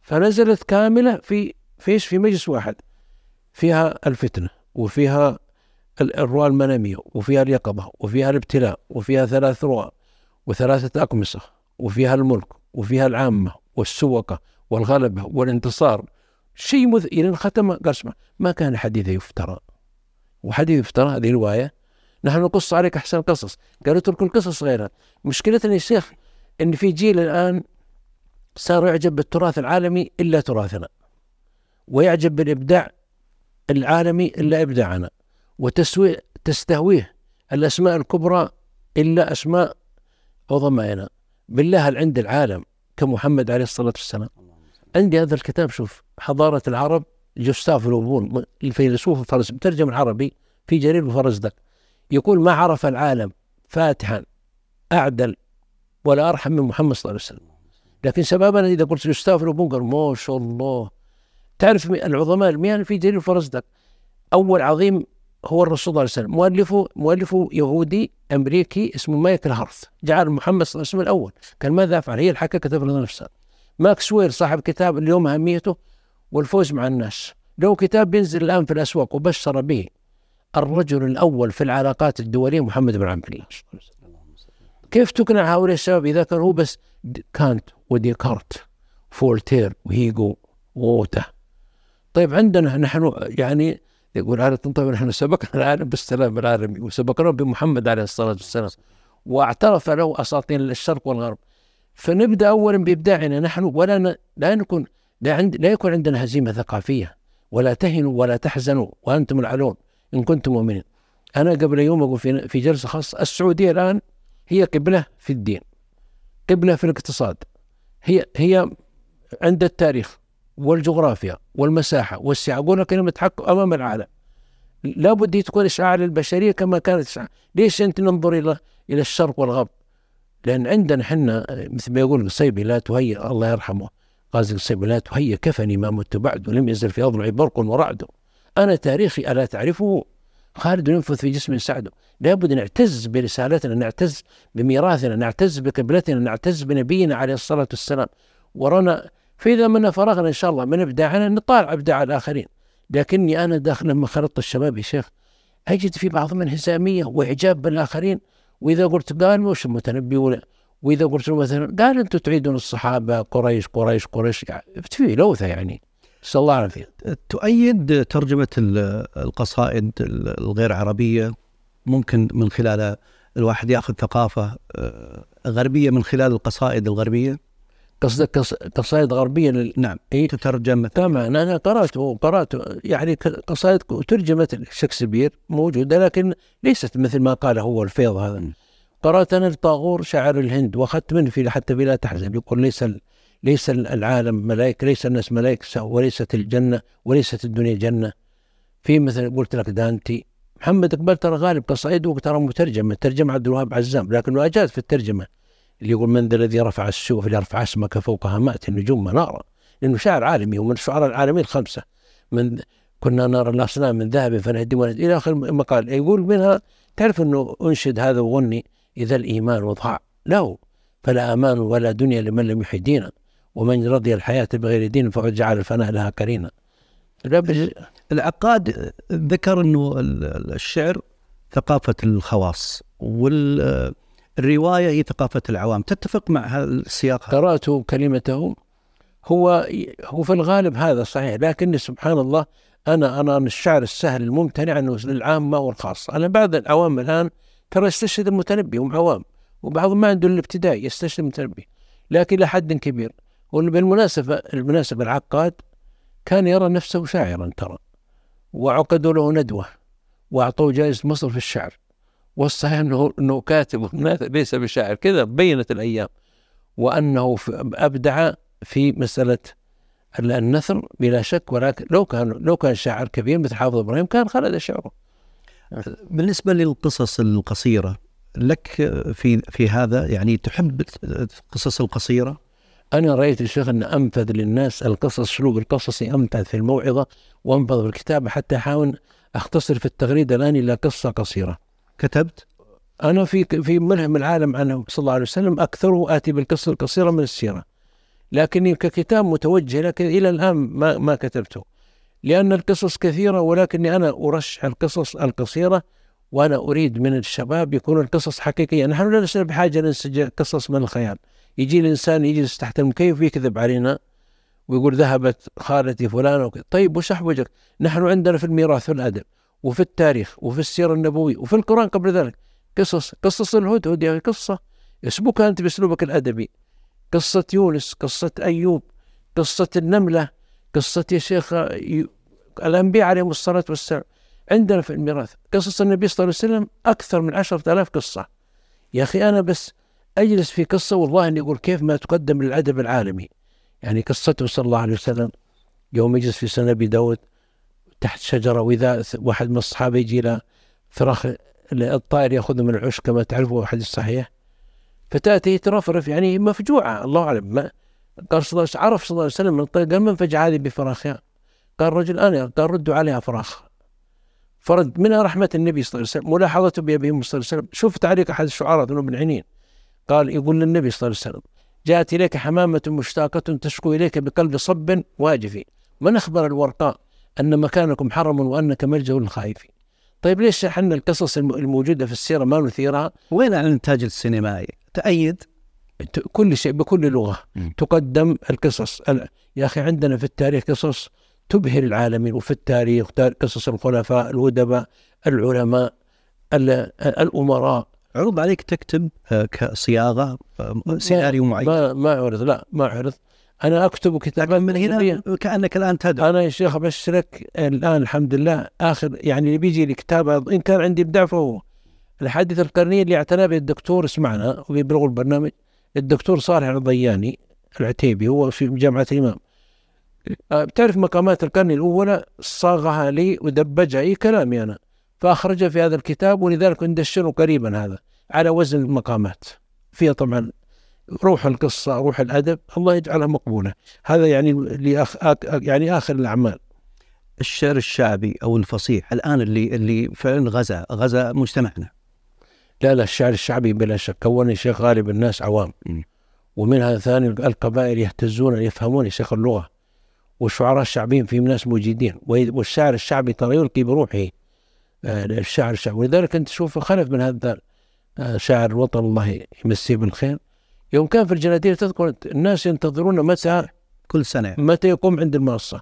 فنزلت كاملة في فيش في مجلس واحد فيها الفتنة وفيها الرؤى المنامية وفيها اليقظة وفيها الابتلاء وفيها ثلاث رؤى وثلاثة أقمصة وفيها الملك وفيها العامة والسوقة والغلبة والانتصار. شيء مذ... إلى ختم قال ما كان حديث يفترى. وحديث يفترى هذه رواية نحن نقص عليك أحسن القصص. قالوا اترك القصص غيرها. مشكلتنا يا شيخ إن في جيل الآن صار يعجب بالتراث العالمي إلا تراثنا. ويعجب بالإبداع العالمي إلا إبداعنا وتسوي تستهويه الأسماء الكبرى إلا أسماء عظمائنا. بالله هل عند العالم كمحمد عليه الصلاة والسلام. عندي هذا الكتاب شوف حضارة العرب جوستاف لوبون الفيلسوف الفرنسي مترجم العربي في جرير الفرزدق يقول ما عرف العالم فاتحا أعدل ولا أرحم من محمد صلى الله عليه وسلم. لكن سببنا إذا قلت جوستاف لوبون قال ما شاء الله تعرف العظماء المياه في جرير الفرزدق أول عظيم هو الرسول صلى الله عليه وسلم. مؤلفه مؤلفه يهودي أمريكي اسمه مايكل هارث. جعل محمد صلى الله عليه وسلم الأول. قال ماذا أفعل؟ هي الحكى كتب لنا نفسها. ماكس وير صاحب كتاب اليوم أهميته والفوز مع الناس. له كتاب بينزل الآن في الأسواق وبشر به الرجل الأول في العلاقات الدولية محمد بن عبد الله كيف تقنع هؤلاء الشباب؟ إذا كان هو بس كانت وديكارت فولتير وهيجو ووتا. طيب عندنا نحن يعني يقول على طيب نحن سبقنا العالم بالسلام العالمي وسبقنا بمحمد عليه الصلاة والسلام. واعترف له أساطين الشرق والغرب. فنبدأ أولا بإبداعنا نحن ولا ن... لا نكون لا, عند... لا يكون عندنا هزيمة ثقافية. ولا تهنوا ولا تحزنوا وأنتم العلون إن كنتم مؤمنين. أنا قبل يوم أقول في في جلسة خاصة السعودية الآن هي قبلة في الدين قبلة في الاقتصاد. هي هي عند التاريخ. والجغرافيا والمساحة والسعة لك كلمة حق أمام العالم. لابد تكون إشعاع للبشرية كما كانت إشعاع. ليش أنت ننظر إلى إلى الشرق والغرب؟ لأن عندنا حنا مثل ما يقول الصيبي لا تهيأ الله يرحمه قازي الصيبي لا تهيأ كفني ما مت بعد ولم يزل في أضلعي برق ورعد. أنا تاريخي ألا تعرفه؟ خالد ينفث في جسم سعده لابد نعتز برسالتنا نعتز بميراثنا نعتز بقبلتنا نعتز بنبينا عليه الصلاة والسلام. ورانا فإذا من فرغنا إن شاء الله من إبداعنا نطالع إبداع الآخرين. لكني أنا داخل لما خلطت الشباب يا شيخ أجد في بعضهم انهزامية وإعجاب بالآخرين. وإذا قلت قال مش المتنبي ولا؟ وإذا قلت مثلا قال أنتم تعيدون الصحابة قريش قريش قريش في لوثة يعني. نسأل الله العافية تؤيد ترجمة القصائد الغير عربية ممكن من خلال الواحد يأخذ ثقافة آه، غربية من خلال القصائد الغربية؟ قصدك قص- قصائد غربية لل... نعم. إيه؟ تترجم مثلا طبعا أنا قرأته قرأته يعني قصائد ترجمت شكسبير موجودة لكن ليست مثل ما قال هو الفيض هذا. قرأت أنا الطاغور شاعر الهند وأخذت منه في حتى في لا تحزن. يقول ليس ال- ليس العالم ملائكه ليس الناس ملائكه وليست الجنة وليست الدنيا جنة. في مثل قلت لك دانتي محمد اقبال ترى غالب قصائده ترى مترجمة ترجم عبد الوهاب عزام لكنه اجاد في الترجمة. اللي يقول من ذا الذي رفع السوف ليرفع اسمك فوق هامات النجوم مناره لأنه شاعر عالمي هو من الشعراء العالميين الخمسة. من كنا نرى الأصنام من ذهب فنهدمها إلى آخر مقال يقول منها تعرف أنه أنشد هذا وغني إذا الإيمان وضاع. له فلا أمان ولا دنيا لمن لم يحي دينا. ومن رضي الحياة بغير دين فقد جعل الفناء لها كرينا. العقاد ذكر أنه ال- الشعر ثقافة الخواص. والروايه هي ثقافة العوام. تتفق مع هذا السياق؟ قرأت كلمته. هو هو في الغالب هذا صحيح لكن سبحان الله أنا أنا الشعر السهل الممتنع إنه للعامة والخاصة. أنا بعض العوام الآن ترى يستشهد المتنبي هم عوام وبعضهم ما عنده الابتدائي يستشهد المتنبي لكن إلى حد كبير. وبالمناسبة المناسبه العقاد كان يرى نفسه شاعرا ترى وعقدوا له ندوة وأعطوه جائزة مصر في الشعر. والصحيح أنه أنه كاتب ليس بشاعر كذا بينت الأيام. وأنه أبدع في مسألة ال- النثر بلا شك ولكن لو كان لو كان شاعر كبير مثل حافظ إبراهيم كان خلد شعره. بالنسبة للقصص القصيرة لك في في هذا يعني تحب القصص القصيرة؟ أنا رأيت يا شيخ أن أنفذ للناس القصص اسلوب القصصي امتع في الموعظة وأنفذ في الكتابة حتى أحاول أختصر في التغريدة الآن إلى قصة قصيرة. كتبت؟ أنا في في ملهم العالم عنه صلى الله عليه وسلم أكثره آتي بالقصة القصيرة من السيرة. لكني ككتاب متوجه لكن إلى الآن ما ما كتبته. لأن القصص كثيرة ولكني أنا أرشح القصص القصيرة وأنا أريد من الشباب يكون القصص حقيقية. نحن لسنا بحاجة ننسج قصص من الخيال. يجي الإنسان يجلس تحت المكيف ويكذب علينا ويقول ذهبت خالتي وكذا طيب وش أحوجك؟ نحن عندنا في الميراث في الأدب. وفي التاريخ وفي السيرة النبوية وفي القرآن قبل ذلك. قصص قصص الهدهد يا أخي قصة اسبقها أنت بأسلوبك الأدبي. قصة يونس قصة أيوب قصة النملة قصة يا شيخ الأنبياء عليهم الصلاة والسلام. عندنا في الميراث قصص النبي صلى الله عليه وسلم أكثر من عشرة آلاف قصة. يا أخي أنا بس أجلس في قصة والله أني أقول كيف ما تقدم للأدب العالمي. يعني قصته صلى الله عليه وسلم يوم يجلس في سنة أبي داود تحت شجرة وإذا واحد من الصحابة يجي له فراخ الطائر ياخذه من العش كما تعرفوا الحديث الصحيح فتأتي ترفرف يعني مفجوعة الله أعلم. ما قال صلى الله عليه عرف صلى الله عليه وسلم من قال من فجع هذه بفراخها؟ قال رجل أنا قال ردوا عليها فراخ. فرد منها رحمة النبي صلى الله عليه وسلم ملاحظته بابيه صلى الله عليه وسلم. شوف تعليق أحد الشعراء ذنوب بن عنين قال يقول للنبي صلى الله عليه وسلم جاءت إليك حمامة مشتاقة تشكو إليك بقلب صب واجف من أخبر الورقاء؟ أن مكانكم حرم وأنك ملجأ للخائفين. طيب ليش إحنا القصص الم- الموجودة في السيرة ما نثيرها؟ وين الإنتاج السينمائي؟ تأيد. كل شيء بكل لغة. مم. تقدم القصص. ال- يا أخي عندنا في التاريخ قصص تبهر العالمين وفي التاريخ تار- قصص الخلفاء الودباء العلماء ال- الأمراء. عرض عليك تكتب آه، كصياغه آه، سيناريو معين. ما ما عرض لا ما عرض. أنا أكتب كتابات من هنا كأنك الآن تدعو. أنا يا شيخ أبشرك الآن الحمد لله آخر يعني اللي بيجي لي كتابه إن كان عندي ابداع فهو الحادثه القرنيه اللي اعتنى به الدكتور اسمعنا وبيبلغوا البرنامج. الدكتور صالح الضياني العتيبي هو في جامعة الإمام. آه، بتعرف مقامات القرن الأولى؟ صاغها لي ودبجها. أي كلامي أنا. فاخرجها في هذا الكتاب ولذلك ندشره قريبا هذا على وزن المقامات. فيها طبعا روح القصة روح الأدب الله يجعلها مقبولة. هذا يعني اللي أخ... أك- يعني آخر الأعمال. الشعر الشعبي أو الفصيح الآن اللي اللي فعلا غزا غزا مجتمعنا. لا لا الشعر الشعبي بلا شك. كون يا شيخ غالب الناس عوام. م. ومنها ثاني القبائل يهتزون يفهمون يا شيخ اللغة. والشعراء الشعبيين في ناس موجودين. وي- والشعر الشعبي ترى يلقي بروحه آه، الشعر الشعبي. ولذلك أنت تشوف خلف من هذا آه، شاعر الوطن الله يمسيه بالخير. يوم كان في الجنادير تذكر الناس ينتظرون متى كل سنة. متى يقوم عند المنصة.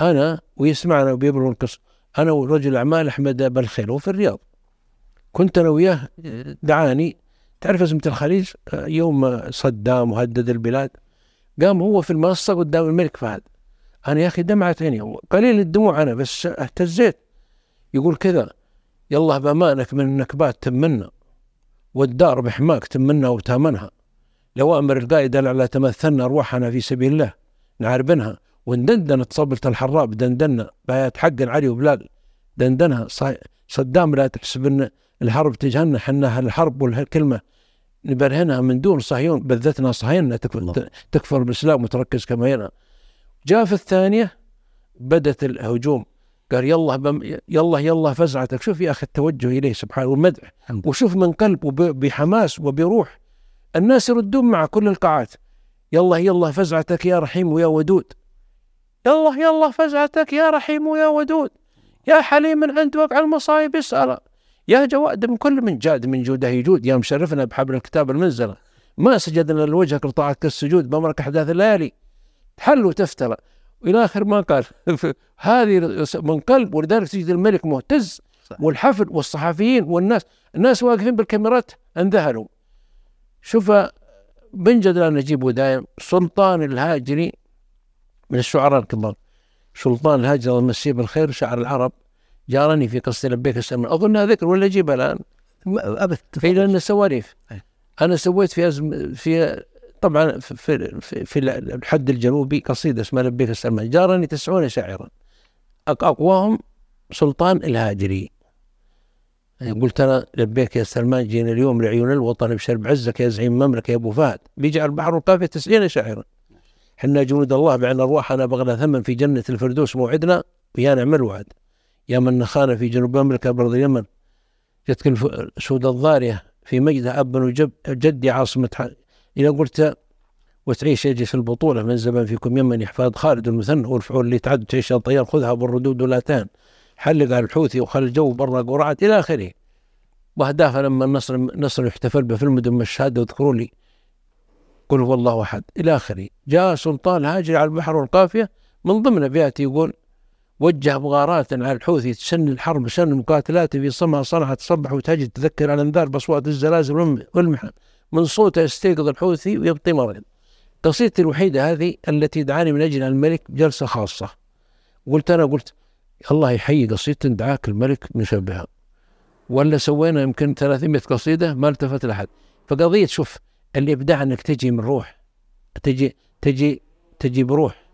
أنا ويسمعنا وبيبرر القصة أنا ورجل أعمال أحمد بلخيل هو في الرياض. كنت أنا وياه دعاني. تعرف ازمه الخليج يوم صدام وهدد البلاد قام هو في المنصة قدام الملك فهد. أنا يا أخي دمعت عيني قليل الدموع أنا بس اهتزيت. يقول كذا يلا بامانك من النكبات تمنا والدار بحماك تمنا وتامنها. لوامر القائد لا تمثلنا أرواحنا في سبيل الله. نعربنها. وندندنت صبلة الحراب دندنا بايات حق علي وبلال. دندنها. صدام لا تحسب إن الحرب تجهلنا حنا الحرب والكلمة نبرهنها من دون صهيون بذتنا صهيوننا تكفر, تكفر بالإسلام وتركز كما هنا جاء في الثانية بدت الهجوم. قال يلا بم يلا يلا فزعتك. شوف يا أخي التوجه إليه سبحانه والمدح. وشوف من قلب وبحماس وبروح. الناس يردون مع كل القاعات. يلا يلا فزعتك يا رحيم ويا ودود. يلا يلا فزعتك يا رحيم ويا ودود. يا حليم من عند وقع المصايب اسأل يا جواد من كل من جاد من جوده يجود. يا مشرفنا بحبل الكتاب المنزلة ما سجدنا لوجهك لطاعتك السجود. بمرك أحداث الليالي. تحل وتفترى والى آخر ما قال. هذه من قلب ولذلك تجد الملك مهتز. والحفل والصحفيين والناس. الناس واقفين بالكاميرات. انذهلوا. شوف بن جدلان نجيب دايم سلطان الهاجري من الشعراء الكبار. سلطان الهاجري الله يمسيه بالخير شعر العرب. جارني في قصة لبيك السلام. أظنها ذكر ولا أجيبها الآن؟ أبد. في لأن سواليف. أنا سويت في أزم في طبعا في, في, في الحد الجنوبي قصيدة اسمها لبيك السلمان جارني تسعون شاعرا. أقواهم سلطان الهاجري. قلت أنا لبيك يا سلمان جينا اليوم لعيون الوطن بشرب عزك يا زعيم المملكه يا أبو فهد. بيجعل البحر والقافيه تسعين شاعرا حنا جنود الله بعنا ارواحنا بغنا ثمن في جنة الفردوس موعدنا ويا نعم الوعد. يا من نخانا في جنوب المملكه برض اليمن. جتك السود الضارية في مجدها أب وجب جدي عاصمة إذا قلت وتعيش يجي في البطولة من زمان فيكم يمن يحفظ خالد المثنى والفعول اللي تعد تعيش الطيار خذها بالردود ولا تان. حلق على الحوثي وخلي الجو برا قرعات إلى آخره. وأهدافها لما النصر نصر يحتفل به في المدن الشهادة واذكروا لي. قل هو الله أحد. إلى آخره. جاء سلطان هاجر على البحر والقافية. من ضمن أبيات يقول وجه بغارات على الحوثي تسن الحرب سن المقاتلات في صمها صنعت تصبح وتهجد تذكر على أنذار باصوات الزلازل والمحن. من صوته يستيقظ الحوثي ويبطي مريض قصيدتي الوحيدة هذه التي دعاني من أجل الملك جلسة خاصة. قلت أنا قلت الله يحيي قصيدة دعاك الملك نشبهها ولا سوينا يمكن 300 قصيدة ما التفت لأحد. فقضية شوف الإبداع أنك تجي من روح تجي تجي تجي بروح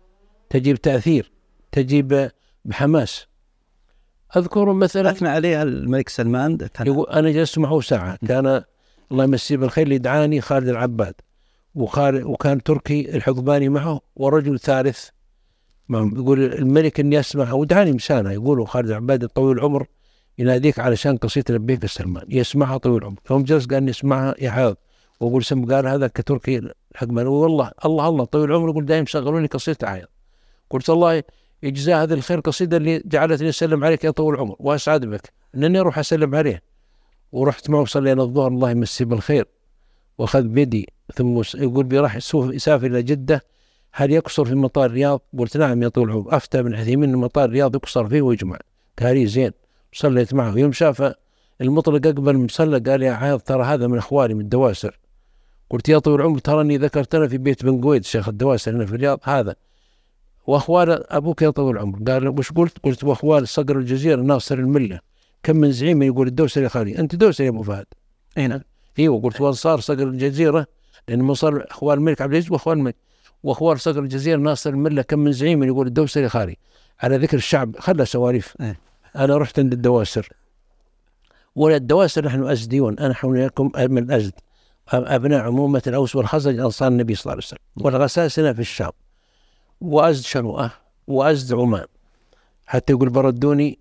تجي بتأثير تجي بحماس. أذكر مثلا أثنى عليها الملك سلمان يقول أنا جلست معه ساعة كان الله يمسيه بالخير اللي دعاني خالد العباد. وكان تركي الحقباني معه ورجل ثالث يقول الملك إني أسمع ودعاني مسانة يقولوا خالد العباد طويل العمر يناديك علشان قصيدة لبيك السلمان. يسمعها طويل العمر. يوم جلس قال يسمعها يحاض وأقول سم قال هذا كتركي الحقباني والله الله الله طويل العمر يقول دائما شغلوني قصيدة عياض. قلت الله يجزاه هذا الخير قصيدة اللي جعلتني أسلم عليك يا طويل العمر وأسعد بك. إنني أروح أسلم عليه. ورحت معه صلينا الظهر الله يمسيه بالخير. وأخذ بيدي ثم يقول بي راح يسافر إلى جدة. هل يقصر في مطار الرياض؟ قلت نعم يا طول العمر أفتى ابن عثيمين إن مطار الرياض يقصر فيه ويجمع. قال زين صليت معه. يوم شاف المطلق أقبل مصلى قال يا عايض ترى هذا من أخواني من الدواسر. قلت يا طويل العمر تراني ذكرتنا في بيت بن قويد شيخ الدواسر هنا في الرياض هذا. وأخوان أبوك يا طويل العمر؟ قال وش قلت؟ قلت وأخوان صقر الجزيرة ناصر الملة. كم من زعيم يقول الدوسري خالي؟ أنت دوسري يا أبو فهد. أي نعم. إيوه قلت وأنصار صقر الجزيرة لأن من صار أخوان الملك عبد العزيز وأخوان الملك. وأخوان صقر الجزيرة ناصر المله كم من زعيم يقول الدوسري خالي. على ذكر الشعب خلى سواليف إيه؟ أنا رحت عند الدواسر. ولا الدواسر نحن أزديون. أنا وياكم من أزد. أبناء عمومة الأوس والخزرج أنصار النبي صلى الله عليه وسلم. والغساسنه في الشام وأزد شنوءه وأزد عمان. حتى يقول بردوني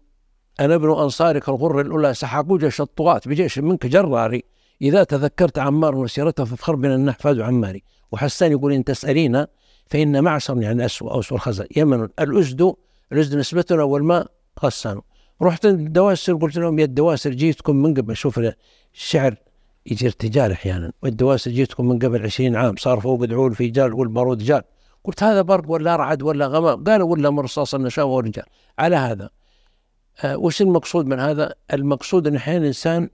أنا ابن أنصارك الغر الأولى سحقوا جيش الطغاة بجيش منك جراري. إذا تذكرت عمار وسيرته فافخر بنا النحفاد عماري. وحسان يقول إن تسألينا فإن معشر يعني أسوأ أوس والخزر يمن الأسد الأسد نسبتنا والماء غسان رحت الدواسر قلت لهم يا الدواسر جيتكم من قبل. شوف الشعر يجي ارتجال أحيانا. والدواسر جيتكم من قبل عشرين عام. صار فوق بدعول في جال والبارود جال. قلت هذا برق ولا رعد ولا غمام؟ قالوا ولا مرصاص النشاوى والرجال على هذا. آه، وش المقصود من هذا؟ المقصود إن أحيانا الانسان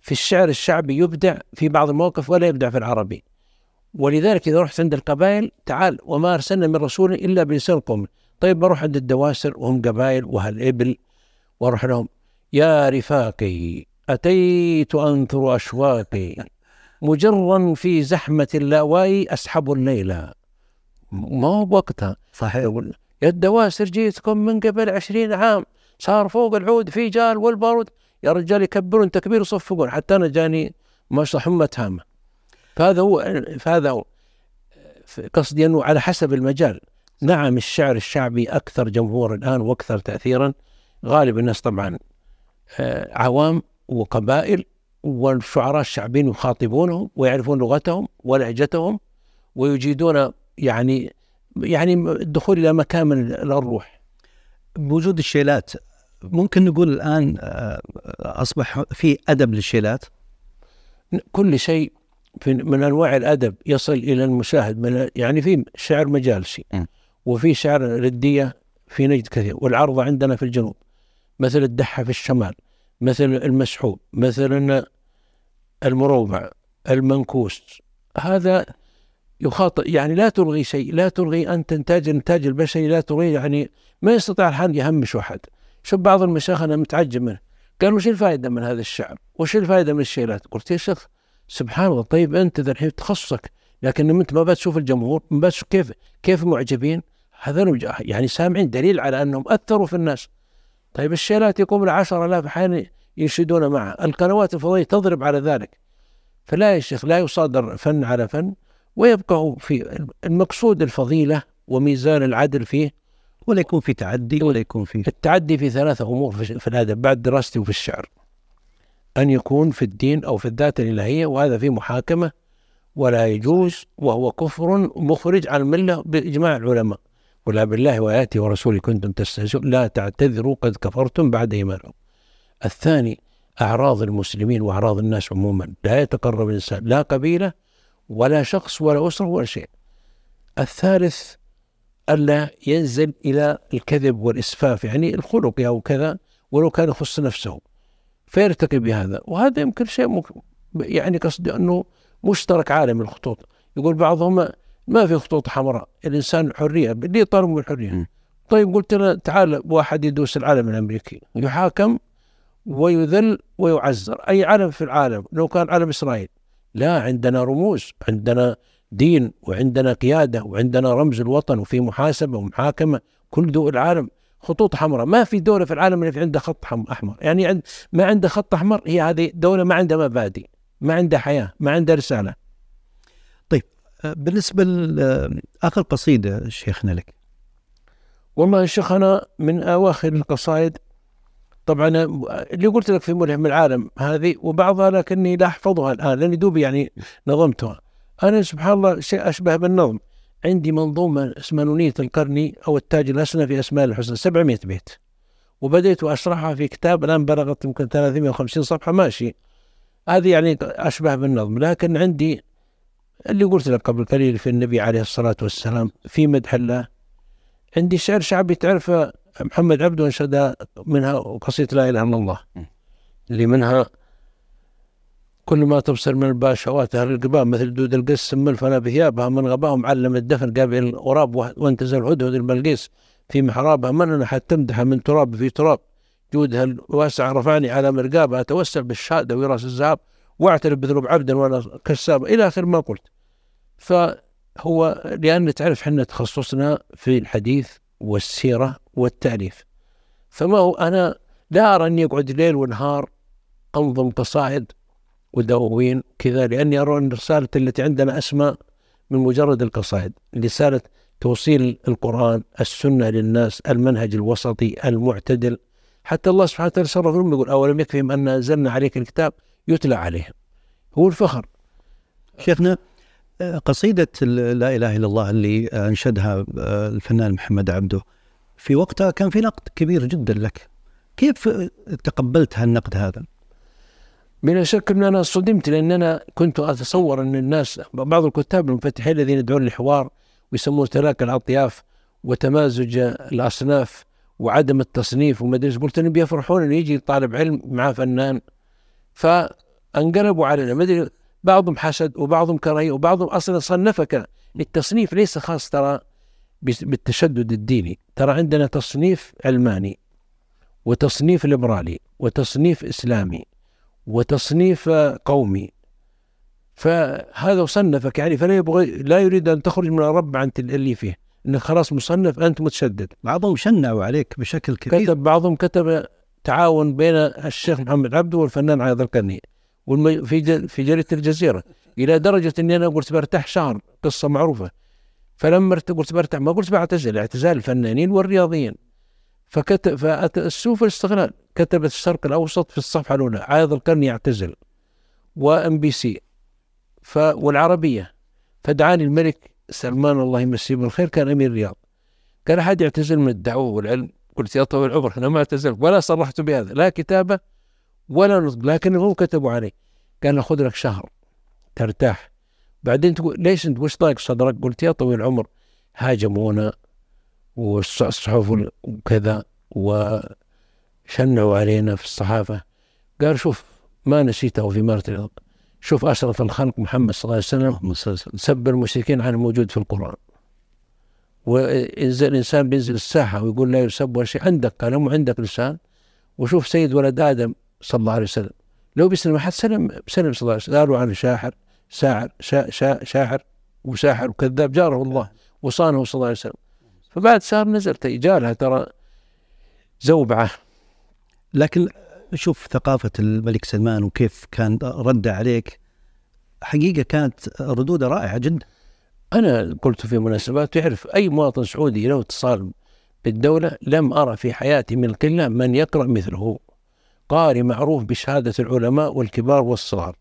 في الشعر الشعبي يبدع في بعض المواقف ولا يبدع في العربي. ولذلك إذا رحت عند القبائل تعال وما أرسلنا من رسول إلا بلسان قوم طيب بروح عند الدواسر؟ وهم قبائل وهالإبل. وأروح لهم يا رفاقي أتيت أنثر أشواقي. مجرا في زحمة اللاوائي أسحب الليلة ما هو بوقتها؟ صحيح. يا الدواسر جيتكم من قبل عشرين عام. صار فوق العود في جال والبارود. يا رجال يكبرون تكبير يصفقون حتى أنا جاني ما حمى هامة فهذا هو فهذا هو. قصدي أنه على حسب المجال. نعم الشعر الشعبي أكثر جمهور الآن وأكثر تأثيرا. غالب الناس طبعا آه، عوام وقبائل والشعراء الشعبيين يخاطبونهم ويعرفون لغتهم ولهجتهم ويجيدون يعني يعني الدخول إلى مكامن الروح بوجود الشيلات ممكن نقول الآن آه، أصبح في أدب للشيلات؟ كل شيء من أنواع الأدب يصل إلى المشاهد من يعني في شعر مجالسي وفي شعر ردية في نجد كثير والعرض عندنا في الجنوب مثل الدحة في الشمال مثل المسحوب مثل المروبع المنكوس هذا يخاطب يعني لا تلغي شيء لا تلغي أنت إنتاج الإنتاج البشري لا تلغي يعني ما يستطيع الحال يهمش واحد. شوف بعض المشايخ أنا متعجب منه قال وش الفائدة من هذا الشعر؟ وش الفائدة من الشيلات قلت يا شيخ سبحان الله طيب ذا الحين تخصصك لكن أنت ما بتشوف الجمهور ما بتشوف كيف كيف معجبين هذا يعني سامعين دليل على أنهم أثروا في الناس. طيب الشيلات يقوم له 10000 أحيانا ينشدون معه القنوات الفضائية تضرب على ذلك. فلا يا شيخ لا يصادر فن على فن ويبقى في المقصود الفضيلة وميزان العدل فيه ولا يكون في تعدي ولا يكون في التعدي في ثلاثة أمور في الأدب بعد دراستي وفي الشعر. أن يكون في الدين أو في الذات الإلهية وهذا فيه محاكمة ولا يجوز وهو كفر مخرج عن الملة بإجماع العلماء. ولا بالله وآياته ورسوله كنتم تستهزئون لا تعتذروا قد كفرتم بعد إيمانكم. الثاني أعراض المسلمين وأعراض الناس عموما. لا يتقرب الإنسان لا قبيلة ولا شخص ولا أسرة ولا شيء. الثالث ألا ينزل إلى الكذب والإسفاف يعني الخلق أو كذا ولو كان يخص نفسه. فيرتقي بهذا. وهذا يمكن شيء ممكن يعني قصدي أنه مشترك عالم الخطوط. يقول بعضهم ما في خطوط حمراء الإنسان حرية ليه طالب بالحرية طيب قلت له تعال واحد يدوس العالم الأمريكي يحاكم ويذل ويعزر. أي علم في العالم؟ لو كان علم إسرائيل. لا عندنا رموز عندنا دين وعندنا قيادة وعندنا رمز الوطن وفي محاسبة ومحاكمة كل دول العالم. خطوط حمراء. ما في دولة في العالم اللي في عندها خط أحمر. يعني عند ما عندها خط أحمر هي هذه دولة ما عندها مبادئ ما عندها حياة ما عندها رسالة. طيب بالنسبة لآخر قصيدة شيخنا لك. والله الشيخ أنا من أواخر القصائد طبعا اللي قلت لك في ملهم العالم هذه وبعضها لكني لا أحفظها الآن لأني دوبي يعني نظمتها. أنا سبحان الله شيء أشبه بالنظم. عندي منظومة اسمها نونية القرني أو التاج الأسنى في أسماء الحسنى 700 بيت. وبديت أشرحها في كتاب الآن بلغت يمكن 350 صفحة ماشي. هذه يعني أشبه بالنظم لكن عندي اللي قلت لك قبل قليل في النبي عليه الصلاة والسلام في مدح الله. عندي شعر شعبي تعرفه محمد عبده انشد منها قصيدة لا إله إلا الله. اللي منها كل ما تبصر من الباشوات أهل القباب مثل دود القس سمل فلا بثيابها من غباهم علم الدفن قابل الغراب وانتزل الهدهد البلقيس في محرابها. من أنا حتى تمدح من تراب في تراب؟ جودها الواسع رفعني على مرقابها أتوسل بالشهادة وراس الذهب وأعترف بذنوب عبد وأنا كساب إلى آخر ما قلت. فهو لأن تعرف حنا تخصصنا في الحديث والسيرة والتأليف. فما هو أنا لا أرى أني أقعد ليل ونهار أنظم قصائد ودواوين كذا لأني أرى أن الرسالة التي عندنا أسمى من مجرد القصائد رسالة توصيل القرآن السنة للناس المنهج الوسطي المعتدل. حتى الله سبحانه وتعالى صرف لهم يقول أولم يكفهم أن أنزلنا عليك الكتاب يتلى عليهم؟ هو الفخر. شيخنا قصيدة لا إله إلا الله اللي أنشدها الفنان محمد عبده في وقتها كان في نقد كبير جدا لك. كيف تقبلت هالنقد هذا؟ بلا شك إن أنا صدمت لأن أنا كنت أتصور أن الناس بعض الكتاب المنفتحين الذين يدعون للحوار ويسمون تلاك الأطياف وتمازج الأصناف وعدم التصنيف وما أدري قلت إنهم بيفرحون إنه يجي طالب علم مع فنان. ف انقلبوا علينا. ما أدري بعضهم حسد وبعضهم كراهية وبعضهم أصلا صنفك التصنيف ليس خاص ترى بالتشدد الديني. ترى عندنا تصنيف علماني وتصنيف ليبرالي وتصنيف إسلامي. وتصنيف قومي. فهذا صنفك يعني فلا يبغى لا يريد أن تخرج من الرب عن اللي فيه. انك خلاص مصنف أنت متشدد. بعضهم شنعوا عليك بشكل كبير. كتب بعضهم كتب تعاون بين الشيخ محمد عبده والفنان عايض القرني في في جريدة الجزيرة إلى درجة إني أنا قلت برتاح شهر قصة معروفة. فلما قلت برتاح ما قلت بعتزل اعتزال الفنانين والرياضيين. فكتب فالسوف الاستغلال كتبت الشرق الأوسط في الصفحة الأولى عايض القرني يعتزل. وام بي سي ف والعربية. فدعاني الملك سلمان الله يمسيه بالخير كان أمير الرياض. قال أحد يعتزل من الدعوة والعلم. قلت يا طويل العمر أنا ما اعتزلت ولا صرحت بهذا لا كتابة ولا نطق لكن هم كتبوا علي قال خذ لك شهر ترتاح. بعدين تقول ليش أنت وش ضايق صدرك؟ قلت يا طويل العمر هاجمونا. والصحف وكذا وشنعوا علينا في الصحافة. قال شوف ما نسيته في مرة شوف أشرف الخلق محمد صلى الله عليه وسلم سب المشركين عن الموجود في القرآن. وإذا الإنسان بينزل الساحة ويقول لا يسب ولا شيء عندك قلم وعندك لسان. وشوف سيد ولد آدم صلى الله عليه وسلم. لو بيسلم أحد سلم سلم صلى الله عليه وسلم. قالوا عنه شاعر ساعر شا شا شاعر وساحر وكذاب جاره الله وصانه صلى الله عليه وسلم. فبعد صار نزل جالها ترى زوبعة. لكن شوف ثقافة الملك سلمان وكيف كان رده عليك حقيقة كانت ردودة رائعة جدا. أنا قلت في مناسبات تعرف أي مواطن سعودي له اتصال بالدولة لم أرى في حياتي من القلة من يقرأ مثله. قارئ معروف بشهادة العلماء والكبار والصغار.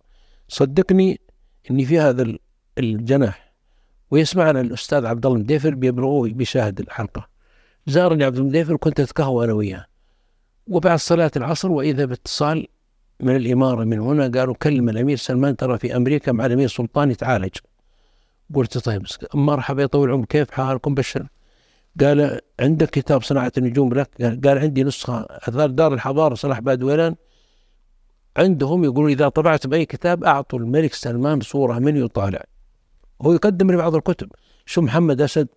صدقني أني في هذا الجناح. ويسمعنا الأستاذ عبد الله المديفر بيبلغوه بيشاهد الحلقة. زارني عبد المديفر كنت أتقهوى أنا وياه. وبعد صلاة العصر وإذا باتصال من الإمارة من هنا قالوا كلم الأمير سلمان ترى في أمريكا مع الأمير سلطان يتعالج. قلت طيب مرحبا يطول العمر كيف حالكم؟ بشر. قال عندك كتاب صناعة النجوم لك؟ قال عندي نسخة. أثار دار الحضارة صلاح بادويلان عندهم يقولون إذا طبعت بأي كتاب أعطوا الملك سلمان صورة من يطالع. هو يقدم لي بعض الكتب. شو محمد أسد؟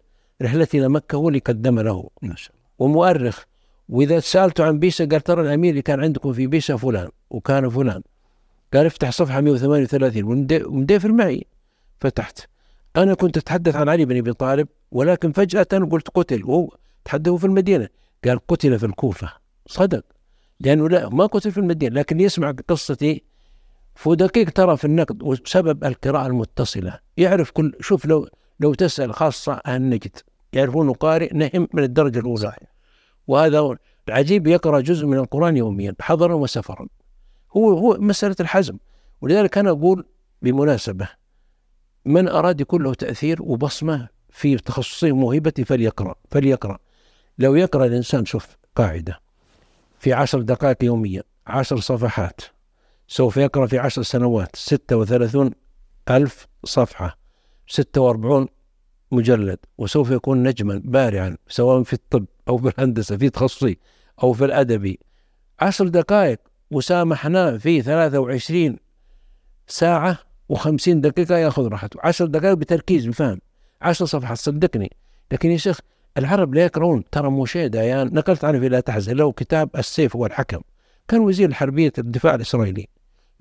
رحلتي إلى مكة هو اللي قدم له. ما شاء الله. ومؤرخ. وإذا سالته عن بيسا قال ترى الأمير اللي كان عندكم في بيسا فلان وكان فلان. قال افتح صفحة 138 ومديفر معي. فتحت. أنا كنت أتحدث عن علي بن أبي طالب ولكن فجأة قلت قتل. وهو تحدثوا في المدينة. قال قتل في الكوفة. صدق. لأنه لا ما قتل في المدينة لكن يسمع قصتي فدقيق ترى في النقد وسبب القراءة المتصلة. يعرف كل شوف لو لو تسأل خاصة أهل نجد يعرفون قارئ نهم من الدرجة الأولى. صحيح. وهذا العجيب يقرأ جزء من القرآن يوميا حضرا وسفرا. هو هو مسألة الحزم. ولذلك أنا أقول بمناسبة من أراد يكون له تأثير وبصمة في تخصصه وموهبته فليقرأ فليقرأ. لو يقرأ الإنسان شوف قاعدة في عشر دقائق يوميا عشر صفحات سوف يقرأ في عشر سنوات. ستة وثلاثون ألف صفحة. ستة وأربعون مجلد. وسوف يكون نجما بارعا سواء في الطب أو في الهندسة في تخصصي أو في الأدبي. عشر دقائق. وسامحناه في 23 ساعة و50 دقيقة يأخذ راحته. عشر دقائق بتركيز بفهم. عشر صفحات صدقني. لكن يا شيخ العرب لا يقرؤون. ترى موشي دايان نقلت عنه في لا تحزن له كتاب السيف والحكم. كان وزير الحربية الدفاع الإسرائيلي.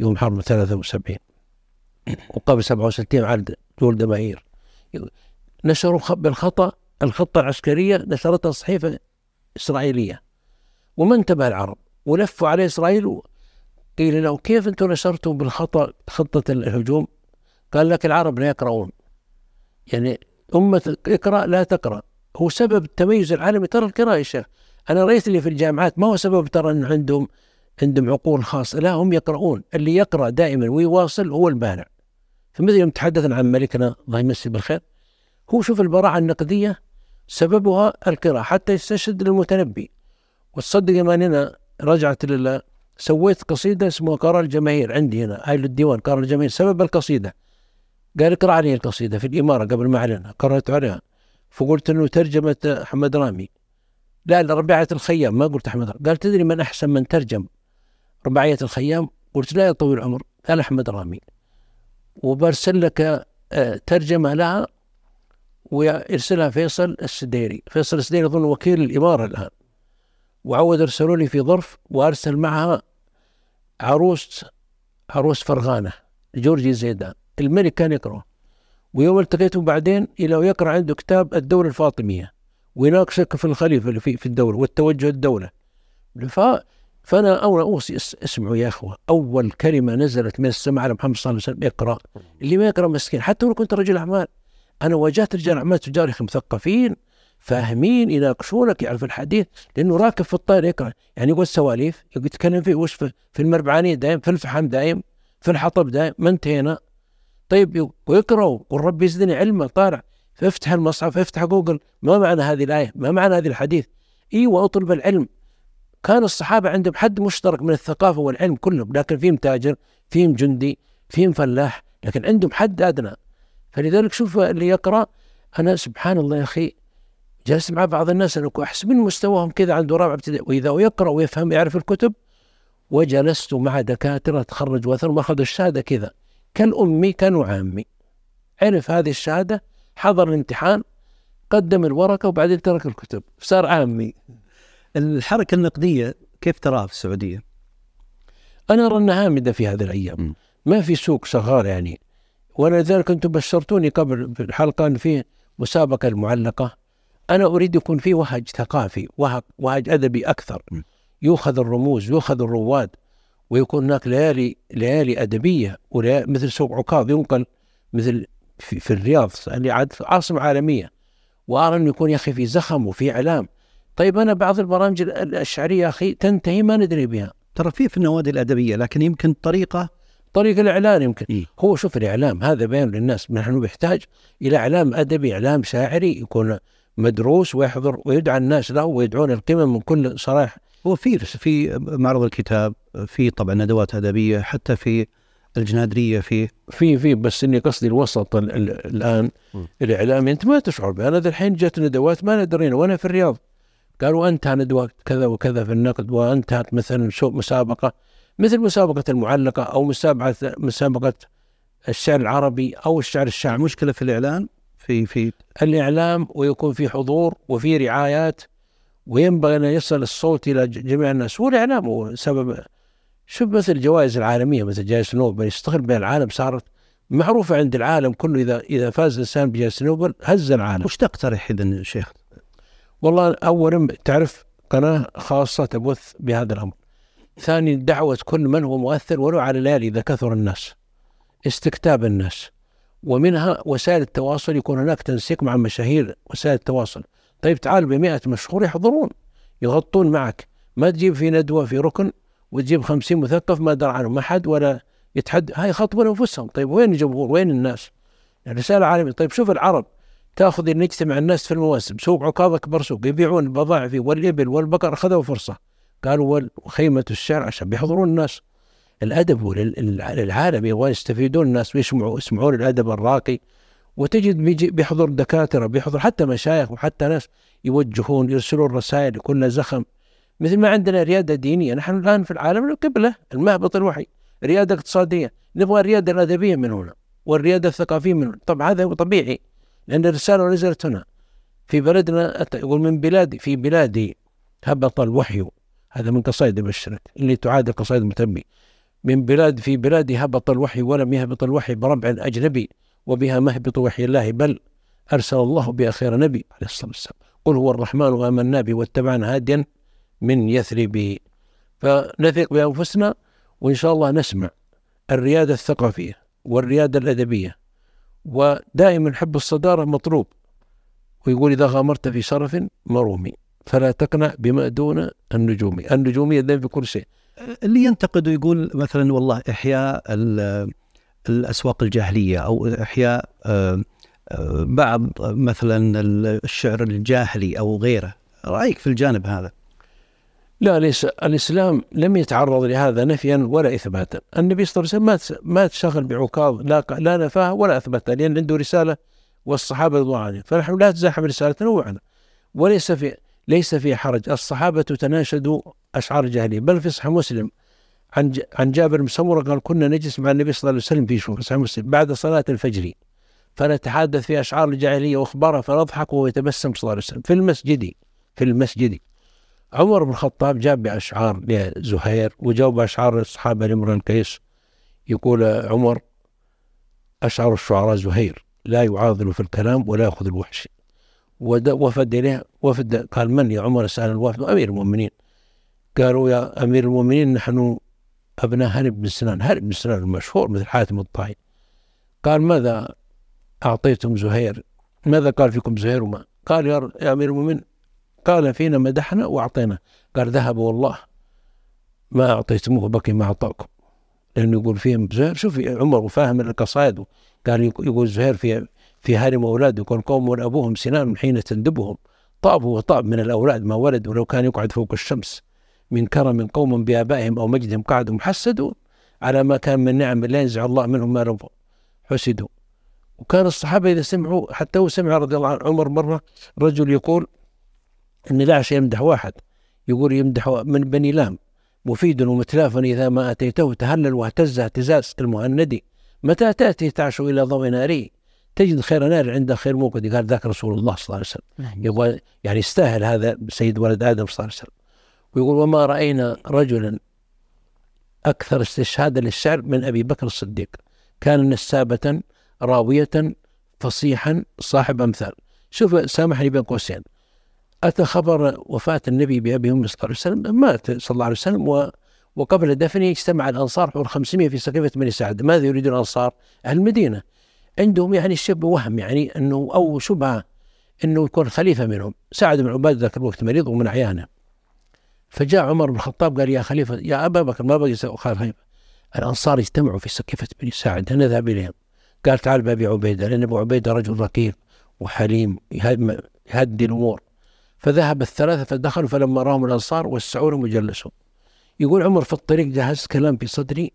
يوم حرب 73 وقبل 67 عاد دول دماهير نشروا بالخطأ الخطة العسكرية نشرتها صحيفة إسرائيلية. وما انتبه العرب. ولفوا عليه إسرائيل قيل له كيف أنتم نشرتم بالخطأ خطة الهجوم؟ قال لك العرب لا يقرؤون. يعني أمة اقرأ لا تقرأ. هو سبب التميز العالمي ترى القراءة يا شيخ. أنا رأيت اللي في الجامعات ما هو سبب ترى أن عندهم عندهم عقول خاصة لا هم يقرؤون. اللي يقرأ دائما ويواصل هو المانع فمثل يوم تحدثنا عن ملكنا؟ الله يمسيه بالخير. هو شوف البراعة النقدية سببها القراءة حتى يستشهد للمتنبي. وتصدق ما أنا رجعت لله سويت قصيدة اسمها قرار الجماهير عندي هنا هاي الديوان قرار الجماهير. سبب القصيدة. قال اقرأ علي القصيدة في الإمارة قبل ما أعلنها. قرأت عليها. فقلت إنه ترجمة أحمد رامي. لا ربيعة الخيام ما قلت أحمد رامي. قال تدري من أحسن من ترجم؟ رباعية الخيام قلت لا يا طويل العمر قال أحمد رامي. وبرسل لك آه، ترجمة لها ويرسلها فيصل السديري. فيصل السديري أظن وكيل الإمارة الآن. وعود أرسلوا لي في ظرف وأرسل معها عروس عروس فرغانة جورجي زيدان. الملك كان يقرأ ويوم التقيته بعدين إلى يقرأ عنده كتاب الدولة الفاطمية. ويناقشك في الخليفة اللي في, في الدولة والتوجه الدولة. ف فأنا أول أوصي اسمعوا يا أخوة. أول كلمة نزلت من السماء على محمد صلى الله عليه وسلم اقرأ. اللي ما يقرأ مسكين. حتى لو كنت رجل أعمال. أنا واجهت رجال أعمال تجار يا أخي مثقفين فاهمين يناقشونك يعرف الحديث. لأنه راكب في الطائر يقرأ. يعني يقول سواليف يتكلم فيه وش في, المربعانية دايم في الفحم دايم في الحطب دايم ما انتهينا. طيب ويقرأوا والرب يزدني علما طالع فافتح المصحف افتح جوجل. ما معنى هذه الآية؟ ما معنى هذه الحديث؟ إيوه أطلب العلم. كان الصحابة عندهم حد مشترك من الثقافة والعلم كلهم لكن فيهم تاجر فيهم جندي فيهم فلاح لكن عندهم حد أدنى. فلذلك شوف اللي يقرأ أنا سبحان الله يا أخي جلست مع بعض الناس أنا أحس من مستواهم كذا عنده رابع ابتدائي. وإذا يقرأ ويفهم يعرف الكتب وجلست مع دكاترة تخرجوا وثم أخذوا الشهادة كذا. كالأمي كانوا عامي عرف هذه الشهادة حضر الامتحان قدم الورقة وبعدين ترك الكتب. صار عامي. الحركة النقدية كيف تراها في السعودية؟ أنا أرى أنها هامدة في هذه الأيام. ما في سوق شغال يعني. ولذلك أنتم بشرتوني قبل في الحلقة أن في مسابقة المعلقة. أنا أريد يكون في وهج ثقافي وهج أدبي أكثر. يؤخذ الرموز يؤخذ الرواد ويكون هناك ليالي ليالي أدبية مثل سوق عكاظ ينقل مثل في, في الرياض اللي عاصمة عالمية. وأرى أنه يكون يا أخي في زخم وفي إعلام. طيب أنا بعض البرامج الشعرية يا أخي تنتهي ما ندري بها. ترى في في النوادي الأدبية لكن يمكن طريقة طريق الإعلان يمكن. إيه؟ هو شوف الإعلام هذا بيان للناس. نحن نحتاج إلى إعلام أدبي إعلام شاعري يكون مدروس ويحضر ويدعى الناس له ويدعون القمم من كل صراحة هو في في معرض الكتاب في طبعا ندوات أدبية حتى في الجنادرية فيه في في بس إني قصدي الوسط الآن. الاعلامي أنت ما تشعر به أنا الحين جت ندوات ما ندرينا وأنا في الرياض. قالوا انتهى ندوه كذا وكذا في النقد وانتهت مثلا مسابقة مثل مسابقة المعلقة أو مسابقة مسابقة الشعر العربي أو الشعر الشعبي. مشكلة في الاعلان في في الإعلام ويكون في حضور وفي رعايات وينبغي أن يصل الصوت إلى جميع الناس. والاعلام هو سبب. شوف مثل الجوائز العالمية مثل جائزة نوبل يشتغل بين العالم صارت معروفة عند العالم كله إذا إذا فاز الإنسان بجائزة نوبل هز العالم. وش تقترح إذا شيخ؟ والله أولا تعرف قناة خاصة تبث بهذا الأمر. ثاني دعوة كل من هو مؤثر ولو على الليالي إذا كثر الناس استكتاب الناس ومنها وسائل التواصل يكون هناك تنسيق مع مشاهير وسائل التواصل. طيب تعال بمئة مشهور يحضرون يغطون معك. ما تجيب في ندوة في ركن وتجيب خمسين مثقف ما درى عنهم أحد ولا يتحد هاي يخاطبون أنفسهم. طيب وين الجمهور؟ وين الناس؟ يعني رسالة عالمية. طيب شوف العرب. تاخذ نجتمع الناس في المواسم سوق عكاظ أكبر سوق يبيعون البضائع فيه والإبل والبقر أخذوا فرصة. قالوا خيمة الشعر عشان بيحضرون الناس. الأدب للعالم يبغون يستفيدون الناس ويسمعوا يسمعون الأدب الراقي. وتجد بيجي بيحضر دكاترة بيحضر حتى مشايخ وحتى ناس يوجهون يرسلون رسائل يكون زخم. مثل ما عندنا ريادة دينية نحن الآن في العالم القبلة المهبط الوحي ريادة اقتصادية نبغى الريادة الأدبية من هنا والريادة الثقافية من هنا. طبعا هذا طبيعي. لأن الرسالة نزلت هنا. في بلدنا يقول من بلادي في بلادي هبط الوحي. هذا من قصائد بشرك اللي تعادل قصائد متمي من بلاد في بلادي هبط الوحي ولم يهبط الوحي بربع أجنبي وبها مهبط وحي الله بل أرسل الله بها خير نبي عليه الصلاة والسلام. قل هو الرحمن وآمنا به واتبعنا هاديا من يثرب. فنثق بأنفسنا وإن شاء الله نسمع الريادة الثقافية والريادة الأدبية. ودائما حب الصدارة مطلوب. ويقول إذا غامرت في شرف مرومي فلا تقنع بما دون النجوم. النجومية دائما في كل شيء. اللي ينتقد ويقول مثلا والله إحياء الأسواق الجاهلية أو إحياء آه، آه، بعض مثلا الشعر الجاهلي أو غيره. رأيك في الجانب هذا؟ لا ليس. الإسلام لم يتعرض لهذا نفيا ولا إثباتا. النبي صلى الله عليه وسلم ما ما تشغل بعكاظ لا لا نفاها ولا أثبتها لأن عنده رسالة والصحابة رضوان عليهم فنحن لا تزاحم رسالتنا وعنا وليس في ليس في حرج. الصحابة تناشدوا أشعار الجاهلية. بل في صحيح مسلم. عن عن جابر بن سمرة قال كنا نجلس مع النبي صلى الله عليه وسلم في شوف صحيح مسلم بعد صلاة الفجر. فنتحدث في أشعار الجاهلية وأخبارها فنضحك وهو يتبسم صلى الله عليه وسلم في المسجد في المسجد. عمر بن الخطاب جاب بأشعار لزهير وجاوب بأشعار الصحابه لامرؤ القيس يقول عمر أشعر الشعراء زهير لا يعاضل في الكلام ولا يأخذ الوحش. وفد إليه وفد قال من يا عمر؟ سأل الوفد أمير المؤمنين. قالوا يا أمير المؤمنين نحن أبناء هرب بن سنان. هرب بن سنان المشهور مثل حاتم الطائي. قال ماذا أعطيتم زهير؟ ماذا قال فيكم زهير؟ وما قال يا أمير المؤمنين قال فينا مدحنا وأعطينا. قال ذهب والله. ما أعطيتموه بقي ما أعطاكم. لأنه يقول فيهم زهير شوف عمر وفاهم القصائد قال يقول زهير في في هارم أولاده. يقول قوم أبوهم سنان حين تندبهم. طابوا وطاب من الأولاد ما ولد. ولو كان يقعد فوق الشمس. من كرم قوم بآبائهم أو مجدهم قعدوا محسدوا على ما كان من نعم لا ينزع الله منهم ما لهم حسدوا. وكان الصحابة إذا سمعوا حتى هو سمع رضي الله عنه عمر مرة رجل يقول شيء يمدح واحد. يقول يمدح من بني لام. مفيد ومتلاف إذا ما أتيته تهلل واهتز اهتزاز المهندي. متى تأتي تعشو إلى ضوء ناري؟ تجد خير نار عند خير موقد. قال ذاك رسول الله صلى الله عليه وسلم. نعم. يبغى يعني يستاهل هذا سيد ولد آدم صلى الله عليه وسلم. ويقول وما رأينا رجلا أكثر استشهادا للشعر من أبي بكر الصديق. كان نسابة راوية فصيحا صاحب أمثال. شوف سامحني بين قوسين. أتى خبر وفاة النبي بأبي أمي صلى الله عليه وسلم مات صلى الله عليه وسلم و وقبل دفنه اجتمع الأنصار حول 500 في سقيفة بني سعد. ماذا يريد الأنصار؟ أهل المدينة. عندهم يعني شبه وهم يعني أنه أو شبهة أنه يكون خليفة منهم. سعد بن عبادة ذاك الوقت مريض ومن أعيانه فجاء عمر بن الخطاب قال يا خليفة يا أبا بكر ما بقي خليفة. الأنصار اجتمعوا في سقيفة بني ساعد نذهب إليهم؟ قال تعال بأبي عبيدة لأن أبو عبيدة رجل رقيق وحليم يهدي الأمور. فذهب الثلاثة فدخلوا فلما راهم الأنصار وسعوا لهم وجلسوا. يقول عمر في الطريق جهزت كلام في صدري.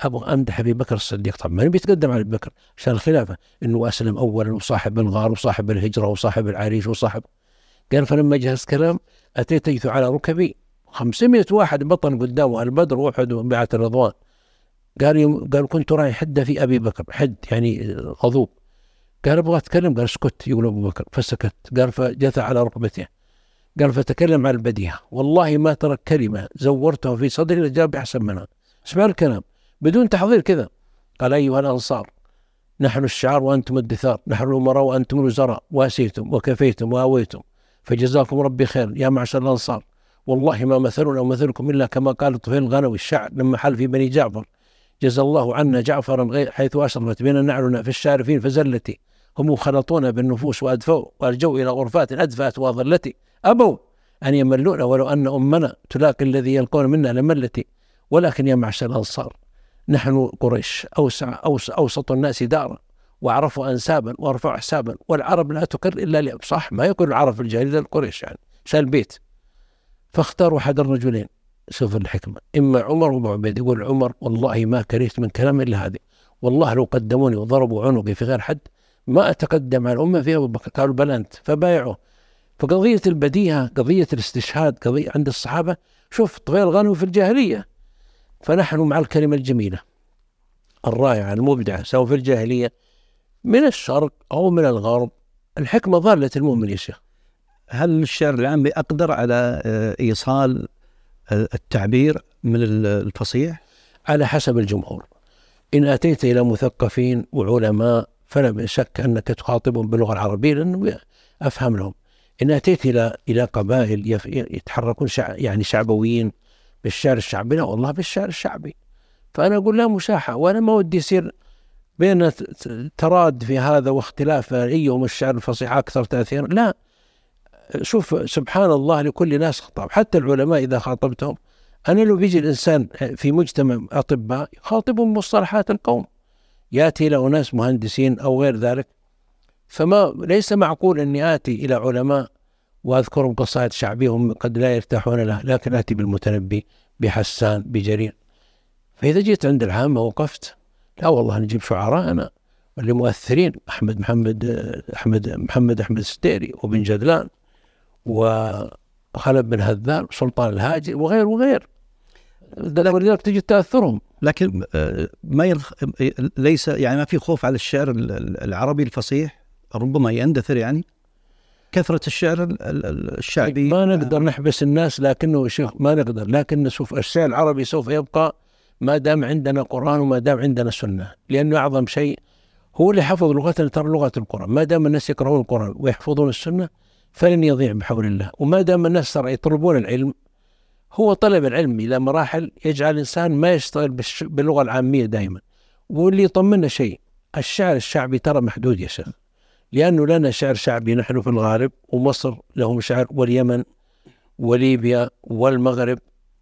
أبغى أمدح أبي بكر الصديق. طبعا ما بيتقدم على أبي بكر؟ عشان الخلافة. إنه أسلم اولا وصاحب الغار وصاحب الهجرة وصاحب العريش وصاحب. قال فلما جهزت كلام أتيت على ركبي. 500 واحد بطن قدامه البدر وأحد وبيعة الرضوان قال قال كنت رايح حده في أبي بكر. حد يعني غضوب. قال أبغى أتكلم. قال اسكت. يقول أبو بكر. فسكت. قال فجثى على ركبته. قال فتكلم على البديهة. والله ما ترك كلمة زورته في صدري لجاب احسن منها. اسمع الكلام؟ بدون تحضير كذا. قال أيها الأنصار نحن الشعار وأنتم الدثار نحن الأمراء وأنتم الوزراء وأسيتم وكفيتم وآويتم فجزاكم ربي خير يا معشر الأنصار. والله ما مثلنا ومثلكم إلا كما قال طفيل الغنوي الشعر لما حل في بني جعفر جزى الله عنا جعفرا حيث أشرفت بنا نعلنا في الشارفين فزلتي. هم خلطونا بالنفوس وأدفوا وأرجوا إلى غرفات أدفأت وأظلتي. أبوا أن يملون ولو أن أمنا تلاقي الذي يلقون منا لملتي. ولكن يا معشر الأنصار نحن قريش أوسع أوس أوسط الناس دارا وأعرفوا أنسابا وأرفع حسابا والعرب لا تكر إلا صح؟ ما يكون العرب في الجاهلية القريش يعني. سأل البيت فاختاروا أحد الرجلين شوف الحكمة. إما عمر وأبو عبيد. يقول عمر والله ما كرهت من كلام إلا هذه. والله لو قدموني وضربوا عنقي في غير حد ما أتقدم على الأمة في أبو بكر قالوا بل أنت فبايعوا. فقضية البديهة قضية الاستشهاد قضية عند الصحابة شوف طغير الغنم في الجاهلية. فنحن مع الكلمة الجميلة الرائعة المبدعة سواء في الجاهلية من الشرق أو من الغرب. الحكمة ضالة المؤمن يا شيخ. هل الشعر العامي أقدر على آه، إيصال آه، التعبير من الفصيح؟ على حسب الجمهور. إن أتيت إلى مثقفين وعلماء فلا شك أنك تخاطبهم باللغة العربية لأنه أفهم لهم. إن أتيت إلى إلى قبائل يتحركون شع يعني شعبويين بالشعر الشعبي لا والله بالشعر الشعبي. فأنا أقول لا مشاحة وأنا ما ودي يصير بين تراد في هذا واختلاف أيهم الشعر الفصيح أكثر تأثيرا. لا. شوف سبحان الله لكل ناس خطاب حتى العلماء إذا خاطبتهم. أنا لو بيجي الإنسان في مجتمع أطباء يخاطبهم مصطلحات القوم. يأتي إلى أناس مهندسين أو غير ذلك. فما ليس معقول أني آتي إلى علماء وأذكرهم قصائد شعبية هم قد لا يرتاحون لها لكن آتي بالمتنبي بحسان بجرير. فإذا جيت عند العامة وقفت لا والله نجيب شعراءنا اللي مؤثرين أحمد محمد أحمد محمد أحمد الستيري وبن جدلان وخلف بن هذان وسلطان الهاجر وغير وغير. ولذلك تجد تأثرهم. لكن آه، ما يلخ... ليس يعني ما في خوف على الشعر العربي الفصيح ربما يندثر يعني كثرة الشعر الشعبي. ما نقدر نحبس الناس لكنه شيخ ما نقدر لكن شوف الشعر العربي سوف يبقى ما دام عندنا قرآن وما دام عندنا سنة لأنه أعظم شيء هو اللي حفظ لغتنا ترى لغة القرآن. ما دام الناس يقرؤون القرآن ويحفظون السنة فلن يضيع بحول الله. وما دام الناس ترى يطلبون العلم هو طلب العلم إلى مراحل يجعل الإنسان ما يشتغل باللغة العامية دائما واللي يطمنا شيء الشعر الشعبي ترى محدود يا شيخ. لأنه لنا شعر شعبي نحن في الغالب ومصر لهم شعر واليمن وليبيا والمغرب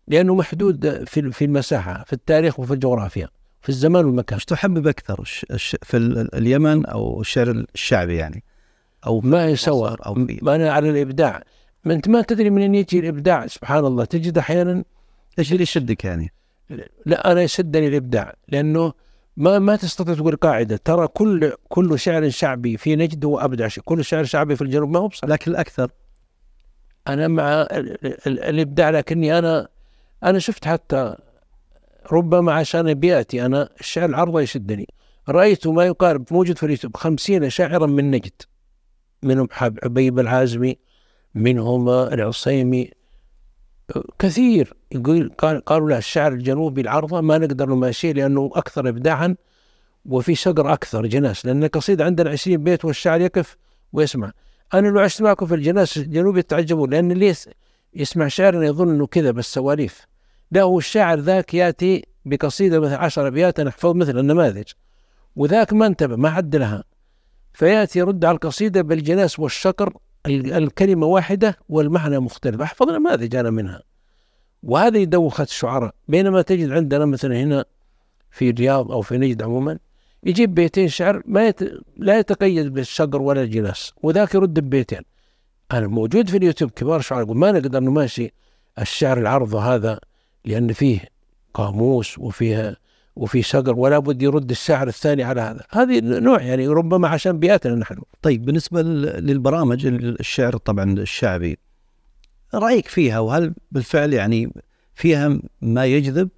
لأنه محدود في في المساحة في التاريخ وفي الجغرافيا في الزمان والمكان. إيش تحبب أكثر في اليمن أو الشعر الشعبي يعني؟ أو ما يسوى. أو ما أنا على الإبداع. ما أنت ما تدري منين يجي الإبداع. سبحان الله. تجد أحيانا إيش اللي يشدك يعني؟ لا أنا يشدني الإبداع. لأنه ما ما تستطيع تقول قاعدة. ترى كل كل شعر شعبي في نجد هو أبدع شيء. كل شعر شعبي في الجنوب ما هو بصح. لكن الأكثر. أنا مع الإبداع لكني أنا أنا شفت حتى ربما عشان بيئتي أنا الشعر العرضي يشدني. رأيت ما يقارب موجود في اليوتيوب خمسين شاعرا من نجد. منهم حبيب العازمي منهم العصيمي كثير يقول قالوا له الشعر الجنوبي العرضة ما نقدر نماشيه لأنه أكثر إبداعا وفي شقر أكثر جناس لأن القصيدة عندنا 20 بيت والشاعر يقف ويسمع. أنا لو عشت معكم في الجناس الجنوبي تعجبون لأن اللي يسمع شعر يظن أنه كذا بس سواليف. لا هو الشاعر ذاك يأتي بقصيدة مثل عشر أبيات نحفظ مثل النماذج. وذاك ما انتبه ما حد لها. فيأتي يرد على القصيدة بالجناس والشقر الكلمة واحدة والمعنى مختلف. أحفظ نماذج أنا منها. وهذه دوخة الشعراء بينما تجد عندنا مثلا هنا في الرياض أو في نجد عموما يجيب بيتين شعر ما يت... لا يتقيد بالشقر ولا الجلاس وذاك يرد ببيتين. أنا موجود في اليوتيوب كبار شعراء يقول ما نقدر نماشي الشعر العرض هذا لأن فيه قاموس وفيه وفي شجر ولا بد يرد الشاعر الثاني على هذا. هذه نوع يعني ربما عشان بيئتنا نحن. طيب بالنسبة للبرامج الشعر طبعا الشعبي رأيك فيها؟ وهل بالفعل يعني فيها ما يجذب؟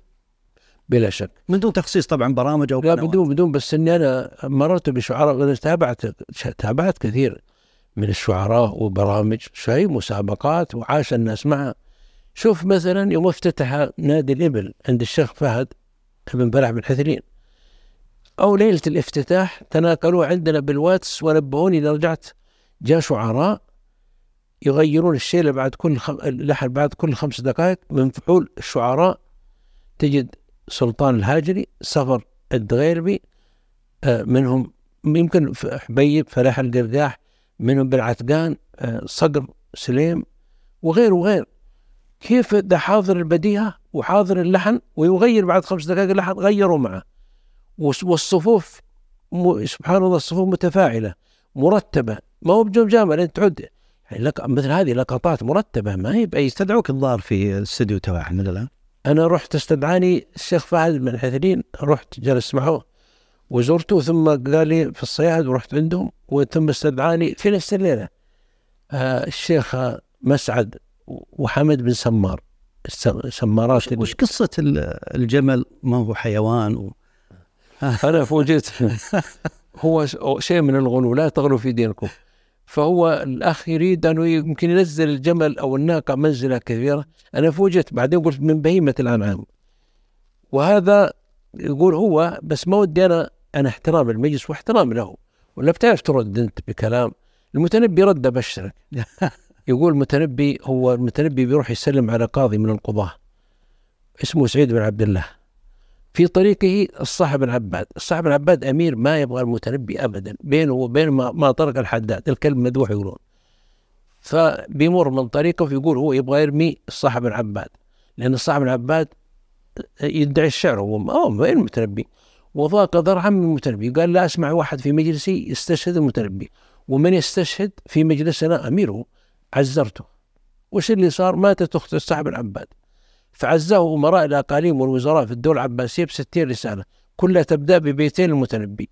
بلا شك. من دون تخصيص طبعا برامج أو لا بدون بدون بس إني أنا مررت بشعراء تابعت تابعت كثير من الشعراء وبرامج شيء مسابقات وعاش الناس معها شوف مثلا يوم افتتح نادي الإبل عند الشيخ فهد بن بلع بن حثلين أو ليلة الافتتاح تناقلوا عندنا بالواتس ونبهوني إذا رجعت جاء شعراء يغيرون الشيلة بعد كل خم... اللحن بعد كل خمس دقائق من فحول الشعراء. تجد سلطان الهاجري سفر الدغيربي آه منهم يمكن حبيب فلاح القرداح منهم بالعتقان آه صقر سليم وغير وغير كيف ده حاضر البديهة؟ وحاضر اللحن ويغير بعد خمس دقائق اللحن غيروا معه. والصفوف سبحان الله الصفوف متفاعلة مرتبة. ما هو بجوم جامع لأن تعد يعني لك مثل هذه لقطات مرتبة ما هي بأي استدعوك الظاهر في الاستديو تبعهم من الآن. أنا رحت استدعاني الشيخ فهد بن الحثرين رحت جلست معه وزرته ثم قال لي في الصياد ورحت عندهم وثم استدعاني في نفس الليلة. آه الشيخ مسعد وحمد بن سمار. سمارات وش قصة الجمل؟ ما هو حيوان و... أنا فوجئت. هو شيء من الغلو لا تغلوا في دينكم. فهو الأخ يريد أنه يمكن ينزل الجمل أو الناقة منزلة كبيرة. أنا فوجئت بعدين قلت من بهيمة الأنعام. وهذا يقول هو بس ما ودي أنا أنا احترام المجلس واحترام له. ولا بتعرف ترد أنت بكلام؟ المتنبي رد أبشرك يقول المتنبي هو المتنبي بيروح يسلم على قاضي من القضاة اسمه سعيد بن عبد الله. في طريقه الصاحب بن عباد الصاحب بن عباد أمير ما يبغى المتنبي أبدا بينه وبين ما, ما طرق الحداد الكلب مذبوح يقولون. فبيمر من طريقه فيقول هو يبغى يرمي الصاحب بن عباد لأن الصاحب بن عباد يدعي الشعر هو وين المتنبي؟ وضاق ذرعا من المتنبي قال لا أسمع واحد في مجلسي يستشهد المتنبي ومن يستشهد في مجلسنا أميره. عزرته. وش اللي صار؟ ماتت أخت الصاحب العباد. فعزاه أمراء الأقاليم والوزراء في الدولة العباسية بستين رسالة. كلها تبدأ ببيتين المتنبي.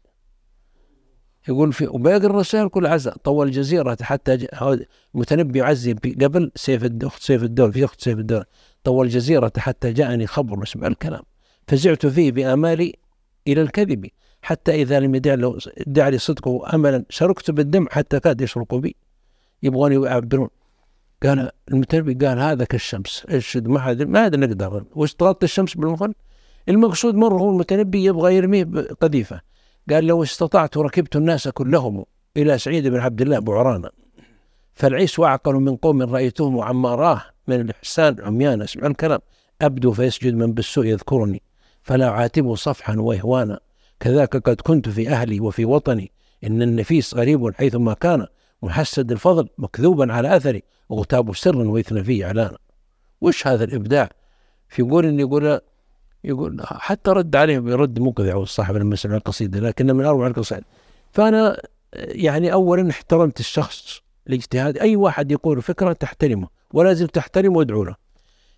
يقول في وباقي الرسائل كل عزاء. طول الجزيرة حتى المتنبي يعزي قبل سيف أخت سيف الدولة في أخت سيف الدولة. طوى الجزيرة حتى جاءني خبر اسمع الكلام. فزعت فيه بآمالي إلى الكذب. حتى إذا لم يدع لي صدقه أملا شرقت بالدمع حتى كاد يشرق بي. يبغون يعبرون. قال المتنبي قال هذا كالشمس. إيش ما حد ما حد نقدر. وش طلبت الشمس بالمخل المقصود مره هو المتنبي يبغى يرميه بقذيفة. قال لو استطعت ركبت الناس كلهم إلى سعيد بن عبد الله بعرانا فالعيس واعقل من قوم رأيتهم عما راه من الإحسان عميانا أسمع الكلام أبدو فيسجد من بالسوء يذكرني فلا عاتبه صفحا وإهوانا. كذاك قد كنت في أهلي وفي وطني. إن النفيس غريب حيثما كان. محسد الفضل مكذوبا على أثري وغتاب سرا ويثنى فيه اعلانا وش هذا الإبداع؟ في يقول إن يقول يقول حتى رد عليه برد مقذع الصاحب لما سمع القصيدة لكن من أروع القصائد. فأنا يعني اولا احترمت الشخص الاجتهاد. أي واحد يقول فكرة تحترمه ولازم تحترمه وأدعو له.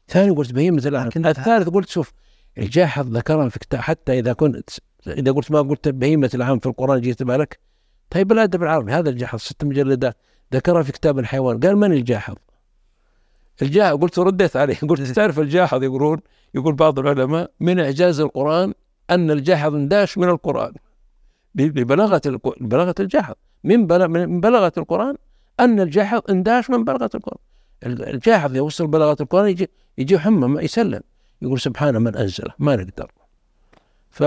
ثاني قلت بهيمة الأحكام الثالث قلت شوف الجاحظ ذكرها في كتاب حتى إذا كنت إذا قلت ما قلت بهيمة العام في القرآن جيت بالك طيب الأدب العربي هذا الجاحظ ست مجلدات ذكرها في كتاب الحيوان. قال من الجاحظ؟ الجاحظ قلت رديت عليه قلت تعرف الجاحظ يقولون يقول بعض العلماء من إعجاز القرآن أن الجاحظ انداش من القرآن. ببلاغة بلاغة الجاحظ. من من بلاغة القرآن أن الجاحظ انداش من بلاغة القرآن. الجاحظ يوصل بلاغة القرآن يجي يجي حمى يسلم. يقول سبحان من أنزله ما نقدر. ف,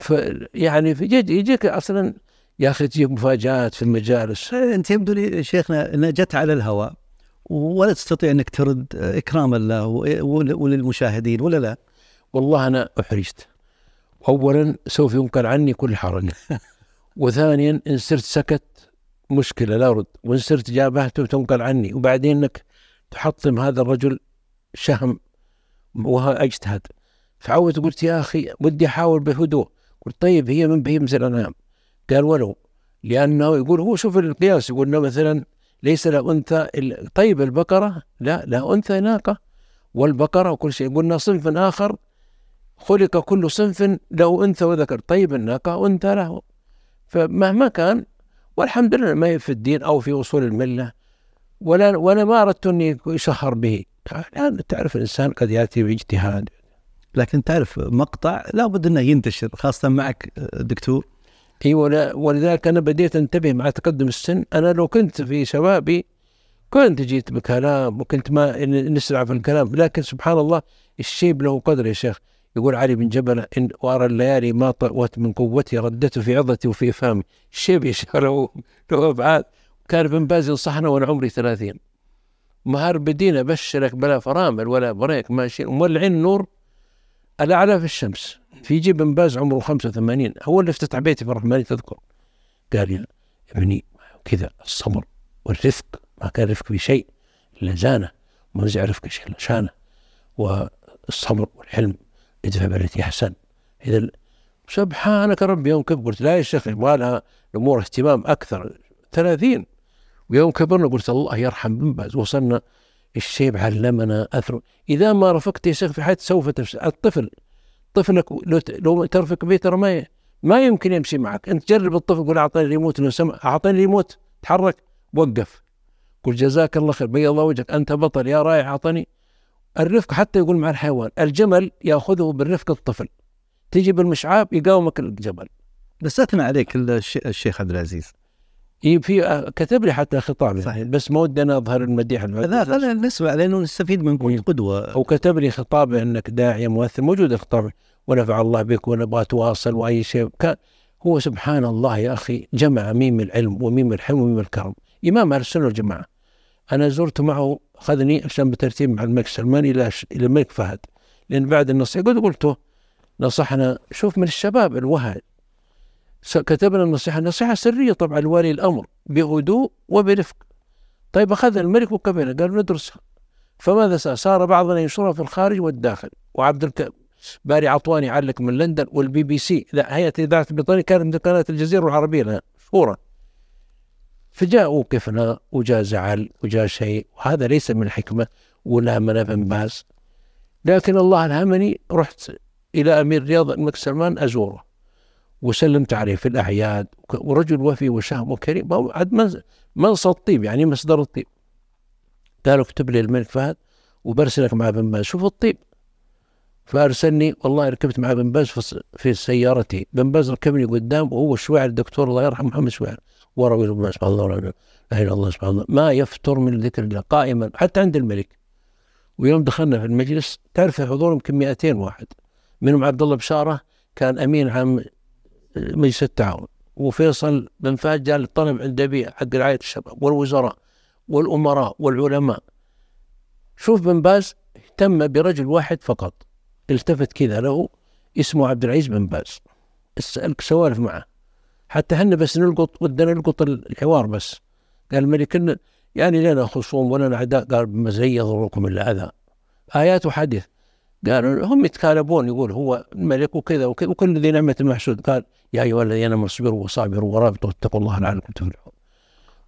ف يعني يجيك أصلا يا أخي تجيك مفاجآت في المجالس. أنت يبدو لي شيخنا أنها جت على الهواء ولا تستطيع أنك ترد إكراما له وللمشاهدين ولا لا؟ والله أنا أحرجت. أولا سوف ينكر عني كل حرج. وثانيا إن صرت سكت مشكلة لا أرد. وإن صرت جابهته تنقل عني. وبعدين أنك تحطم هذا الرجل شهم وها أجتهد. فعودت قلت يا أخي ودي أحاول بهدوء. قلت طيب هي من بهيمة الأنعام. قال ولو لأنه يقول هو شوف القياس يقول إنه مثلا ليس له أنثى طيب البقرة؟ لا لا أنثى ناقة. والبقرة وكل شيء قلنا صنف آخر خلق كل صنف له أنثى وذكر. طيب الناقة أنثى له. فمهما كان والحمد لله ما هي في الدين أو في أصول الملة ولا وأنا ما أردت أني يشهر به. الآن تعرف الإنسان قد يأتي باجتهاد. لكن تعرف مقطع لابد أنه ينتشر خاصة معك دكتور. اي ولذلك أنا بديت أنتبه مع تقدم السن. أنا لو كنت في شبابي كنت جيت بكلام وكنت ما نسرع في الكلام لكن سبحان الله الشيب له قدر يا شيخ. يقول علي بن جبل إن وأرى الليالي ما طوت من قوتي ردته في عظتي وفي إفهامي الشيب يا شيخ له له أبعاد. كان ابن باز ينصحنا وأنا عمري ثلاثين. مهار بدينا بشرك بلا فرامل ولا بريك ماشي مولعين النور الأعلى في الشمس. في جيب ابن باز عمره 85 هو اللي افتتح بيتي في الرحمن تذكر؟ قال يا ابني كذا الصبر والرفق. ما كان رفق في شيء إلا زانة. ما نزع رفق إلا شانة. والصبر والحلم ادفع بالتي أحسن. إذا سبحانك ربي يوم كبر قلت لا يا شيخ يبغى لها الأمور اهتمام أكثر. 30 ويوم كبرنا قلت الله يرحم بن باز. وصلنا الشيب علمنا أثر. إذا ما رفقت يا شيخ في حياتك سوف تفسد الطفل طفلك لو لو ترفق به ترى ما ما يمكن يمشي معك. انت جرب الطفل قول أعطيني ريموت لو سمع أعطيني ريموت تحرك وقف. قل جزاك الله خير بيض الله وجهك أنت بطل يا رايح أعطني. الرفق حتى يقول مع الحيوان الجمل يأخذه بالرفق الطفل. تجي بالمشعاب يقاومك الجبل بس اثنى عليك الشيخ عبد العزيز. في آه، كتب لي حتى خطاب صحيح. بس ما ودنا أظهر المديح لا خلينا نسمع لأنه نستفيد منكم قدوة. وكتب لي خطاب إنك داعية مؤثر موجود الخطاب ونفع الله بك ونبغى تواصل وأي شيء. كان هو سبحان الله يا أخي جمع ميم العلم وميم الحلم وميم الكرم. إمام أهل السنة والجماعة. أنا زرت معه أخذني عشان بترتيب مع الملك سلمان إلى إلى الملك فهد. لأن بعد النصيحة قلت قلت نصحنا شوف من الشباب الوهج كتبنا النصيحة. النصيحة سرية طبعا لولي الأمر بهدوء وبرفق. طيب اخذ الملك وكبرنا قال ندرسها. فماذا صار؟ صار بعضنا ينشرها في الخارج والداخل. وعبد الك... الباري عطواني علق من لندن والبي بي سي. لا هيئة إذاعة البريطانيه كانت من قناة الجزيرة العربية لها مشهورة. فجاء وقفنا وجاء زعل وجاء شيء وهذا ليس من الحكمة ولا من ابن باز لكن الله ألهمني رحت إلى أمير الرياض الملك سلمان أزوره. وسلمت عليه في الأعياد ورجل وفي وشهم وكريم. عاد منصب الطيب يعني مصدر الطيب. قالوا اكتب لي الملك فهد وبرسلك مع بن باز. شوف الطيب. فأرسلني والله ركبت مع بن باز في سيارتي. بن باز ركبني قدام وهو الشويعر الدكتور الله يرحمه محمد شويعر ورا سبحان الله لا إله إلا الله سبحان الله. ما يفتر من ذكر الله قائما حتى عند الملك. ويوم دخلنا في المجلس تعرف حضور يمكن 200 واحد. منهم عبد الله بشارة كان أمين عام مجلس التعاون وفيصل بن فهد جاء للطلب عند أبي حق رعايه الشباب والوزراء والأمراء والعلماء. شوف بن باز اهتم برجل واحد فقط التفت كذا له اسمه عبد العزيز بن باز. سوالف معه. حتى إحنا بس نلقط ودنا نلقط الحوار بس. قال الملك يعني لنا خصوم ولنا اعداء قال بما يضركم إلا أذى. آيات وحديث. قالوا هم يتكالبون يقول هو الملك وكذا وكذا وكل ذي نعمة محسود قال يا أيها الذين آمنوا اصبروا وصابروا ورابطوا واتقوا الله لعلكم تفلحون.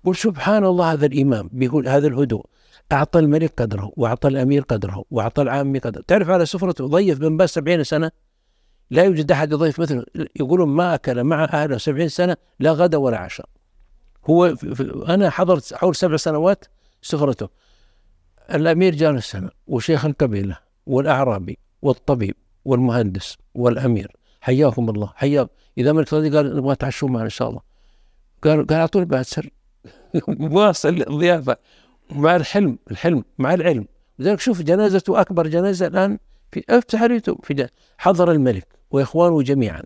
قل سبحان الله هذا الإمام بيقول هذا الهدوء أعطى الملك قدره وأعطى الأمير قدره وأعطى العامي قدره. تعرف على سفرته ضيف بن باز سبعين سنة؟ لا يوجد أحد يضيف مثله. يقولون ما أكل مع أهله سبعين سنة لا غدا ولا عشاء. هو أنا حضرت حول سبع سنوات سفرته. الأمير جالس سنة وشيخ القبيلة والأعرابي والطبيب والمهندس والأمير. حياكم الله. حياكم إذا ملك صديق قال نبغى تعشوا معنا إن شاء الله. قال قال أعطوني بعد سر. واصل الضيافة. مع الحلم الحلم مع العلم. لذلك شوف جنازته أكبر جنازة الآن في أفتح اليوتيوب. في حضر الملك وإخوانه جميعا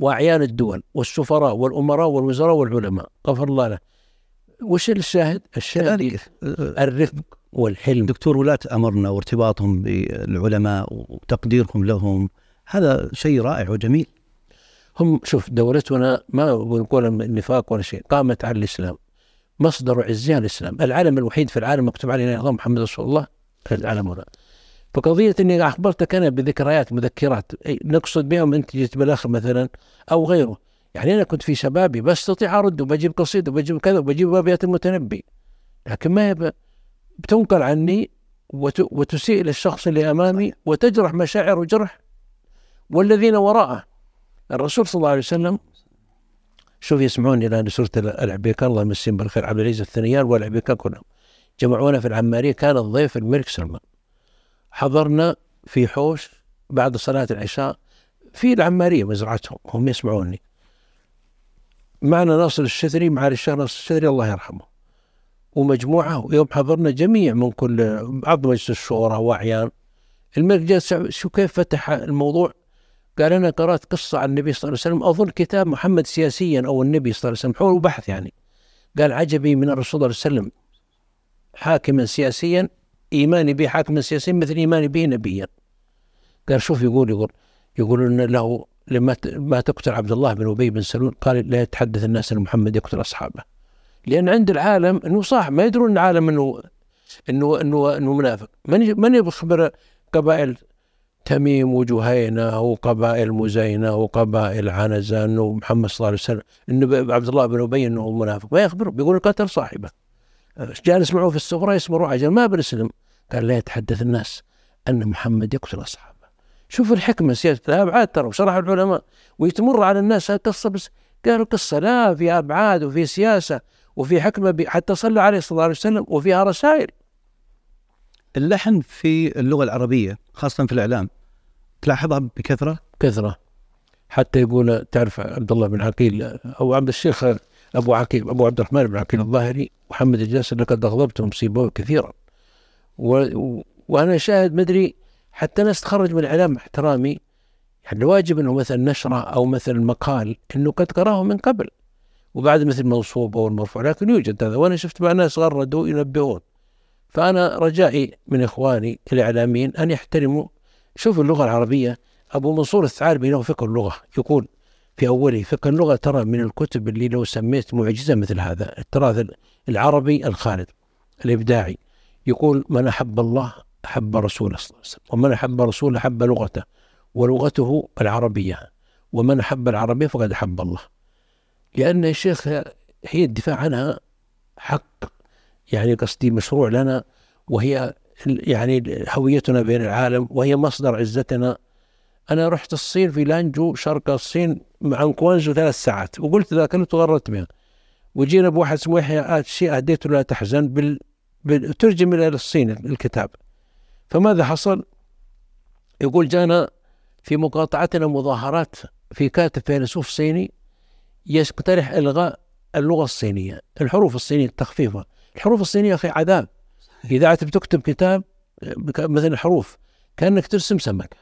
وأعيان الدول والسفراء والأمراء والوزراء والعلماء. غفر الله له. وش الشاهد؟ الشاهد الرفق. والحلم. دكتور ولاة أمرنا وارتباطهم بالعلماء وتقديرهم لهم هذا شيء رائع وجميل. هم شوف دولتنا ما نقول النفاق ولا شيء قامت على الإسلام مصدر عزها الإسلام. العالم الوحيد في العالم مكتوب عليه نظام محمد رسول الله العالم هنا فقضية إني اخبرتك أنا بذكريات مذكرات نقصد بهم أنت جيت بالآخر مثلا أو غيره. يعني أنا كنت في شبابي بستطيع أرد وبجيب قصيده وبجيب كذا وبجيب ابيات المتنبي لكن ما يبقى بتنقل عني وتسيء للشخص اللي أمامي وتجرح مشاعر وجرح والذين وراءه. الرسول صلى الله عليه وسلم شوف يسمعون إلى سورة العبيكان الله يمسيهم بالخير. عبد العزيز الثنيان والعبيكان كلهم جمعونا في العمارية. كان الضيف الملك سلمان. حضرنا في حوش بعد صلاة العشاء في العمارية مزرعتهم. هم يسمعوني. معنا ناصر الشثري مع الشيخ ناصر الشثري الله يرحمه. ومجموعة ويوم حضرنا جميع من كل بعض مجلس الشورى وأعيان. الملك جالس شو كيف فتح الموضوع؟ قال أنا قرأت قصة عن النبي صلى الله عليه وسلم. أظن كتاب محمد سياسيا أو النبي صلى الله عليه وسلم حول بحث يعني. قال عجبي من الرسول صلى الله عليه وسلم حاكما سياسيا إيماني به حاكما سياسيا مثل إيماني به نبيا. قال شوف يقول يقول يقول أن له لما ما تقتل عبد الله بن أبي بن سلول قال لا يتحدث الناس أن محمد يقتل أصحابه. لأن عند العالم إنه صح ما يدرون العالم إنه إنه إنه إنه منافق. من من يخبر قبائل تميم وجهينة وقبائل مزينة وقبائل عنزة إنه محمد صلى الله عليه وسلم إنه عبد الله بن أبي إنه منافق. ما يخبر بيقول قتل صاحبه. جالس معه في السفرة يسمى عجل ما بنسلم قال لا يتحدث الناس أن محمد يقتل أصحابه. شوف الحكمة سياسه الابعاد ترى وشرح العلماء ويتمر على الناس القصة بس قالوا قصة لا في أبعاد وفي سياسة. وفي حكمة حتى صلى عليه صلى الله عليه وسلم وفيها رسائل. اللحن في اللغة العربية خاصة في الإعلام تلاحظها بكثرة؟ كثرة. حتى يقول تعرف عبد الله بن عقيل أو عبد الشيخ أبو عقيل أبو عبد الرحمن بن عقيل الظاهري محمد الجاسر لقد أغضبتهم سيبوه كثيرا. و... وأنا شاهد مدري حتى ناس تخرج من الإعلام احترامي يعني الواجب أنه مثلا نشرة أو مثلا مقال أنه قد قرأه من قبل. وبعد مثل منصوب أو المرفوع لكن يوجد هذا. وأنا شفت مع ناس غردوا ينبهون. فأنا رجائي من إخواني الإعلاميين أن يحترموا. شوفوا اللغة العربية. أبو منصور الثعالبي له فقه اللغة. يقول في أوله فقه اللغة ترى من الكتب اللي لو سميت معجزة مثل هذا التراث العربي الخالد الإبداعي. يقول من أحب الله أحب رسوله صلى الله عليه وسلم ومن أحب رسوله أحب لغته ولغته العربية. ومن أحب العربية فقد أحب الله. لأن يا شيخ هي الدفاع عنها حق يعني قصدي مشروع لنا وهي يعني هويتنا بين العالم وهي مصدر عزتنا. أنا رحت الصين في لانجو شرق الصين مع كوانزو ثلاث ساعات وقلت ذاك أنا تغرت بها. وجينا بواحد اسمه يحيى شيء أهديته لا تحزن بال... بال... ترجم إلى الصين الكتاب. فماذا حصل؟ يقول جانا في مقاطعتنا مظاهرات في كاتب فيلسوف صيني يقترح إلغاء اللغة الصينية، الحروف الصينية تخفيفها، الحروف الصينية أخي عذاب. إذا تكتب كتاب مثل الحروف كأنك ترسم سمكه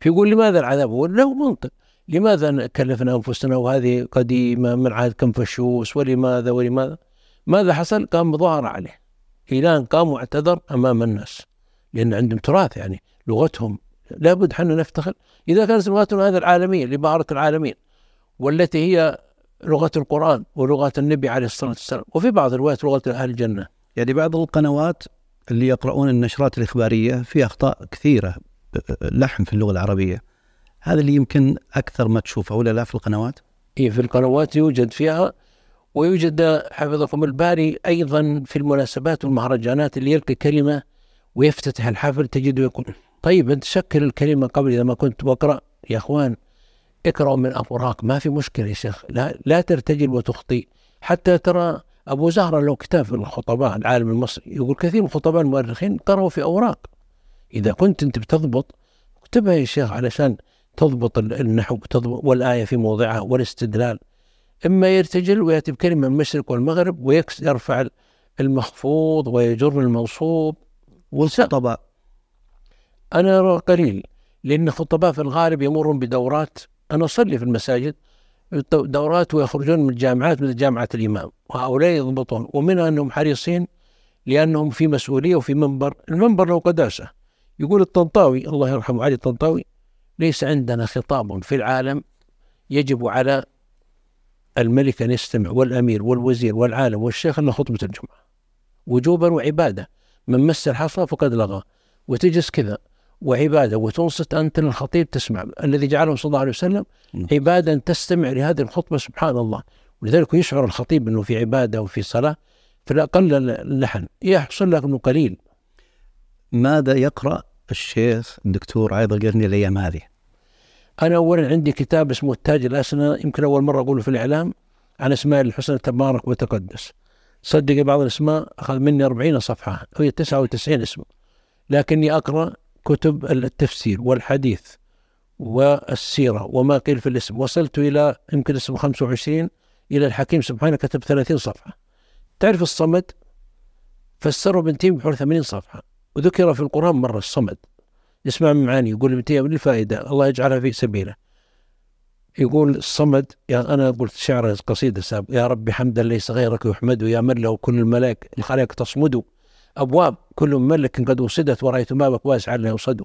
فيقول لماذا العذاب؟ هو له منطق. لماذا كلفنا أنفسنا وهذه قديمة؟ من عهد كنفشوس ولماذا؟ ولماذا؟ ماذا حصل؟ قام مظاهره عليه. إلى ان قام واعتذر أمام الناس. لأن عندهم تراث يعني لغتهم. لابد حنا نفتخر. إذا كانت لغتنا هذه العالمية لبارة العالمين. والتي هي لغة القرآن ولغة النبي عليه الصلاة والسلام. وفي بعض الروايات لغة أهل الجنة. يعني بعض القنوات اللي يقرؤون النشرات الإخبارية في أخطاء كثيرة لحن في اللغة العربية. هذا اللي يمكن أكثر ما تشوفه ولا لا في القنوات؟ إي في القنوات يوجد فيها ويوجد حفظكم الباري أيضا في المناسبات والمهرجانات اللي يلقي كلمة ويفتتح الحفل تجده يقول طيب أنت شكل الكلمة قبل إذا ما كنت بقرا يا إخوان. اقرأوا من اوراق ما في مشكلة يا شيخ لا, لا ترتجل وتخطئ حتى ترى أبو زهرة له كتاب في الخطباء العالم المصري يقول كثير من الخطباء المؤرخين قرأوا في أوراق. إذا كنت أنت بتضبط اكتبها يا شيخ علشان تضبط النحو تضبط والآية في موضعها والاستدلال. إما يرتجل ويأتي بكلمة من المشرق والمغرب ويرفع المخفوض ويجر المنصوب والخطباء أنا أرى قليل لأن الخطباء في الغالب يمرون بدورات أنا أصلي في المساجد دورات ويخرجون من الجامعات مثل جامعة الإمام. وهؤلاء يضبطون. ومنها أنهم حريصين لأنهم في مسؤولية وفي منبر. المنبر له قداسة. يقول الطنطاوي الله يرحمه علي الطنطاوي ليس عندنا خطاب في العالم يجب على الملك أن يستمع والأمير والوزير والعالم والشيخ أن خطبة الجمعة. وجوبا وعبادة. من مس الحصى فقد لغى. وتجلس كذا. وعبادة وتنصت أنت للخطيب تسمع الذي جعله صلى الله عليه وسلم نعم. عبادة تستمع لهذه الخطبة سبحان الله ولذلك يشعر الخطيب أنه في عبادة وفي صلاة فالأقل اللحن يحصل لك أنه قليل ماذا يقرأ الشيخ الدكتور عايض القرني الأيام هذه؟ أنا اولا عندي كتاب اسمه التاج الأسنى يمكن أول مرة أقوله في الإعلام عن اسماء الحسنى تبارك وتقدس. صدق بعض الأسماء أخذ مني 40 صفحة وهي 99 اسم. لكني أقرأ كتب التفسير والحديث والسيرة وما قيل في الاسم. وصلت إلى يمكن اسم 25 إلى الحكيم. سبحانه كتب 30 صفحة. تعرف الصمد؟ فسره ابن تيمية بحوالي 80 صفحة. وذكر في القرآن مرة الصمد. يسمع من معاني يقول ابن تيمية للفائدة الله يجعلها في سبيله. يقول الصمد يا أنا قلت شعر قصيدة ساب يا ربي حمدا ليس غيرك يحمد يا من له كل الملائكة الخلائق تصمد. أبواب كل ملك قد وصدت ورأيت بابك واسعا لا يوصد.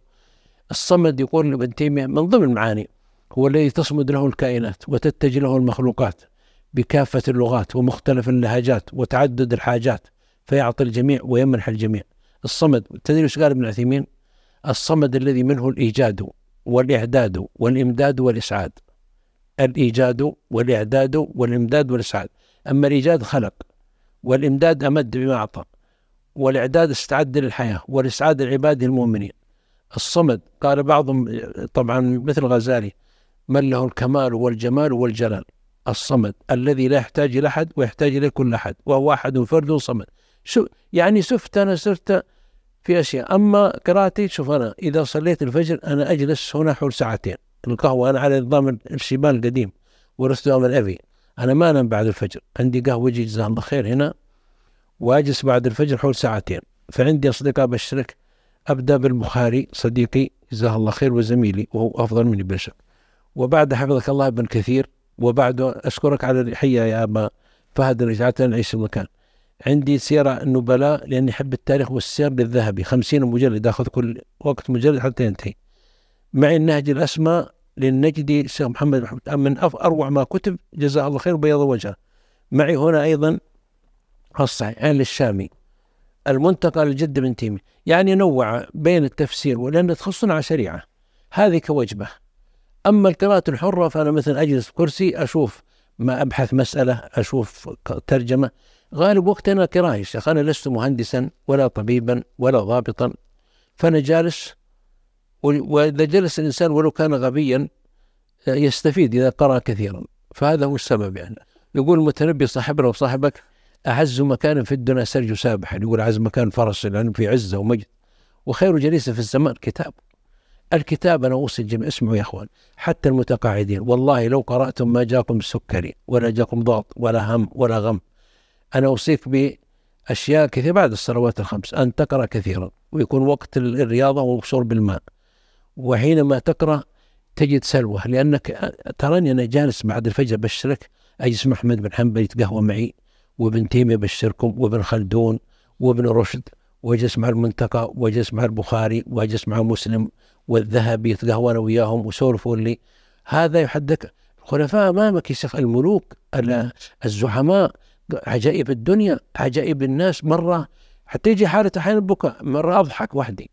الصمد يقول ابن تيمية من ضمن المعاني هو الذي تصمد له الكائنات وتتجه له المخلوقات بكافة اللغات ومختلف اللهجات وتعدد الحاجات فيعطي الجميع ويمنح الجميع. الصمد تدري وش قال ابن عثيمين؟ الصمد الذي منه الإيجاد والإعداد والإمداد والإسعاد. الإيجاد والإعداد والإمداد والإسعاد. أما الإيجاد خلق والإمداد أمد بما أعطى. والإعداد استعد للحياة والإسعاد العباد المؤمنين. الصمد قال بعضهم طبعا مثل الغزالي من له الكمال والجمال والجلال؟ الصمد الذي لا يحتاج إلى أحد ويحتاج إلى كل أحد وهو أحد فرد صمد. شو يعني سفت أنا صرت في أشياء. أما قراءتي شوف أنا إذا صليت الفجر أنا أجلس هنا حول ساعتين. القهوة أنا على نظام الشيبان القديم ورثته من أبي أنا ما أنام بعد الفجر. عندي قهوة جزاه الله خير هنا. وأجلس بعد الفجر حول ساعتين. فعندي أصدقاء بشرك. أبدأ بالبخاري صديقي جزاه الله خير وزميلي وهو أفضل مني بلا شك. وبعد حفظك الله ابن كثير. وبعد أشكرك على الحية يا أبا فهد رجعتنا نعيش المكان. عندي سيرة النبلاء لأني أحب التاريخ والسير للذهبي. خمسين مجلد أخذ كل وقت مجلد حتى ينتهي. معي النهج الأسمى للنجدي الشيخ محمد من أروع ما كتب. جزاه الله خير وبيض وجهه معي هنا أيضا الصحيحين للشامي المنتقى للجد بن تيمي. يعني نوع بين التفسير ولأن تخصنا على شريعة. هذه كوجبة. أما القراءة الحرة فأنا مثلا أجلس كرسي أشوف ما أبحث مسألة أشوف ترجمة. غالب وقتنا قراءة يا شيخ. أنا لست مهندسا ولا طبيبا ولا ضابطا. فأنا جالس وإذا جلس الإنسان ولو كان غبيا يستفيد إذا قرأ كثيرا. فهذا هو السبب يعني. يقول المتنبي صاحبنا وصاحبك أعز مكان في الدنيا سرج سابحا يقول أعز مكان فرس لأنه في عزة ومجد. وخير جليس في الزمان كتاب الكتاب أنا أوصي الجميع. اسمعوا يا أخوان. حتى المتقاعدين. والله لو قرأتم ما جاكم سكري ولا جاكم ضغط ولا هم ولا غم. أنا أوصيك بأشياء كثيرة بعد الصلوات الخمس. أن تقرأ كثيرا. ويكون وقت الرياضة وشرب الماء وحينما تقرأ تجد سلوى. لأنك تراني أنا جالس بعد الفجر. بشرك. أجلس مع أحمد بن حنبل يتقهوى معي. وابن تيمية بشركم وابن خلدون وابن رشد واجلس مع المنتقى واجلس مع البخاري واجلس مع مسلم والذهبي يتقهوى أنا وياهم وسولفوا لي. هذا يحدك الخلفاء أمامك يا شيخ الملوك الزعماء عجائب الدنيا عجائب الناس مرة حتى يجي حالة أحيانا البكاء مرة أضحك وحدي.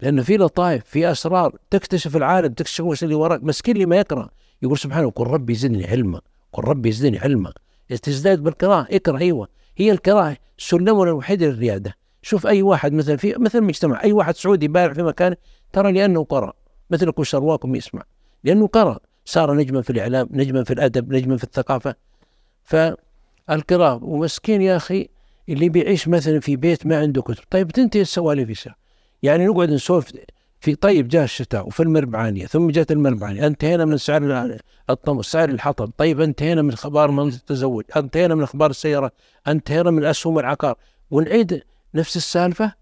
لأنه في لطائف في أسرار تكتشف العالم تكتشف وش اللي وراك مسكين اللي ما يقرأ يقول سبحانه قل ربي زدني علما قل ربي زدني علما. تزداد بالقراءة. اقرأ أيوه. هي القراءة سلمنا الوحيد للريادة. شوف أي واحد مثلا في مثل مجتمع أي واحد سعودي بارع في مكانه ترى لأنه قرأ. مثل كل شرواكم يسمع. لأنه قرأ. صار نجما في الإعلام نجما في الأدب نجما في الثقافة. فالقراءة ومسكين يا أخي اللي بيعيش مثلا في بيت ما عنده كتب. طيب تنتهي السوالف يعني نقعد نسولف في طيب جاء الشتاء وفي المربعانية ثم جاءت المربعانية انتهينا من سعر الطمس سعر الحطب. طيب انتهينا من أخبار من التزوج انتهينا من أخبار السيارة انتهينا من اسهم العقار ونعيد نفس السالفة؟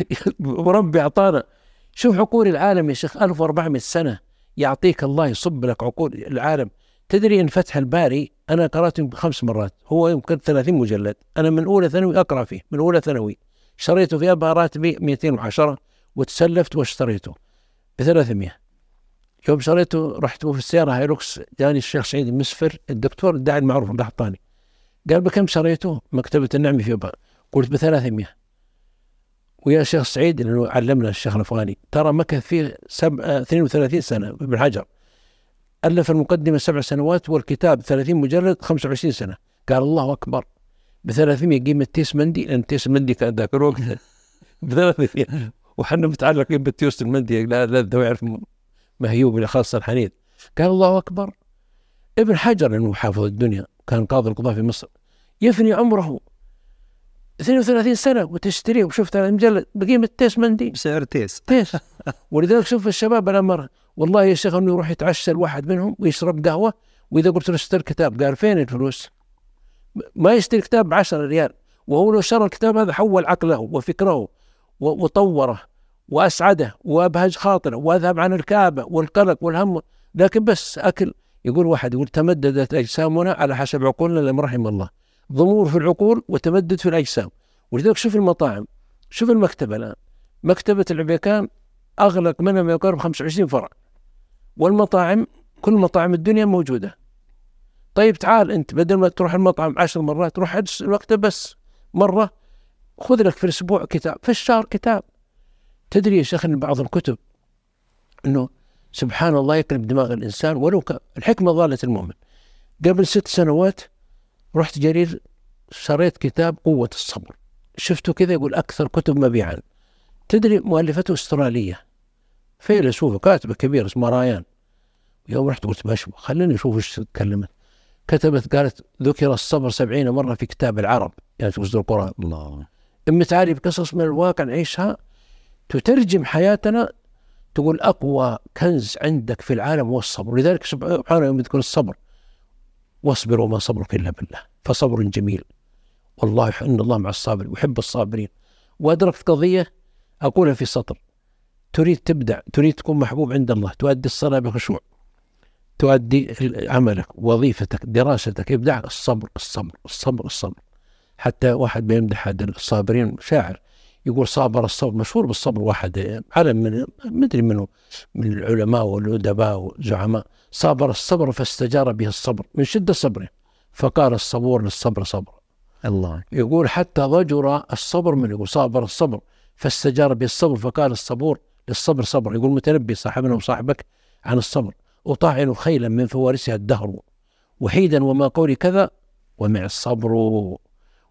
وربي أعطانا. شوف عقول العالم يا شيخ 1400 سنة يعطيك الله يصب لك عقول العالم. تدري إن فتح الباري أنا قرأته خمس مرات هو يمكن 30 مجلد. أنا من أولى ثانوي أقرأ فيه من أولى ثانوي. شريته في أبها راتبي 210 وتسلفت واشتريته ب 300 يوم شريته رحت في السيارة هايلوكس جاني الشيخ سعيد المسفر الدكتور الداعية المعروف القحطاني قال بكم شريته؟ مكتبة النعمي في ابها قلت ب 300 ويا شيخ سعيد لأنه علمنا الشيخ الأفغاني ترى مكث فيه سب... 32 سنة ابن حجر. ألف المقدمة سبع سنوات والكتاب 30 مجلد 25 سنة. قال الله أكبر. ب 300 قيمة تيس مندي لأن تيس مندي كان ذاك الوقت. ب 300 وحنا متعلقين بالتيوس المندي لا لا يعرف مهيوب خاصة الحنيذ قال الله أكبر ابن حجر انه حافظ الدنيا كان قاضي القضاة في مصر يفني عمره 32 سنة وتشتريه. وشفت هذا المجلد بقيمة تيس مندي بسعر تيس. تيس. ولذلك شوف الشباب الأمر والله يا شيخ إنه يروح يتعشى الواحد منهم ويشرب قهوة وإذا قلت له اشتري كتاب قال فين الفلوس؟ ما يشتري كتاب ب 10 ريال. وهو لو شرى الكتاب هذا حول عقله وفكره وطوره وأسعده وأبهج خاطره وأذهب عن الكابه والقلق والهم. لكن بس أكل. يقول واحد يقول تمددت أجسامنا على حسب عقولنا لم رحم الله. ضمور في العقول وتمدد في الأجسام. ولذلك شوف المطاعم. شوف المكتبة الآن. مكتبة العبيكان أغلق منها ما يقارب 25 فرع. والمطاعم كل مطاعم الدنيا موجودة. طيب تعال أنت بدل ما تروح المطعم عشر مرات تروح المكتب بس مرة. خذ لك في الأسبوع كتاب في الشهر كتاب. تدري يا شيخ إن بعض الكتب إنه سبحان الله يقلب دماغ الإنسان ولو كان الحكمة ضالة المؤمن. قبل ست سنوات رحت جرير شريت كتاب قوة الصبر. شفته كذا يقول أكثر كتب مبيعا. تدري مؤلفته أسترالية. فيلسوفه كاتبه كبير اسمه رايان. يوم رحت قلت بشبه خليني أشوف إيش تكلمت. كتبت قالت ذكر الصبر سبعين مرة في كتاب العرب. يعني في القرآن. الله. أم تعالي بقصص من الواقع نعيشها؟ تترجم حياتنا تقول أقوى كنز عندك في العالم هو الصبر. ولذلك سبحانه يوم يذكر الصبر واصبر وما صبرك إلا بالله فصبر جميل. والله إن الله مع الصابرين ويحب الصابرين. وأدركت قضية أقولها في سطر تريد تبدع تريد تكون محبوب عند الله تؤدي الصلاة بخشوع. تؤدي عملك وظيفتك دراستك إبداعك الصبر الصبر الصبر الصبر. حتى واحد بيمدح الصابرين شاعر. يقول صابر الصبر مشهور بالصبر واحد علم من مدري منه من العلماء والأدباء والزعماء. صابر الصبر فاستجار به الصبر من شدة صبره فقال الصبور للصبر صبر. الله. يقول حتى ضجر الصبر من يقول صابر الصبر فاستجار به الصبر فقال الصبور للصبر صبر. يقول متنبي صاحبنا وصاحبك عن الصبر. أطاعن خيلا من فوارسها الدهر وحيدا وما قولي كذا ومع الصبر.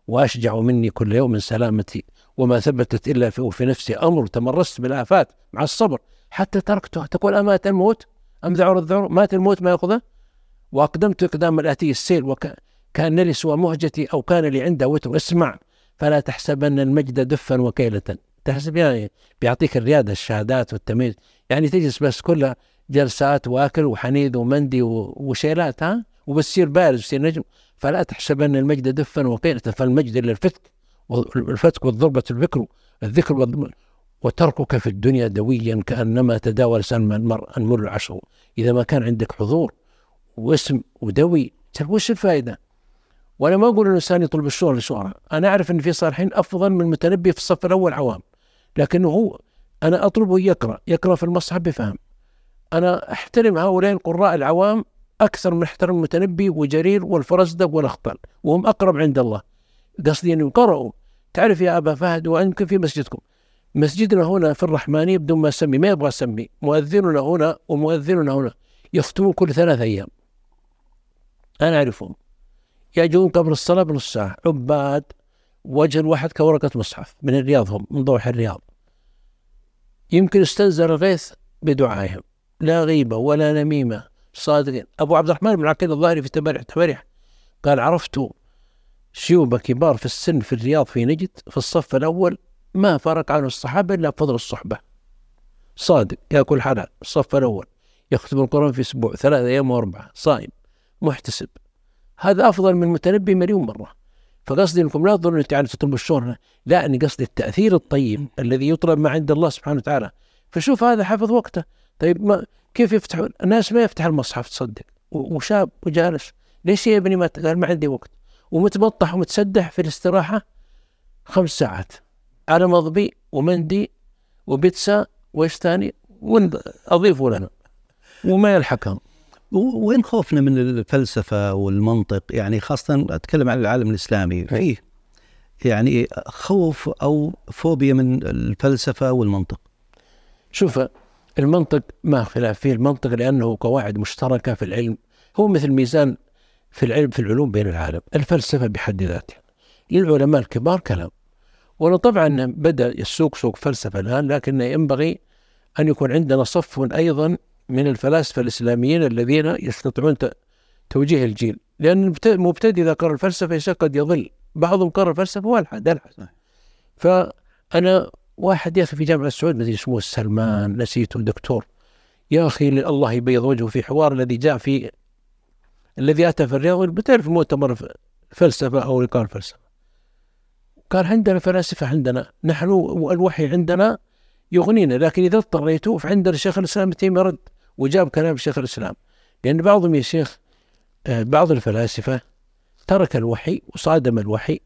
وأشجع مني كل يوم سلامتي وما ثبتت إلا في, في نفسي. أمر تمرست بالآفات مع الصبر. حتى تركته. تقول أمات الموت؟ أم ذعر الذعر؟ مات الموت ما يأخذه؟ وأقدمت إقدام الآتي السيل وكان لي سوى مهجتي أو كان لي عنده وتر. اسمع فلا تحسبن المجد دفا وكيلة. تحسب يعني بيعطيك الريادة الشهادات والتمييز. يعني تجلس بس كلها جلسات وأكل وحنيذ ومندي وشيلات ها؟ وبتصير بارز وتصير نجم. فلا تحسب أن المجد دفا وقيلة فالمجد الا الفتك والفتك والضربة الذكر والضربة وتركك في الدنيا دويا كأنما تداول سلم المرء المر العشر إذا ما كان عندك حضور واسم ودوي وش الفائدة؟ وأنا ما أقول إن الإنسان يطلب الشهره للشهره، أنا أعرف إن في صالحين أفضل من المتنبي في الصف الأول عوام، لكنه هو أنا اطلبه يقرأ، يقرأ في المصحف بفهم. أنا أحترم هؤلاء القراء العوام أكثر من احترم المتنبي وجرير والفرزدق والأخطل، وهم أقرب عند الله. قصدي أنهم قرأوا، تعرف يا أبا فهد ويمكن في مسجدكم، مسجدنا هنا في الرحمانية بدون ما أسمي ما يبغى أسمي. مؤذننا هنا ومؤذننا هنا. يختمون كل ثلاث أيام. أنا أعرفهم. يجون قبل الصلاة بنص ساعة. عباد وجه الواحد كورقة مصحف من الرياض هم من ضوح الرياض. يمكن استنزل الغيث بدعائهم. لا غيبة ولا نميمة. صادقين أبو عبد الرحمن بن عقيل الظاهري في تبارح تبارح قال عرفت شيوبة كبار في السن في الرياض في نجد في الصف الأول ما فرق عنه الصحابة إلا بفضل الصحبة. صادق يأكل حلال الصف الأول يختم القرآن في أسبوع ثلاثة أيام وأربعة صائم محتسب. هذا أفضل من المتنبي مليون مرة. فقصدي أنكم لا تظنوا يعني تطلبوا الشهره لا أني قصدي التأثير الطيب الذي يطلب ما عند الله سبحانه وتعالى. فشوف هذا حفظ وقته. طيب ما كيف يفتح الناس ما يفتح المصحف تصدق. وشاب وجالس ليش يا ابني ما قال ما عندي وقت. ومتبطح ومتسدح في الاستراحة خمس ساعات. على مضبي ومندي وبيتسا وإيش ثاني؟ اضيفوا لنا. وما يلحقهم وين خوفنا من الفلسفة والمنطق؟ يعني خاصة أتكلم عن العالم الإسلامي. فيه يعني خوف أو فوبيا من الفلسفة والمنطق؟ شوف المنطق ما خلاف فيه المنطق لأنه قواعد مشتركة في العلم. هو مثل ميزان في العلم في العلوم بين العالم. الفلسفة بحد ذاتها. للعلماء الكبار كلام. ولو طبعا بدأ السوق سوق فلسفة الآن لكن ينبغي أن يكون عندنا صف أيضا من الفلاسفة الإسلاميين الذين يستطيعون توجيه الجيل. لأن المبتدئ إذا قرأ الفلسفة قد يضل. بعضهم قرأ الفلسفة والحد ألحد. فأنا واحد يا أخي في جامعة السعود مدري اسمه سلمان نسيته دكتور. يا أخي الله يبيض وجهه في حوار الذي جاء في الذي أتى في الرياض بتعرف المؤتمر فلسفة أو لقاء الفلسفة قال عندنا فلاسفة عندنا نحن الوحي عندنا يغنينا لكن إذا اضطريتوا فعندنا شيخ الإسلام تيمية رد وجاب كلام شيخ الإسلام. لأن بعضهم يا شيخ آه، بعض الفلاسفة ترك الوحي وصادم الوحي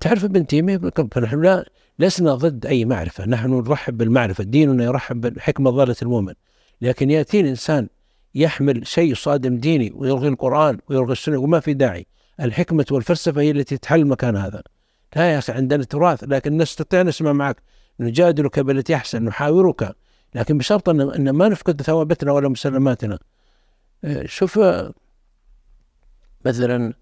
تعرف ابن تيمية فنحن لا لسنا ضد أي معرفة. نحن نرحب بالمعرفة. ديننا يرحب بالحكمة ضالة المؤمن. لكن يأتي إنسان يحمل شيء صادم ديني ويلغي القرآن ويلغي السنة وما في داعي. الحكمة والفلسفة هي التي تحل مكان هذا. لا يا أخي عندنا تراث لكن نستطيع نسمع معك. نجادلك بالتي أحسن نحاورك. لكن بشرط أن ما نفقد ثوابتنا ولا مسلماتنا. آه، شوف مثلا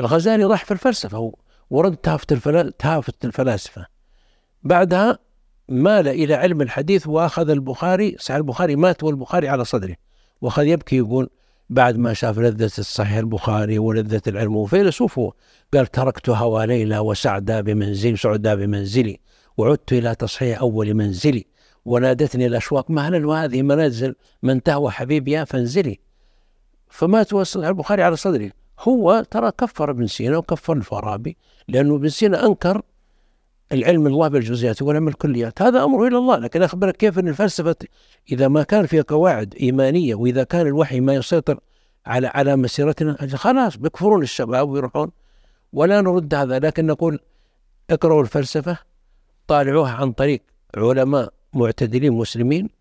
الغزالي راح في الفلسفة. ورد تافت الفلاسفة. بعدها مال إلى علم الحديث وأخذ البخاري صحيح البخاري مات والبخاري على صدره. وأخذ يبكي يقول بعد ما شاف لذة الصحيح البخاري ولذة العلم وفيلسوف قال تركت هوى ليلى وسعدا بمنزل سعدا بمنزلي وعدت إلى تصحيح أول منزلي ونادتني الأشواق مهلا وهذه منازل من تهوى حبيبي؟ فانزلي. فما توصل البخاري على صدري هو ترى كفر ابن سينا وكفر الفارابي لأنه ابن سينا أنكر العلم الله بالجزئيات والعلم الكليات. هذا أمره إلى الله لكن أخبرك كيف أن الفلسفة إذا ما كان فيها قواعد إيمانية وإذا كان الوحي ما يسيطر على على مسيرتنا خلاص بيكفرون الشباب ويروحون. ولا نرد هذا لكن نقول اقرأوا الفلسفة طالعوها عن طريق علماء معتدلين مسلمين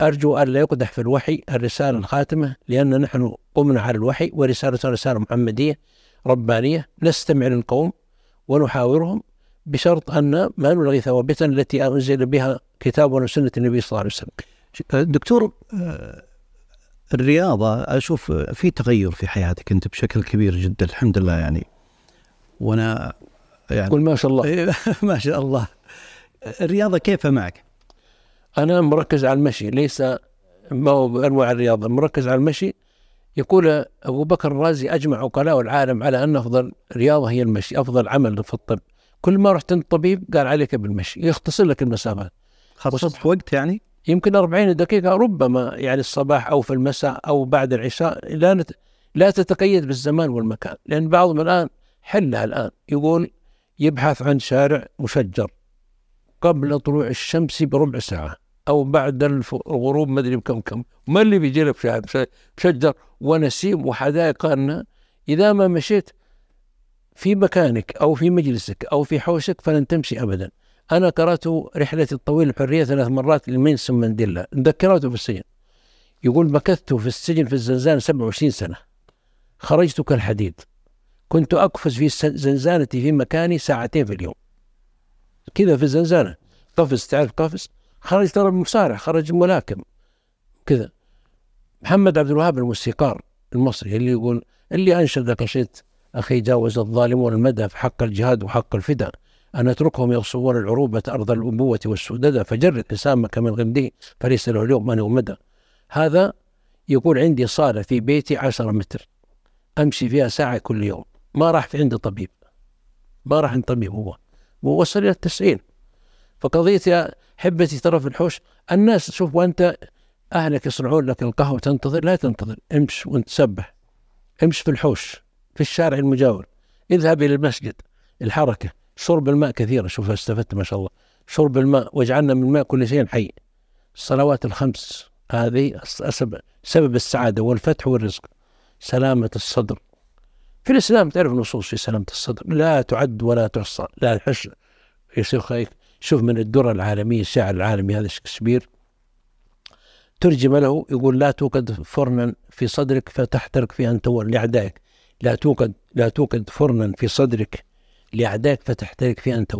أرجو أن لا يقدح في الوحي الرسالة الخاتمة لأن نحن قمنا على الوحي ورسالة رسالة محمدية ربانية. نستمع للقوم ونحاورهم بشرط أن ما نلغي ثوابتنا التي أنزل بها كتابنا وسنة النبي صلى الله عليه وسلم. دكتور آه، الرياضة أشوف في تغير في حياتك أنت بشكل كبير جدا الحمد لله يعني. وأنا يعني قل ما شاء الله. ما شاء الله. الرياضة كيف معك؟ أنا مركز على المشي ليس ما هو بأنواع الرياضة مركز على المشي. يقول أبو بكر الرازي أجمع عقلاء العالم على أن أفضل رياضة هي المشي أفضل عمل في الطب. كل ما رحت عند الطبيب قال عليك بالمشي يختصر لك المسافات خصصت وقت يعني؟ يمكن 40 دقيقة ربما يعني الصباح أو في المساء أو بعد العشاء لا نت... لا تتقيد بالزمان والمكان. لأن بعضهم الآن حلها الآن يقول يبحث عن شارع مشجر قبل طلوع الشمس بربع ساعة. أو بعد الغروب ما أدري بكم كم. ما اللي بيجي لك مشجر ونسيم وحدائق قارنة إذا ما مشيت في مكانك أو في مجلسك أو في حوشك فلن تمشي أبدا. أنا قرأت رحلتي الطويلة الحرية ثلاث مرات لمينسون مانديلا. ذكرته في السجن. يقول مكثت في السجن في الزنزانة 27 سنة. خرجت كالحديد. كنت أقفز في زنزانتي في مكاني ساعتين في اليوم. كذا في الزنزانة. قفز تعرف قفز؟ خرج ترى مصارع خرج ملاكم كذا. محمد عبد الوهاب الموسيقار المصري اللي يقول اللي أنشد قصيدة أخي جاوز الظالمون المدى في حق الجهاد وحق الفداء. أن أتركهم يغصبون العروبة أرض الأبوة والسددة فجرد حسامك من غمدي فليس له اليوم من مدى هذا يقول عندي صالة في بيتي عشرة متر أمشي فيها ساعة كل يوم. ما راح في عندي طبيب ما راح عند طبيب هو. ووصل إلى التسعين. فقضية يا حبتي في الحوش الناس شوف وأنت أهلك يصنعون لك القهوة تنتظر لا تنتظر امش وأنت تسبح امش في الحوش في الشارع المجاور اذهب إلى المسجد الحركة شرب الماء كثيرة شوف استفدت ما شاء الله شرب الماء واجعلنا من الماء كل شيء حي. الصلوات الخمس هذه سبب السعادة والفتح والرزق سلامة الصدر. في الإسلام تعرف نصوص في سلامة الصدر لا تعد ولا تحصى لا الحش يصير خيك شوف من الدرة العالمية الشاعر العالمي هذا شكسبير ترجم له يقول لا توقد فرنا في صدرك فتحترق في أنت لأعدائك. لا توقد لا توقد فرنا في صدرك لأعدائك فتحترق في أنت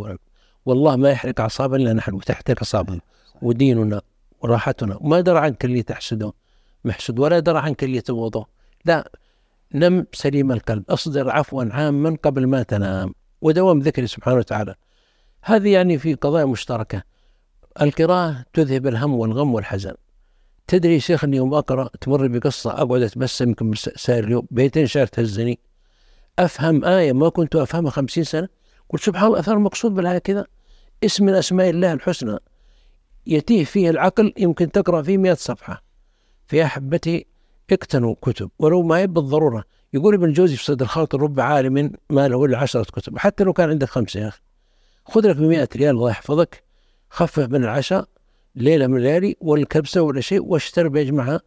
والله ما يحرق أعصابنا إلا نحن وتحترق أعصابنا وديننا وراحتنا. وما درى عنك اللي تحسده محسود ولا درى عنك اللي تبغضه لا نم سليم القلب أصدر عفوا عاما قبل ما تنام ودوام ذكر سبحانه وتعالى. هذه يعني في قضايا مشتركة. القراءة تذهب الهم والغم والحزن. تدري شيخ أني يوم أقرأ تمر بقصة أقعد أتبسم يمكن سائر اليوم بيتين شهر تهزني. أفهم آية ما كنت أفهمها خمسين سنة قلت سبحان الله أثر المقصود بالايه كذا. اسم من أسماء الله الحسنى. يتيه فيه العقل يمكن تقرأ فيه مئة صفحة. في أحبتي اقتنوا كتب ولو ما هي بالضرورة. يقول ابن جوزي في صيد الخاطر رب عالم ما له إلا عشرة كتب. حتى لو كان عندك خمسة يا أخي. خذ لك ب 100 ريال الله يحفظك. خفف من العشاء ليلة من الليالي والكبسة ولا شيء واشتري بيجمعها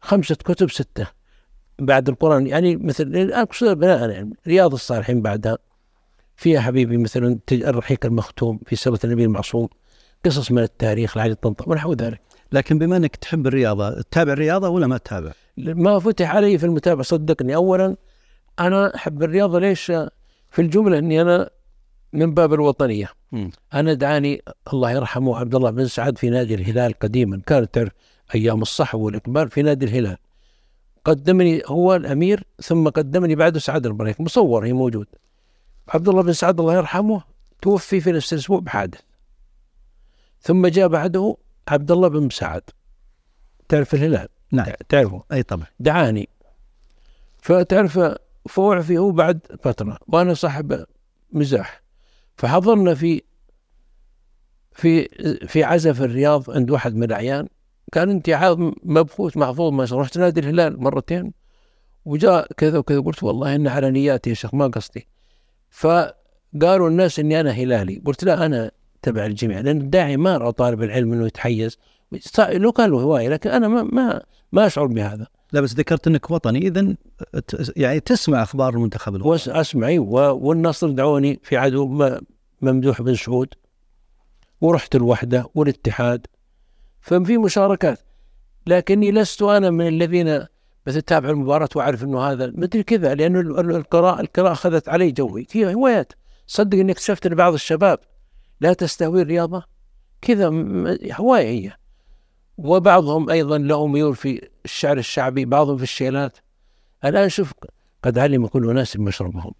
خمسة كتب ستة. بعد القرآن يعني مثل الان بناء يعني رياض الصالحين بعدها. فيها حبيبي مثلا الرحيق المختوم في سيرة النبي المعصوم. قصص من التاريخ لعلي الطنطا ونحو ذلك. لكن بما إنك تحب الرياضة تتابع الرياضة ولا ما تتابع؟ ما فتح علي في المتابعة صدقني. اولا أنا أحب الرياضة ليش؟ في الجملة إني أنا من باب الوطنية. م. أنا دعاني الله يرحمه عبد الله بن سعد في نادي الهلال قديما كانت أيام الصحو والإقبال في نادي الهلال. قدمني هو الأمير ثم قدمني بعده سعد البريك مصور هي موجود. عبد الله بن سعد الله يرحمه توفي في نفس الأسبوع بحادث. ثم جاء بعده عبد الله بن مسعد تعرف الهلال؟ نعم. تعرفه؟ أي طبعا. دعاني. فتعرف فوعفي هو بعد فترة وأنا صاحب مزاح. فحضرنا في في في عزا في الرياض عند واحد من الأعيان. كان انتعاض مبخوت محفوظ ما رحت نادي الهلال مرتين. وجاء كذا وكذا قلت والله إن على نياتي يا شيخ ما قصدي. فقالوا الناس إني أنا هلالي. قلت لا أنا تبع الجميع لأن الداعي ما ارى طالب العلم إنه يتحيز. لو كان له هواية لكن أنا ما ما ما أشعر بهذا. لا بس ذكرت إنك وطني. اذا يعني تسمع أخبار المنتخب الوطني. اسمع والنصر دعوني في عدو ممدوح بن سعود. ورحت الوحدة والاتحاد. ففي مشاركات. لكني لست أنا من الذين بس أتابع المباراة وأعرف إنه هذا مدري كذا لأنه القراءة القراءة أخذت علي جوي. في هوايات. صدق إني اكتشفت إن بعض الشباب لا تستهوي الرياضة. كذا هواية هي. وبعضهم أيضا له ميول في الشعر الشعبي بعضهم في الشيلات. الآن شوف قد علم كل ناس مشربهم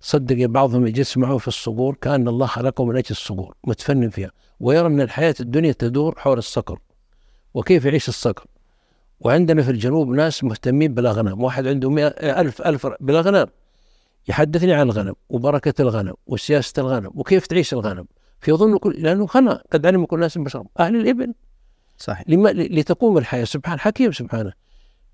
صدق بعضهم يجلس معه في الصقور كأن الله خلقه من أجل الصقور متفنن فيها. ويرى أن الحياة الدنيا تدور حول الصقر وكيف يعيش الصقر. وعندنا في الجنوب ناس مهتمين بالأغنام. واحد عنده مئة ألف ألف بالأغنام. يحدثني عن الغنم وبركة الغنم وسياسة الغنم وكيف تعيش الغنم. فيظن كل لأنه خنا قد علم كل الناس بشر أهل الإبل صحيح لما لتقوم الحياة سبحان حكيم سبحانه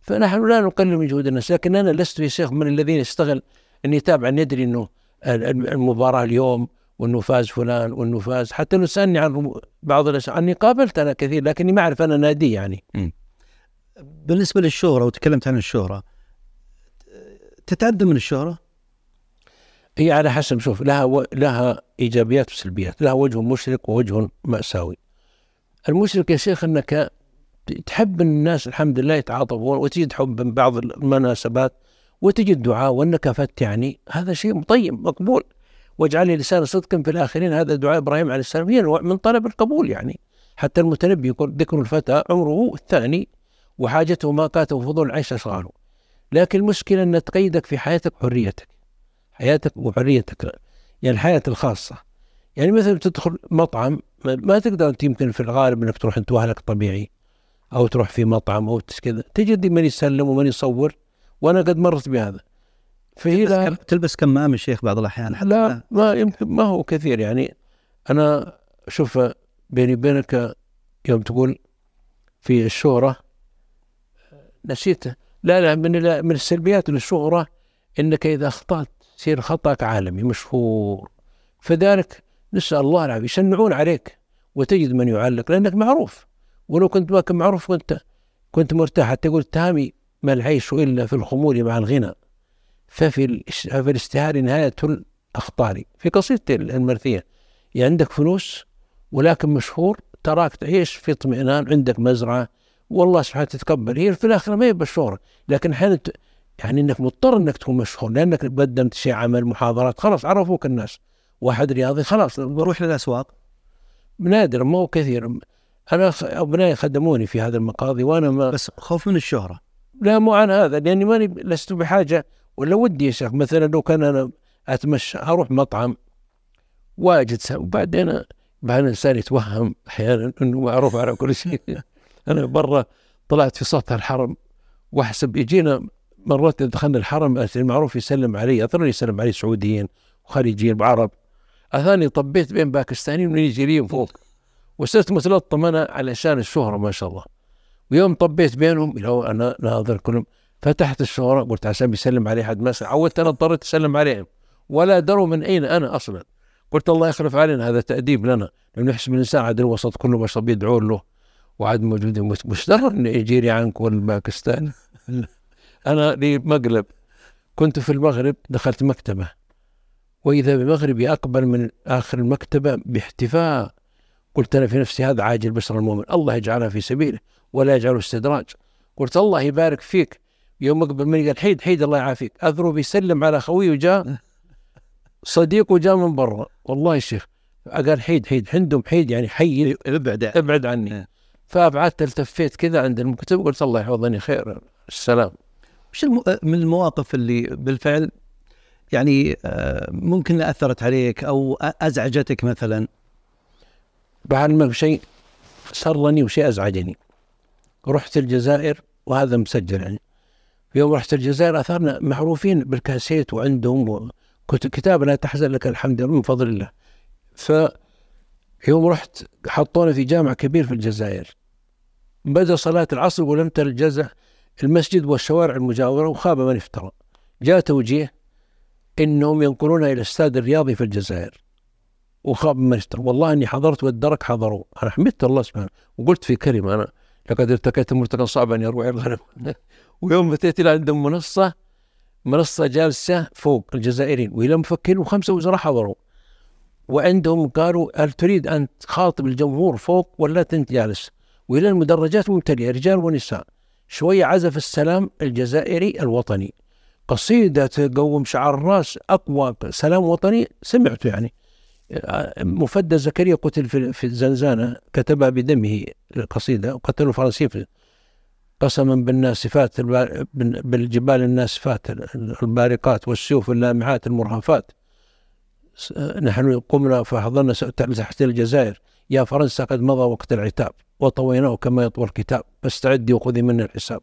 فنحن لا نقلل من جهود الناس لكن أنا لست يا شيخ من الذين يشتغل يتابع أن يدري أنه المباراة اليوم وأنه فاز فلان وأنه فاز حتى لو سألني عن بعض الأشياء أني قابلت أنا كثير لكني ما أعرف أنا نادي يعني م. بالنسبة للشهرة وتكلمت عن الشهرة تتعدى من الشهرة؟ هي على حسب شوف لها و... لها إيجابيات وسلبيات، لها وجه مشرق ووجه مأساوي. المشرق يا شيخ أنك تحب الناس الحمد لله يتعاطفون وتجد حب من بعض المناسبات وتجد دعاء وأنك فت يعني هذا شيء طيب مقبول. واجعل لسان صدق في الآخرين هذا دعاء إبراهيم عليه السلام هي نوع من طلب القبول يعني. حتى المتنبي يقول ذكر الفتى عمره الثاني وحاجته ما كاته فضول العيش صغاره لكن المشكلة أن تقيدك في حياتك حريتك حياتك وحريتك يعني الحياة الخاصة. يعني مثلا تدخل مطعم ما تقدر أنت يمكن في الغالب إنك تروح أنت وأهلك طبيعي أو تروح في مطعم أو كذا. تجد من يسلم ومن يصور وأنا قد مرت بهذا. فهي لا تلبس كمام الشيخ بعض الأحيان لا ما يمكن ما هو كثير. يعني أنا شوف بيني وبينك يوم تقول في الشهره نسيته. لا لا من من السلبيات للشهره إنك إذا أخطأت تصير خطأك عالمي مشهور. فذلك نسأل الله العافية. يشنعون عليك وتجد من يعلق لأنك معروف. ولو كنت ما كنت معروف كنت كنت مرتاح. حتى يقول تامي ما العيش إلا في الخمول مع الغنى. ففي في الاستهار نهاية الأخطار. في قصيدة المرثية يعني عندك فلوس ولكن مشهور تراك تعيش في اطمئنان عندك مزرعة والله سبحانه تتقبل. هي في الآخرة ما هي بالشهرة لكن أحيانا يعني إنك مضطر إنك تكون مشهور لأنك قدمت شيء عمل محاضرات خلاص عرفوك الناس. واحد رياضي خلاص بروح للأسواق. نادر ما هو كثير. أنا أبنائي خدموني في هذا المقاضي وأنا ما بس خوف من الشهرة. لا مو عن هذا لأني ماني لست بحاجة. ولا ودي يا شيخ مثلا لو كان أنا أتمشى أروح مطعم واجد وبعدين بعد الإنسان يتوهم أحيانا إنه معروف على كل شيء. أنا برا طلعت في سطح الحرم واحسب يجينا مرات دخلنا الحرم المعروف يسلم علي اثرني يسلم علي سعوديين وخليجيين وعرب أثاني طبيت بين باكستانيين ونيجيريين فوق. وصرت متلطم أنا علشان الشهرة ما شاء الله. ويوم طبيت بينهم لو أنا ناظر كلهم فتحت الشهرة قلت عشان بيسلم علي حد ما عودت أنا اضطريت أسلم عليهم. ولا دروا من أين أنا أصلا. قلت الله يخلف علينا هذا تأديب لنا. لأنه يحسب الإنسان عاد الوسط كله بشر بيدعون له. وعاد موجودين مش در النيجيري عنك ولا الباكستاني أنا لي مقلب. كنت في المغرب دخلت مكتبة. وإذا بمغربي أقبل من آخر المكتبة باحتفاء قلت أنا في نفسي هذا عاجل بشر المؤمن الله يجعلها في سبيله ولا يجعله استدراج. قلت الله يبارك فيك. يوم أقبل مني قال حيد حيد الله يعافيك. أذرو بيسلم على خوي وجاء صديقه جاء من برا. والله يا شيخ قال حيد حيد عندهم حيد يعني حي. ابعد ابعد عني. إيه. فأبعدت التفيت كذا عند المكتب قلت الله يحفظني خير. السلام. وش من المواقف اللي بالفعل يعني آه، ممكن أثرت عليك أو أزعجتك مثلا؟ بعلمك شيء سرني وشيء أزعجني. رحت الجزائر وهذا مسجل يعني. يوم رحت الجزائر أثرنا معروفين بالكاسيت وعندهم كتاب لا تحزن لك الحمد من فضل الله. ف يوم رحت حطونا في جامع كبير في الجزائر. بدأ صلاة العصر ولم تر الجزع المسجد والشوارع المجاورة وخاب من افترى جاء توجيه إنهم ينقلونها إلى الاستاد الرياضي في الجزائر. وخاب افترى والله إني حضرت والدرك حضروا. أنا حمدت الله سبحانه. وقلت في كلمة أنا لقد ارتكيت مرتكا صعبا يروع الغنم ويوم أتيت إلى عندهم منصة منصة جالسة فوق الجزائريين والى مفكرين وخمسة وزراء حضروا. وعندهم قالوا هل تريد أن تخاطب الجمهور فوق ولا انت جالس؟ وإلى المدرجات ممتلئة رجال ونساء. شوية عزف السلام الجزائري الوطني. قصيدة تقوم شعار الراس أقوى سلام وطني سمعته يعني. مفدى زكريا قتل في, في الزنزانة كتبها بدمه القصيدة وقتلوا الفرنسيين قسما بالناسفات بالجبال الناسفات البارقات والسيوف اللامعات المرهفات. نحن قمنا فحضرنا تحت الجزائر. يا فرنسا قد مضى وقت العتاب وطويناه كما يطوى الكتاب. فاستعدي وخذي منا الحساب.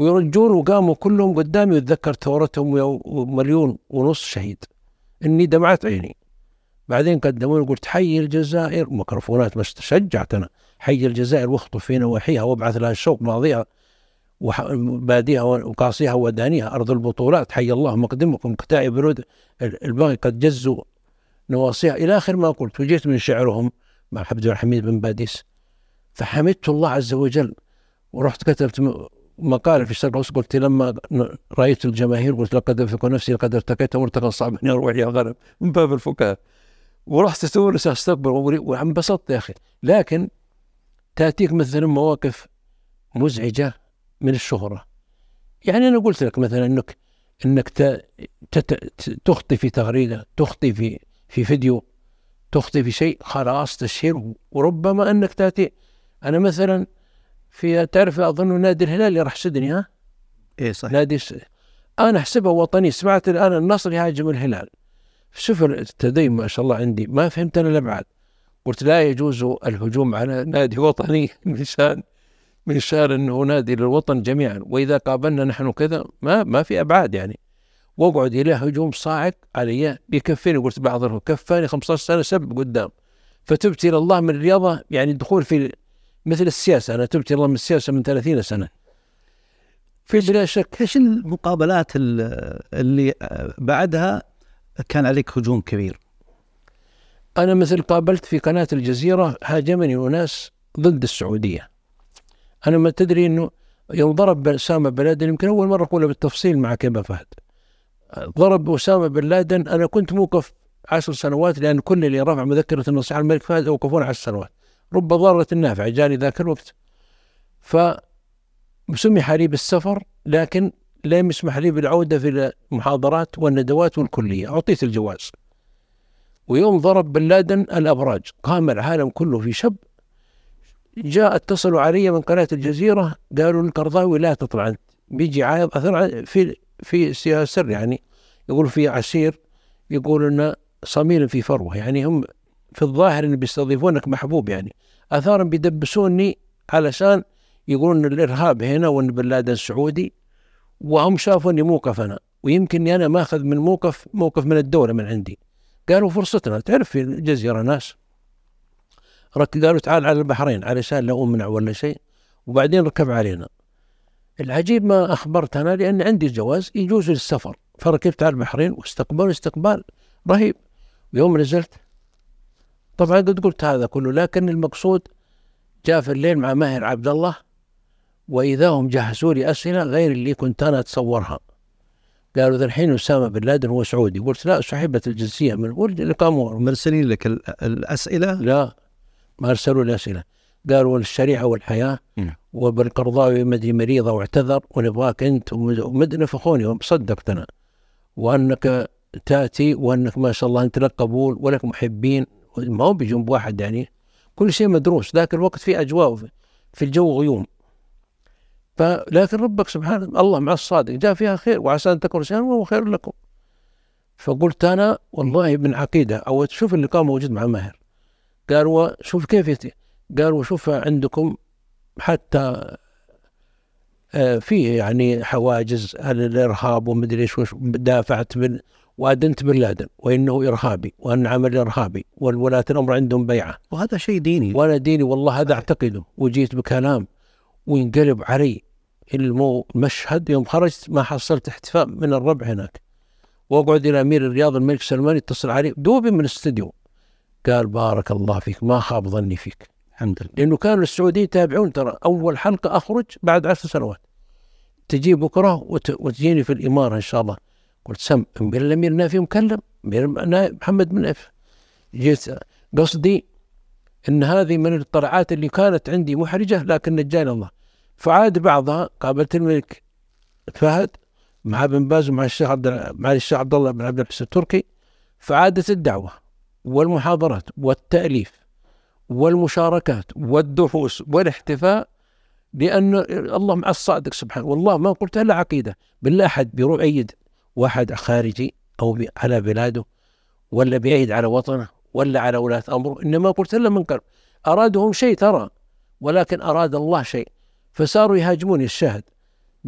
ويرجون وقاموا كلهم قدامي واتذكر ثورتهم ومليون ونص شهيد. إني دمعت عيني. بعدين قدموني قلت حي الجزائر. ميكروفونات بس شجعت أنا. حي الجزائر واخطف في نواحيها وأبعث لها الشوق ماضيها وباديها وقاصيها ودانيها. أرض البطولات. حي الله مقدمكم قتائي برود. الباقي قد جزوا نواصيها. إلى آخر ما قلت وجيت من شعرهم مع عبد الحميد بن باديس. فحمدت الله عز وجل. ورحت كتبت مقال في الشرق الأوسط قلت لما رأيت الجماهير قلت لقد افق نفسي لقد ارتقيت مرتقى صعب إني أروح يا غنم من باب الفكاهة. ورحت تونس استقبل وانبسطت يا أخي. لكن تأتيك مثلا مواقف مزعجة من الشهرة. يعني أنا قلت لك مثلا إنك إنك تخطي في تغريدة تخطي في في فيديو تخطي في شيء خلاص تشهير وربما إنك تأتي. أنا مثلا في تعرف أظن نادي الهلال اللي راح سدني ها؟ إيه صحيح. نادي س... أنا احسبها وطني سمعت الآن النصر يهاجم الهلال. شوف التدين ما شاء الله عندي ما فهمت أنا الابعاد قلت لا يجوز الهجوم على نادي وطني من شان من شان إنه نادي للوطن جميعا. وإذا قابلنا نحن كذا ما ما في أبعاد يعني. وأقعد إلى هجوم صاعق علي بيكفيني. قلت بعض كفاني 15 سنة سب قدام. فتبت إلى الله من الرياضة يعني الدخول في مثل السياسة. أنا تبت الله من السياسة من 30 سنة. في بلا شك. إيش المقابلات اللي بعدها كان عليك هجوم كبير؟ أنا مثل قابلت في قناة الجزيرة هاجمني أناس ضد السعودية. أنا ما تدري إنه يوم ضرب أسامة بن لادن. يمكن أول مرة أقولها بالتفصيل مع كيما فهد. ضرب أسامة بن لادن. أنا كنت موقف عشر سنوات لأن كل اللي رفع مذكرة النصيحة الملك فهد اوقفون عشر سنوات. رب ضارة نافعة جاني ذاك الوقت. ف سمح لي بالسفر لكن لم يسمح لي بالعودة في المحاضرات والندوات والكلية. أعطيت الجواز. ويوم ضرب بن لادن الأبراج. قام العالم كله في شب. جاء اتصلوا علي من قناة الجزيرة. قالوا القرضاوي لا تطلع أنت بيجي عايض. أثر في في سر يعني يقول في عسير يقول أن صميل في فروة. يعني هم في الظاهر إن بيستضيفونك محبوب يعني. آثارا بيدبسوني علشان يقولون الإرهاب هنا وإن بن لادن سعودي وهم شافوني موقف أنا. ويمكن أنا ماخذ من موقف موقف من الدولة من عندي. قالوا فرصتنا تعرف في الجزيرة ناس؟ قالوا تعال على البحرين علشان لا امنع ولا شيء وبعدين ركب علينا. العجيب ما أخبرت أنا لأن عندي جواز يجوز للسفر. فركبت على البحرين واستقبلوا استقبال رهيب. يوم نزلت طبعا قد قلت هذا كله لكن المقصود جاء في الليل مع ماهر عبد الله وإذا هم جهزوا لي أسئلة غير اللي كنت أنا أتصورها. قالوا ذا الحين أسامة بن لادن هو سعودي. قلت لا سحبت الجنسية من ولد قاموا مرسلين لك الأسئلة؟ لا ما أرسلوا لي أسئلة. قالوا الشريعه والحياة وبالقرضاوي مدري مريضة واعتذر ونبغاك أنت ومد نفخوني صدقت أنا. وأنك تأتي وأنك ما شاء الله أنت لك قبول ولك محبين. ما هو بجنب واحد يعني كل شيء مدروس ذاك الوقت في أجواء في الجو غيوم. فلكن ربك سبحانه الله مع الصادق جاء فيها خير وعسى أن تكرهوا شيئا وهو خير لكم. فقلت أنا والله من عقيدة أو شوف اللقاء موجود مع ماهر. قال وشوف كيف قال وشوف عندكم حتى آه، في يعني حواجز الإرهاب ومدري إيش دافعت من وأدنت بن لادن وإنه إرهابي وأن عمل إرهابي والولاة الأمر عندهم بيعة. وهذا شيء ديني. وأنا ديني والله هذا أعتقده وجيت بكلام وينقلب علي المشهد. يوم خرجت ما حصلت احتفاء من الربع هناك. وأقعد إلى أمير الرياض الملك سلمان يتصل علي دوبي من الاستديو. قال بارك الله فيك ما خاب ظني فيك. الحمد لله. لأنه كانوا السعوديين يتابعون. ترى أول حلقة أخرج بعد عشر سنوات. تجي بكرة وتجيني في الإمارة إن شاء الله. قلت سم امير الامير نافي مكلم امير محمد بن نايف جيت قصدي إن هذه من الطلعات اللي كانت عندي محرجة لكن نجاني الله. فعاد بعضها قابلت الملك فهد مع ابن باز ومع الشيخ عبد مع الشيخ عبد الله بن عبد الحسين التركي. فعادت الدعوة والمحاضرات والتأليف والمشاركات والدروس والاحتفاء لأن الله مع الصادق سبحانه. والله ما قلت إلا عقيدة. بالله أحد بيروح أيد واحد خارجي أو على بلاده ولا بيعيد على وطنه ولا على ولاة أمره إنما قلت إلا من قلب أرادهم شيء ترى ولكن أراد الله شيء. فصاروا يهاجموني الشاهد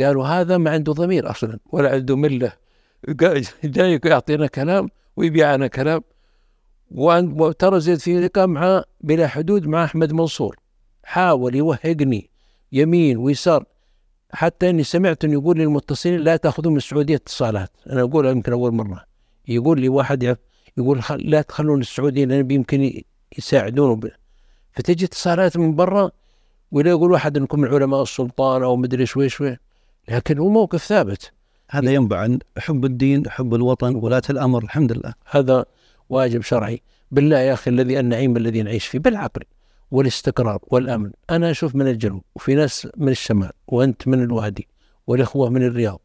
قالوا هذا ما عنده ضمير أصلا ولا عنده ملة. جاي يعطينا كلام ويبيعنا كلام. وترى زيد في لقاء مع بلا حدود مع أحمد منصور. حاول يوهقني يمين ويسار. حتى إني سمعت إنه يقول للمتصلين لا تأخذوا من السعودية اتصالات. أنا اقولها يمكن أول مرة. يقول لي واحد يقول لا تخلون السعوديين لأن يمكن يساعدون فتجي اتصالات من برا ولا يقول واحد إنكم من علماء السلطان أو مدري شوي شوي. لكن هو موقف ثابت. هذا ينبع عن حب الدين حب الوطن ولاة الأمر الحمد لله. هذا واجب شرعي. بالله يا أخي الذي النعيم الذي نعيش فيه بالعقل. والاستقرار والأمن. أنا أشوف من الجنوب وفي ناس من الشمال وأنت من الوادي والإخوة من الرياض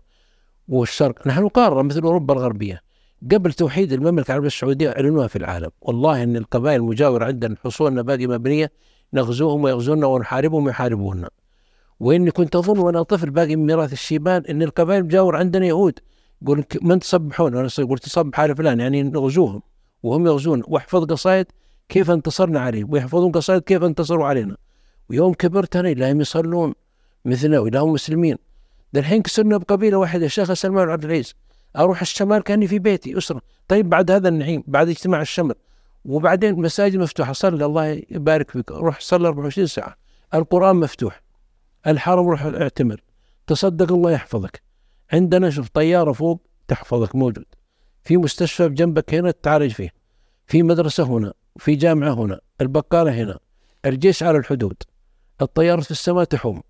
والشرق. نحن قاره مثل أوروبا الغربية. قبل توحيد المملكة العربية السعودية أعلنوها في العالم. والله إن القبائل المجاورة عندنا حصولنا باقي مبنية نغزوهم ويغزونا ونحاربهم ويحاربونا. وإني كنت أظن وأنا طفل باقي من ميراث الشيبان إن القبائل المجاورة عندنا يهود يقول من تصبحون؟ أنا قلت تصبح على فلان يعني نغزوهم وهم يغزون. واحفظ قصائد كيف انتصرنا عليهم ويحفظون قصائد كيف انتصروا علينا. ويوم كبرت أنا لا يصلون مثلنا ولا هم مسلمين. ده الحين كسرنا بقبيلة واحدة الشيخ سلمان عبد العزيز. أروح الشمال كأني في بيتي أسرة. طيب بعد هذا النعيم بعد اجتماع الشمل وبعدين مساجد مفتوحة صلي الله يبارك فيك. روح صلي 24 ساعة. القرآن مفتوح. الحرم روح اعتمر. تصدق الله يحفظك. عندنا شوف طيارة فوق تحفظك موجود. في مستشفى بجنبك هنا تعالج فيه. في مدرسة هنا. في جامعة هنا البقالة هنا الجيش على الحدود الطيارة في السماء تحوم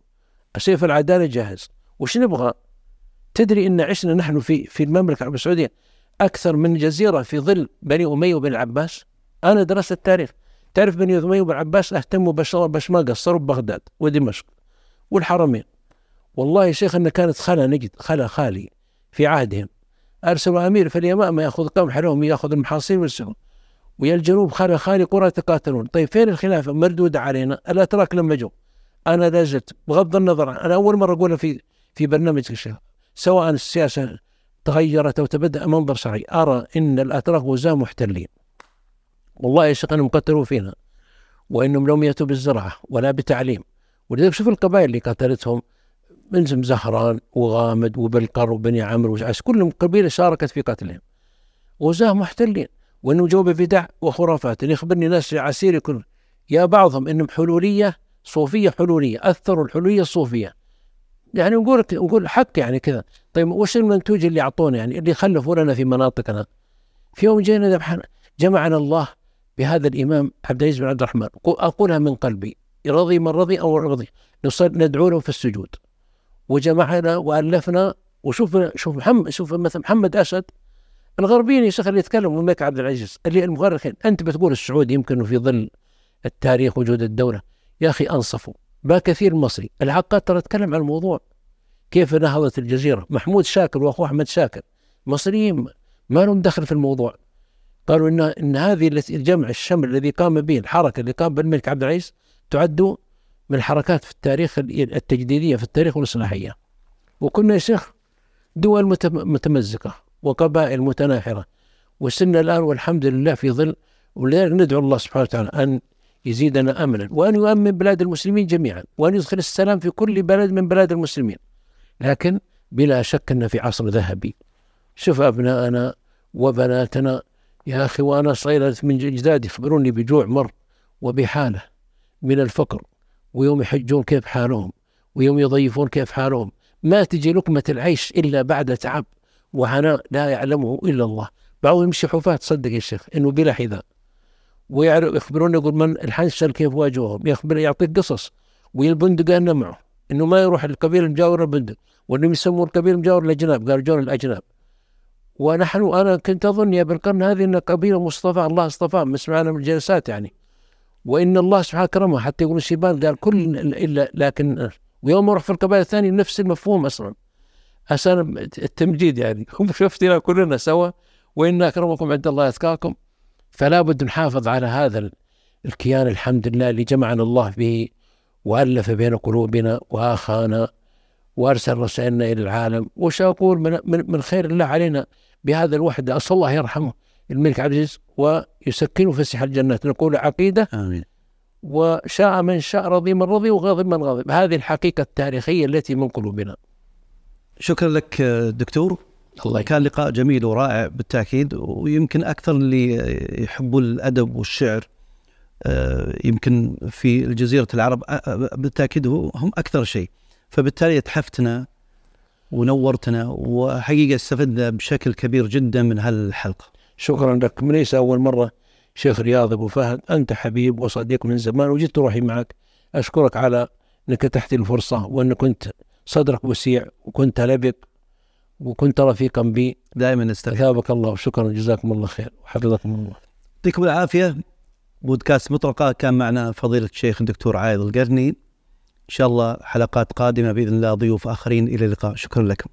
سيف العدالة جاهز. وش نبغى؟ تدري إن عشنا نحن في في المملكة العربية السعودية أكثر من جزيرة في ظل بني أمية وبن العباس أنا درست التاريخ. تعرف بني أمية وبن العباس أهتموا بس ما قصروا ببغداد ودمشق والحرمين. والله يا شيخ انها كانت خلا نجد خلا خالي في عهدهم. أرسلوا أمير في اليمامة يأخذ قمح لهم يأخذ المحاصيل والسهم. ويا الجنوب خالي خالي قرى يتقاتلون. طيب فين الخلافه مردوده علينا. الاتراك لما جو أنا لا زلت. بغض النظر أنا أول مرة أقولها في في برنامج الشيخ. سواء السياسة تغيرت أو تبدأ منظر شرعي. أرى أن الأتراك غزاة محتلين. والله يا شيخ أنهم قتلوا فينا وأنهم لم يأتوا بالزراعة ولا بتعليم. ولذلك شوف القبائل اللي قتلتهم من زهران وغامد وبلقر وبني عمرو وعس كلهم قبيلة شاركت في قتلهم. غزاة محتلين. وانه جو ببدع وخرافات يخبرني ناس عسير يكون يا بعضهم إنهم حلولية صوفية حلولية أثروا الحلولية الصوفية. يعني نقول نقول حق يعني كذا. طيب وش المنتوج اللي أعطونا؟ يعني اللي خلفوا لنا في مناطقنا. في يوم جينا جمعنا الله بهذا الإمام عبد العزيز بن عبد الرحمن. أقولها من قلبي. رضي من رضي أو رضي. نصل ندعو له في السجود. وجمعنا وألفنا. وشوف شوف محمد شوف مثلا محمد أسد الغربيين يا شيخ اللي يتكلموا الملك عبد العزيز اللي المؤرخين أنت بتقول السعودي يمكن في ظل التاريخ وجود الدولة. يا أخي أنصفوا. ما كثير مصري. العقاد ترى تكلم عن الموضوع. كيف نهضت الجزيرة؟ محمود شاكر وأخوه أحمد شاكر. مصريين ما لهم دخل في الموضوع. قالوا إن, إن هذه الجمع الشمل الذي قام به الحركة اللي قام بالملك عبد العزيز تعد من الحركات في التاريخ التجديدية في التاريخ والإصلاحية. وكنا يا شيخ دول متمزقة. وقبائل متناحرة. وصلنا الآن والحمد لله في ظل ولذلك ندعو الله سبحانه وتعالى أن يزيدنا أمنا وأن يؤمن بلاد المسلمين جميعا وأن يدخل السلام في كل بلد من بلاد المسلمين. لكن بلا شك أن في عصر ذهبي. شوف ابنائنا وبناتنا يا أخي وأنا صغير من اجدادي يخبروني بجوع مر وبحالة من الفقر ويوم يحجون كيف حالهم ويوم يضيفون كيف حالهم. ما تجي لقمة العيش إلا بعد تعب. وعناء لا يعلمه إلا الله. بعضهم يمشي حفاة صدق يا شيخ إنه بلا حذاء. ويعرف يخبرون يقول من الحنشل كيف واجههم؟ يخبر يعطيك قصص. والبندق معه إنه ما يروح القبيله المجاوره البندق. وإنهم يسموا القبيله المجاوره الأجناب قالوا جون الأجناب. ونحن أنا كنت أظن يا بالقرن هذه إن قبيلة مصطفى الله اصطفاه مسمعنا من الجلسات يعني. وإن الله سبحانه كرمه حتى يقول الشيبان قال كل إلا لكن ويوم أروح في القبائل الثانية نفس المفهوم أصلا. عشان التمجيد يعني. هم شفتنا كلنا سوا وان أكرمكم عند الله أتقاكم. فلا بد نحافظ على هذا الكيان الحمد لله اللي جمعنا الله به وألف بين قلوبنا وآخانا وأرسل رسائلنا إلى العالم. وش أقول من, من, من خير الله علينا بهذا الوحدة أسأل الله يرحمه الملك عبد العزيز ويسكنه فسح الجنات نقول عقيدة. آمين. وشاء من شاء رضي من رضي وغاضب من غضب هذه الحقيقة التاريخية التي من قلوبنا. شكرا لك دكتور. الله كان لقاء جميل ورائع بالتأكيد ويمكن أكثر اللي يحبوا الأدب والشعر آه، يمكن في جزيرة العرب آه، آه، بالتأكيد هم أكثر شيء. فبالتالي اتحفتنا ونورتنا وحقيقة استفدنا بشكل كبير جدا من هالحلقة. شكرا لك. من ليس أول مرة؟ شيخ رياض أبو فهد أنت حبيب وصديق من زمان وجدت روحي معك. أشكرك على أنك اتحت الفرصة وأنك كنت صدرك وسيع وكنت لبق وكنت رفيقا بي. دائما نستفيد أثابك الله وشكرا جزاكم الله خير وحفظكم الله. يعطيكم العافية. بودكاست مطرقة كان معنا فضيلة الشيخ الدكتور عايض القرني. إن شاء الله حلقات قادمة بإذن الله ضيوف آخرين إلى اللقاء. شكرا لكم.